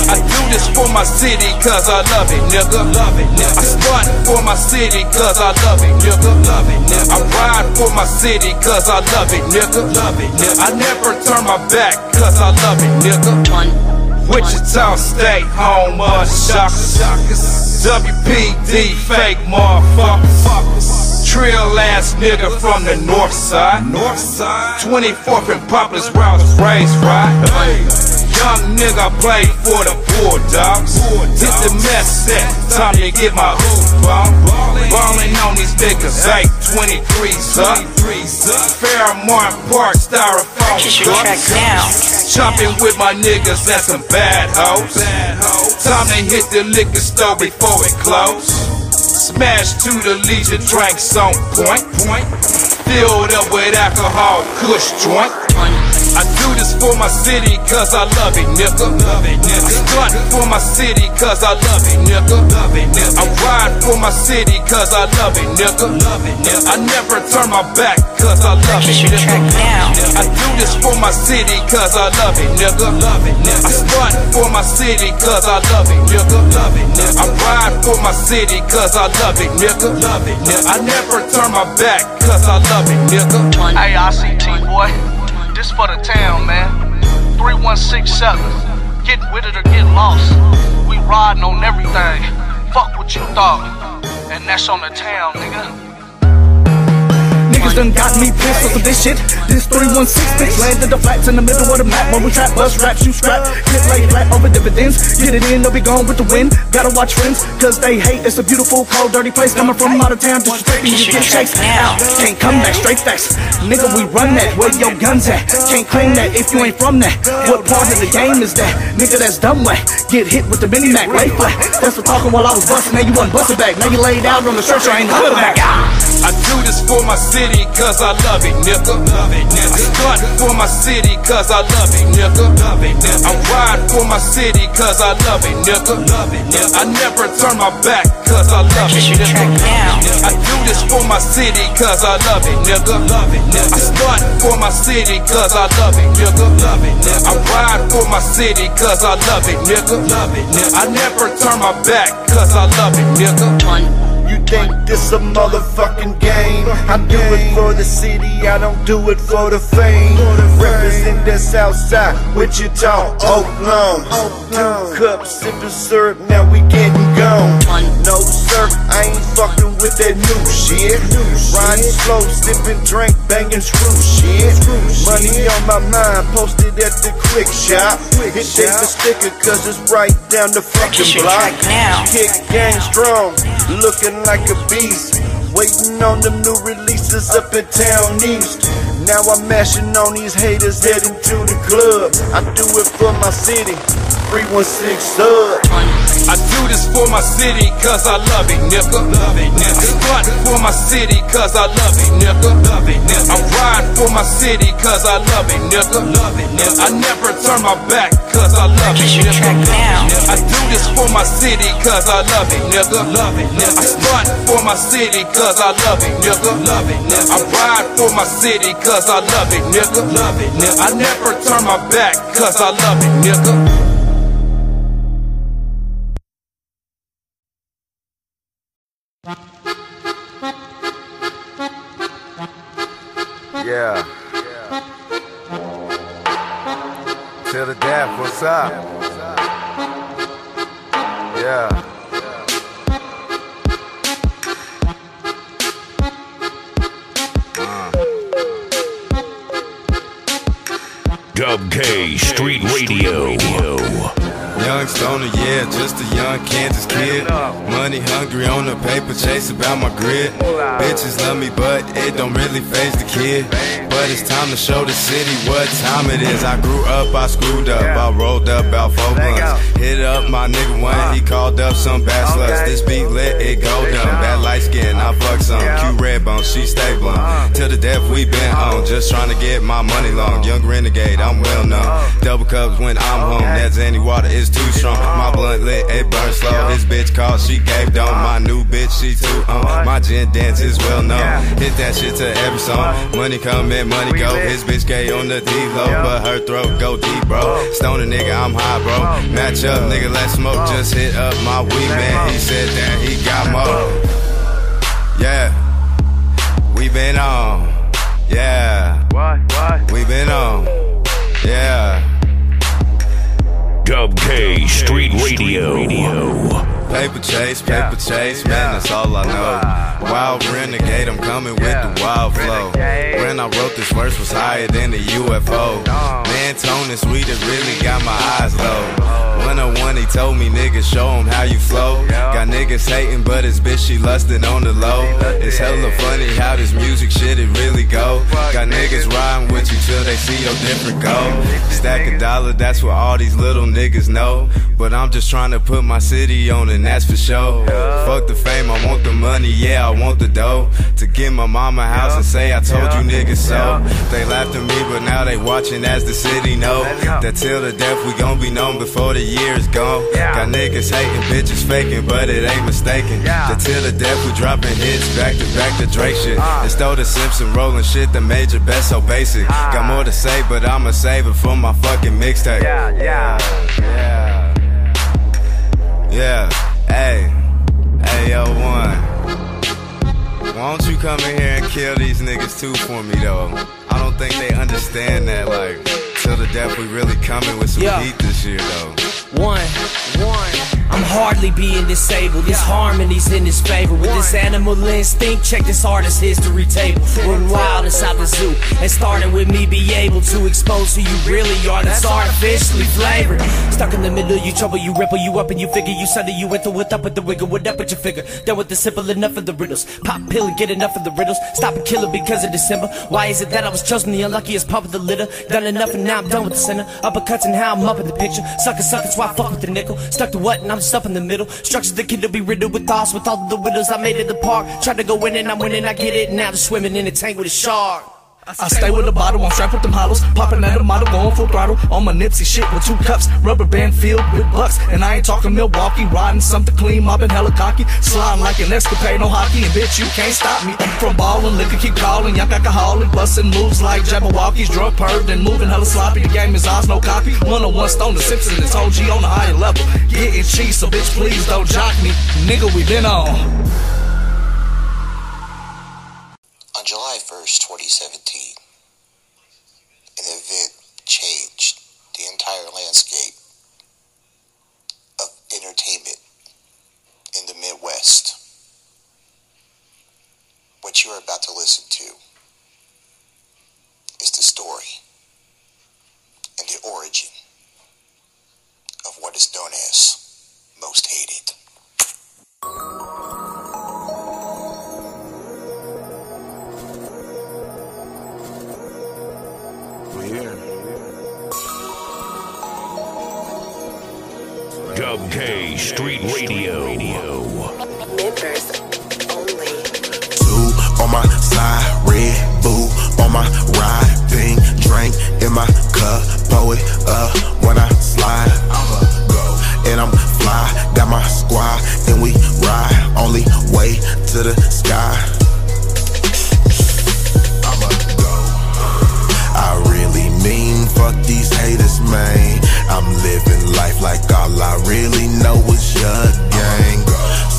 I do this for my city cause I love it, nigga. Love it, nigga. I stunt for my city cause I love it, nigga. Love it, nigga. I ride for my city cause I love it, nigga. Love it, nigga. I never turn my back cause I love it, nigga. Wichita State, home of shockers. WPD, fake motherfuckers. Trill ass nigga from the north side. North side. 24th and Poplar's where I was raised, right? Young nigga play for the Bulldogs. Hit the mess set, time to get my hoop on. Ballin' on these niggas, 823s up. Fairmount Park, styrofoam cups. Chopping with my niggas and some bad hoes. Time to hit the liquor store before it close. Smash to the Legion, drinks on point. Filled up with alcohol, kush joint. I do for my city cause I love it, nigga. Love it, nigga. I stunt for my city cause I love it, nigga. Love it, nigga. I ride for my city cause I love it, nigga. Love it, nigga. I never turn my back cause I love it, nigga. I do this for my city cause I love it, nigga. Love it, nigga. I stunt for my city cause I love it, nigga. Love it, nigga. I ride for my city cause I love it, nigga. Love it, nigga. I never turn my back cause I love it, nigga.
Hey, ICT boy, this for the town, man. 3167. Get with it or get lost. We riding on everything. Fuck what you thought. And that's on the town, nigga.
Done got me pissed off of this shit. This 316 bitch landed the flats in the middle of the map. We trap, bust, rap, shoot, scrap. Get laid flat over dividends. Get it in, they'll be gone with the wind. Gotta watch friends, cause they hate. It's a beautiful, cold, dirty place. Coming from out of town, disrespecting you get chased out. Can't come back, straight facts. Nigga, we run that. Where your guns at? Can't claim that if you ain't from that. What part of the game is that? Nigga, that's dumb way. Get hit with the mini Mac, lay flat. That's for talking while I was busting. Now you wasn't busting back. Now you laid out on the stretcher, I ain't the quarterback.
I do this for my city cause I love it, nigga. Love it, nigga. I stunt for my city cause I love it, nigga. Love it, nigga. I ride for my city cause I love it, nigga. Love it, nigga. I never turn my back cause I love it, nigga. I do this for my city cause I love it, nigga. Love it, nigga. I stunt for my city cause I love it, nigga. Love it, nigga. I ride for my city cause I love it, nigga. Love it, nigga. I never turn my back cause I love it, nigga.
You think this a motherfucking game? I do it for the city, I don't do it for the fame. Represent the south side, Wichita, Oaklawn. Two cups, sipping syrup, now we getting gone. No sir, I ain't fucking with that new shit. Riding slow, sipping drink, banging screw shit. Money on my mind, posted at the quick shop. Hit take the sticker, cause it's right down the fucking block. Kick gang strong, looking like a beast. Waiting on them new releases up in Towne East.
Now I'm mashing on these haters heading to the club. I do it for my city. 316 sub.
I do this for my city cause I love it, nigga. Love it, nigga. I stunt for my city cause I love it, nigga. Love it, nigga. I ride for my city cause I love it, nigga. Love it, nigga. I never turn my back cause I love it, nigga. I do this for my city cause I love it, nigga. Love it, nigga. I stunt for my city cause I love it, nigga. Love it, nigga. I ride for my city cause I love it, nigga. Love it, nigga. I never turn my back cause I love it, nigga.
Yeah. Till the death, what's up? Yeah.
Dub K Street Radio.
Young stoner, yeah, just a young Kansas kid. Money hungry on the paper, chase about my grid. Bitches love me, but it don't really phase the kid. But it's time to show the city what time it is. I grew up, I screwed up, I rolled up about four blunts. Hit up my nigga one, he called up some bad sluts. This beat lit, it go dumb. Bad light skin, I fuck some. Q red bone, she stay blunt. Till the death we been on, just trying to get my money long. Young renegade, I'm well known. Double cups when I'm home, that Zanny water is too strong. My blunt lit, it burn slow. His bitch called, she gave dome. My new bitch, she too on. My gin dance is well known. Hit that shit to every song. Money come in, money go. His bitch gay on the D-low, but her throat go deep, bro. Stoner nigga, I'm high, bro. Match up, nigga, let's smoke. Just hit up my weed man. He said that he got more. Yeah, we been on. Yeah, we been on. Yeah.
Dub K Street Radio.
Paper chase, paper chase, man, that's all I know. Wild renegade, I'm coming with the wild flow. When I wrote this verse was higher than the UFO. Man, Tony Sweet, it really got my eyes low. 101, he told me, niggas, show him how you flow. Got niggas hating, but his bitch, she lustin' on the low. It's hella funny how this music shit, it really go. Got niggas riding with you till they see your different go. Stack a dollar, that's what all these little niggas know. But I'm just trying to put my city on, and that's for sure. Fuck the fame, I want the money, yeah, I want the dough. To get my mama a house and say I told you niggas so. They laughed at me, but now they watching as the city know. That till the death we gon' be known before the year's gone. Got niggas hating, bitches faking, but it ain't mistaken. That till the death we dropping hits back to back to Drake shit. Ah. It's though the Simpson rolling shit, the major best so basic. Ah. Got more to say, but I'ma save it for my fucking mixtape. Yeah, yeah, yeah. Yeah, come in here and kill these niggas too for me, though? I don't think they understand that, like, till the death we really coming with some
Yeah.
heat this year, though.
One, one. I'm hardly being disabled. This harmony's in his favor. With this animal instinct, check this artist history table. Run wild inside the zoo. And starting with me, be able to expose who you really are. That's artificially flavored. Stuck in the middle, you trouble, you ripple, you up and you figure. You sunder, you went enter with up with the wiggle. What up with your figure? Done with the simple enough of the riddles. Pop pill and get enough of the riddles. Stop and kill it because of December. Why is it that I was chosen the unluckiest pump of the litter? Done enough and now I'm done with the center. Uppercuts and how I'm up in the picture. Sucker, suckers, why I fuck with the nickel? Stuck to what and I'm stuck in the middle. Structures the kid to be riddled with thoughts with all the widows I made at the park. Tried to go in and I'm winning, I get it. Now they're swimming in a tank with a shark.
I stay with the bottle, I'm strapped with them hollows. Popping at the model, going full throttle. On my Nipsey shit with two cups. Rubber band filled with bucks. And I ain't talking Milwaukee. Riding something clean, mobbing hella cocky. Sliding like an escapade, no hockey. And bitch, you can't stop me. From ballin', liquor keep calling. Young alcoholic, busting moves like Jabberwockies. Drug perved and moving hella sloppy. The game is ours, no copy. One on one stone, the Simpson is OG on a higher level. Getting cheese, so bitch, please don't jock me. Nigga, we been on.
On July 1st, 2017, an event changed the entire landscape of entertainment in the Midwest. What you are about to listen to is the story and the origin of what is known as Most Hated.
K Street Radio.
Members only.
Two on my side, red boo on my ride, pink drink in my cup, pour it up when I slide. I'ma go and I'm fly, got my squad and we ride, only way to the sky. Fuck these haters, man. I'm living life like all I really know is your gang.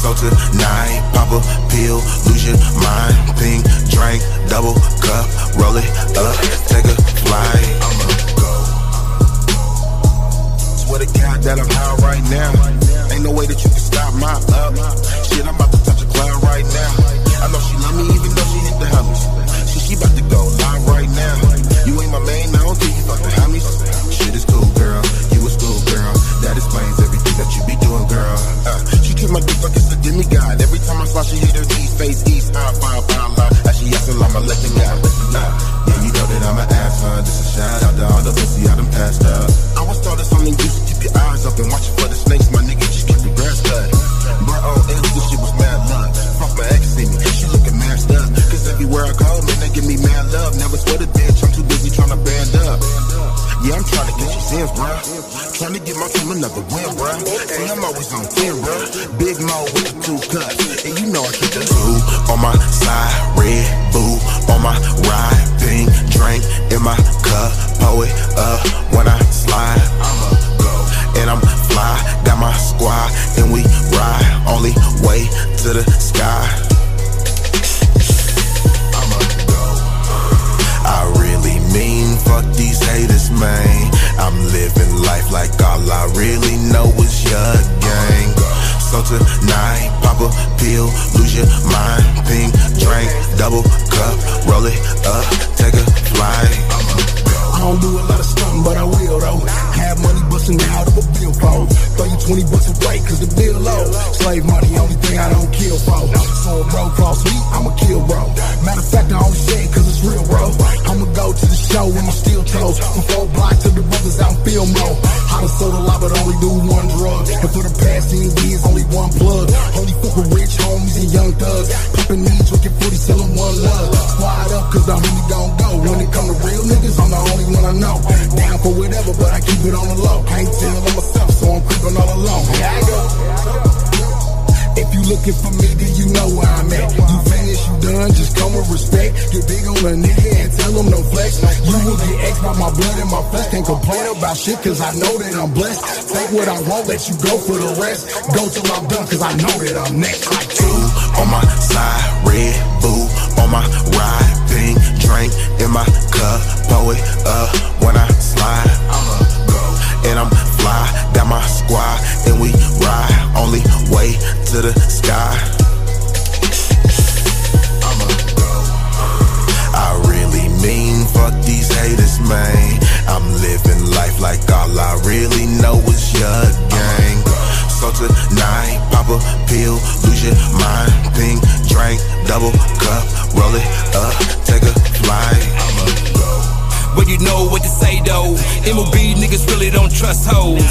So tonight, pop a pill, lose your mind. Pink drink, double cup, roll it up, take a flight. I'ma go. Swear to God that I'm high right now. Ain't no way that you can stop my up. Shit, I'm about to touch a cloud right now. I know she love me even though she hit the homies. She, she about to go live right now. You ain't my main, I don't think you fuck the homies. Shit is cool, girl. You a school girl. That explains everything that you be doing, girl. Uh, she treat my dick like it's a demigod. Every time I slide, she hit her knees, face east, high, five, pound, line. As she asking, I'm a the guy. Uh, yeah, you know that I'm an ass, huh? This is a shout out to all the pussy I done passed up. I was taught it's only you, so keep your eyes open, watch for the snakes, my nigga, just keep your grass cut. Bro, on this shit was mad luck. Fuck my ex, everywhere I go, man, they give me mad love. Never sweat a bitch, I'm too busy trying to band up. Yeah, I'm trying to get you sins, bruh. Trying to get my team another win, bruh. See, I'm always on 10, bruh. Big Mo with the two cuts. And you know I keep the two on my side, red boo on my ride, pink drink in my cup, pour it up when I slide. I'ma go and I'm fly, got my squad and we ride, only way to the sky. Fuck these haters, man. I'm living life like all I really know is your gang. So tonight, pop a pill, lose your mind, pink drink, double cup, roll it up, take a flight.
I don't do a lot of stunting, but I will though. Have money busting out of a bill phone. Throw you 20 bucks away, cause the bill low. Slave money, only thing I don't kill for. So a bro cross me, I'ma kill bro. Matter of fact, I only say it cause it's real, bro. I'ma go to the show when I'm still toes. From four blocks to the brothers out in Film Mode. I done sold a lot, but only do one drug. And for the past 10 years, only one plug. Only fuck with rich homies and young thugs. Poppin' these, drinking 40, selling one love. Squad up, cause the homie gon' go. When it come to real niggas, I'm the only one I know. Down for whatever, but I keep it on the low. Can't tell on myself, so I'm creeping all alone. Here I go. If you looking for me, then you know where I'm at. You finished, you done, just come with respect. Get big on a nigga and tell him no flex. You will get X by my blood and my flesh. Can't complain about shit, cause I know that I'm blessed. Take what I want, let you go for the rest. Go till I'm done, cause I know that I'm next. Like
two on my side, red boo on my ride, pink drink in my cup, pour it up when I slide. And I'm fly, got my squad and we ride, only way to the sky. I'ma. I really mean fuck these haters, man. I'm living life like all I really know is your gang. So tonight, pop a pill, lose your mind, pink drink, double cup, roll it up, take a flight.
But you know what to say though. MLB niggas really don't trust hoes.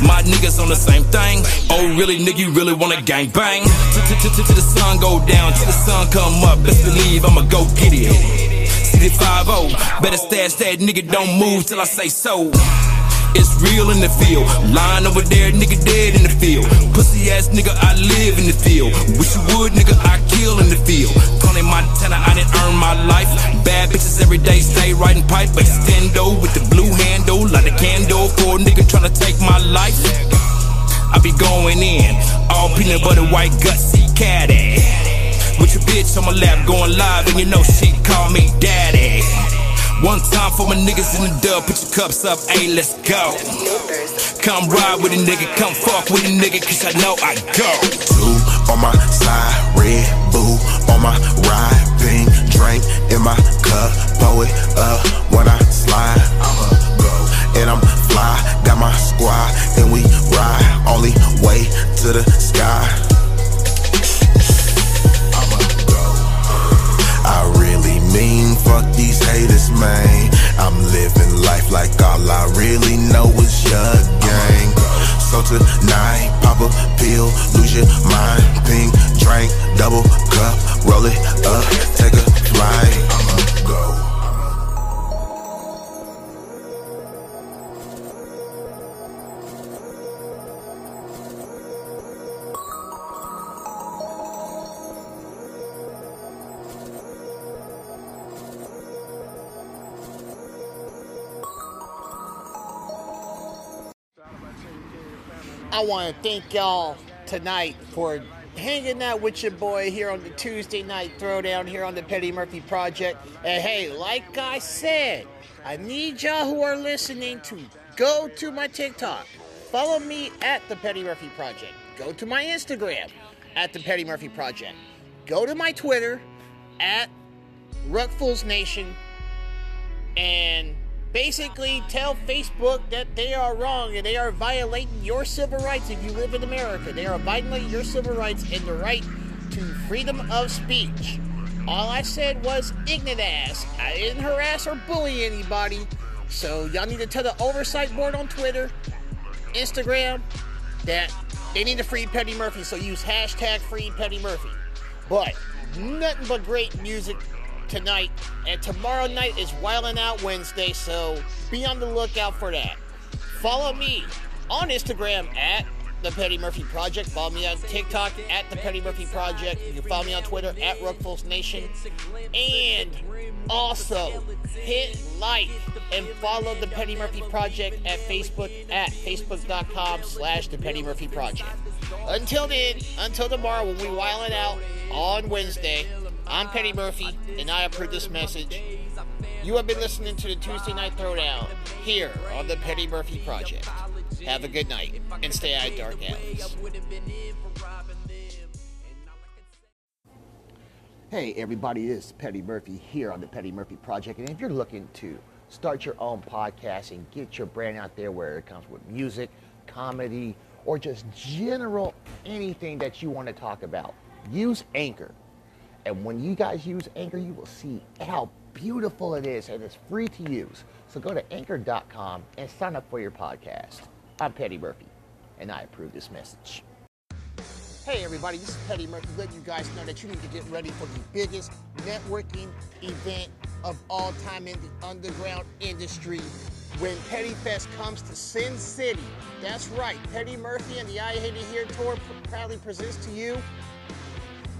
My niggas on the same thing. Oh, really, nigga, you really wanna gang bang? Till the sun go down, till the sun come up. Best believe I'ma go get it. City 5 better stash that nigga, don't move till I say so. It's real in the field. Lying over there, nigga dead in the field. Pussy ass nigga, I live in the field. Wish you would, nigga, I kill in the field. Tony Montana, I didn't earn my life. Bad bitches every day, stay riding pipe. Extendo with the blue handle, light a candle for a nigga tryna take my life. I be going in, all peanut butter, white gutsy caddy. With your bitch on my lap, going live, and you know she call me daddy. One time for my niggas in the dub, put your cups up, hey, let's go. Come ride with a nigga, come fuck with a nigga, cause I know I go.
Two on my side, red boo on my ride, pink drink in my cup, pour it up when I slide. I'ma go and I'm fly, got my squad and we ride, only way to the sky. I'ma go. I really fuck these haters, man. I'm living life like all I really know is your gang. So tonight, pop a pill, lose your mind. Pink drink, double cup, roll it up, take a flight. I'ma go.
I want to thank y'all tonight for hanging out with your boy here on the Tuesday night throwdown here on the Petty Murphy Project. And hey, like I said, I need y'all who are listening to go to my TikTok, follow me at the Petty Murphy Project, go to my Instagram at the Petty Murphy Project, go to my Twitter at Ruckfules Nation, and basically tell Facebook that they are wrong and they are violating your civil rights if you live in America. They are violating your civil rights and the right to freedom of speech. All I said was ignorant ass. I didn't harass or bully anybody. So y'all need to tell the oversight board on Twitter, Instagram, that they need to free Petty Murphy. So use hashtag free Petty Murphy. But nothing but great music tonight. And tomorrow night is Wildin' Out Wednesday, so be on the lookout for that. Follow me on Instagram at The Petty Murphy Project. Follow me on TikTok at The Petty Murphy Project. You can follow me on Twitter at Ruckfules Nation. And also hit like and follow The Petty Murphy Project at Facebook at facebook.com slash The Petty Murphy Project. Until then, until tomorrow when we wildin' out on Wednesday, I'm Petty Murphy, and I approve this message. You have been listening to the Tuesday Night Throwdown here on the Petty Murphy Project. Have a good night, and stay out of dark alleys. Hey everybody, this is Petty Murphy here on the Petty Murphy Project. And if you're looking to start your own podcast and get your brand out there where it comes with music, comedy, or just general anything that you want to talk about, use Anchor. And when you guys use Anchor, you will see how beautiful it is and it's free to use. So go to anchor.com and sign up for your podcast. I'm Petty Murphy, and I approve this message. Hey everybody, this is Petty Murphy letting you guys know that you need to get ready for the biggest networking event of all time in the underground industry when Petty Fest comes to Sin City. That's right, Petty Murphy and the I Hate It Here tour proudly presents to you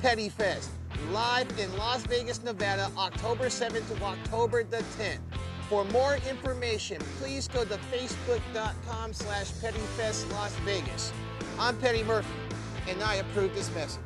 Petty Fest live in Las Vegas, Nevada, October 7th to October the 10th. For more information, please go to facebook.com slash pettyfest Las Vegas. I'm Petty Murphy, and I approve this message.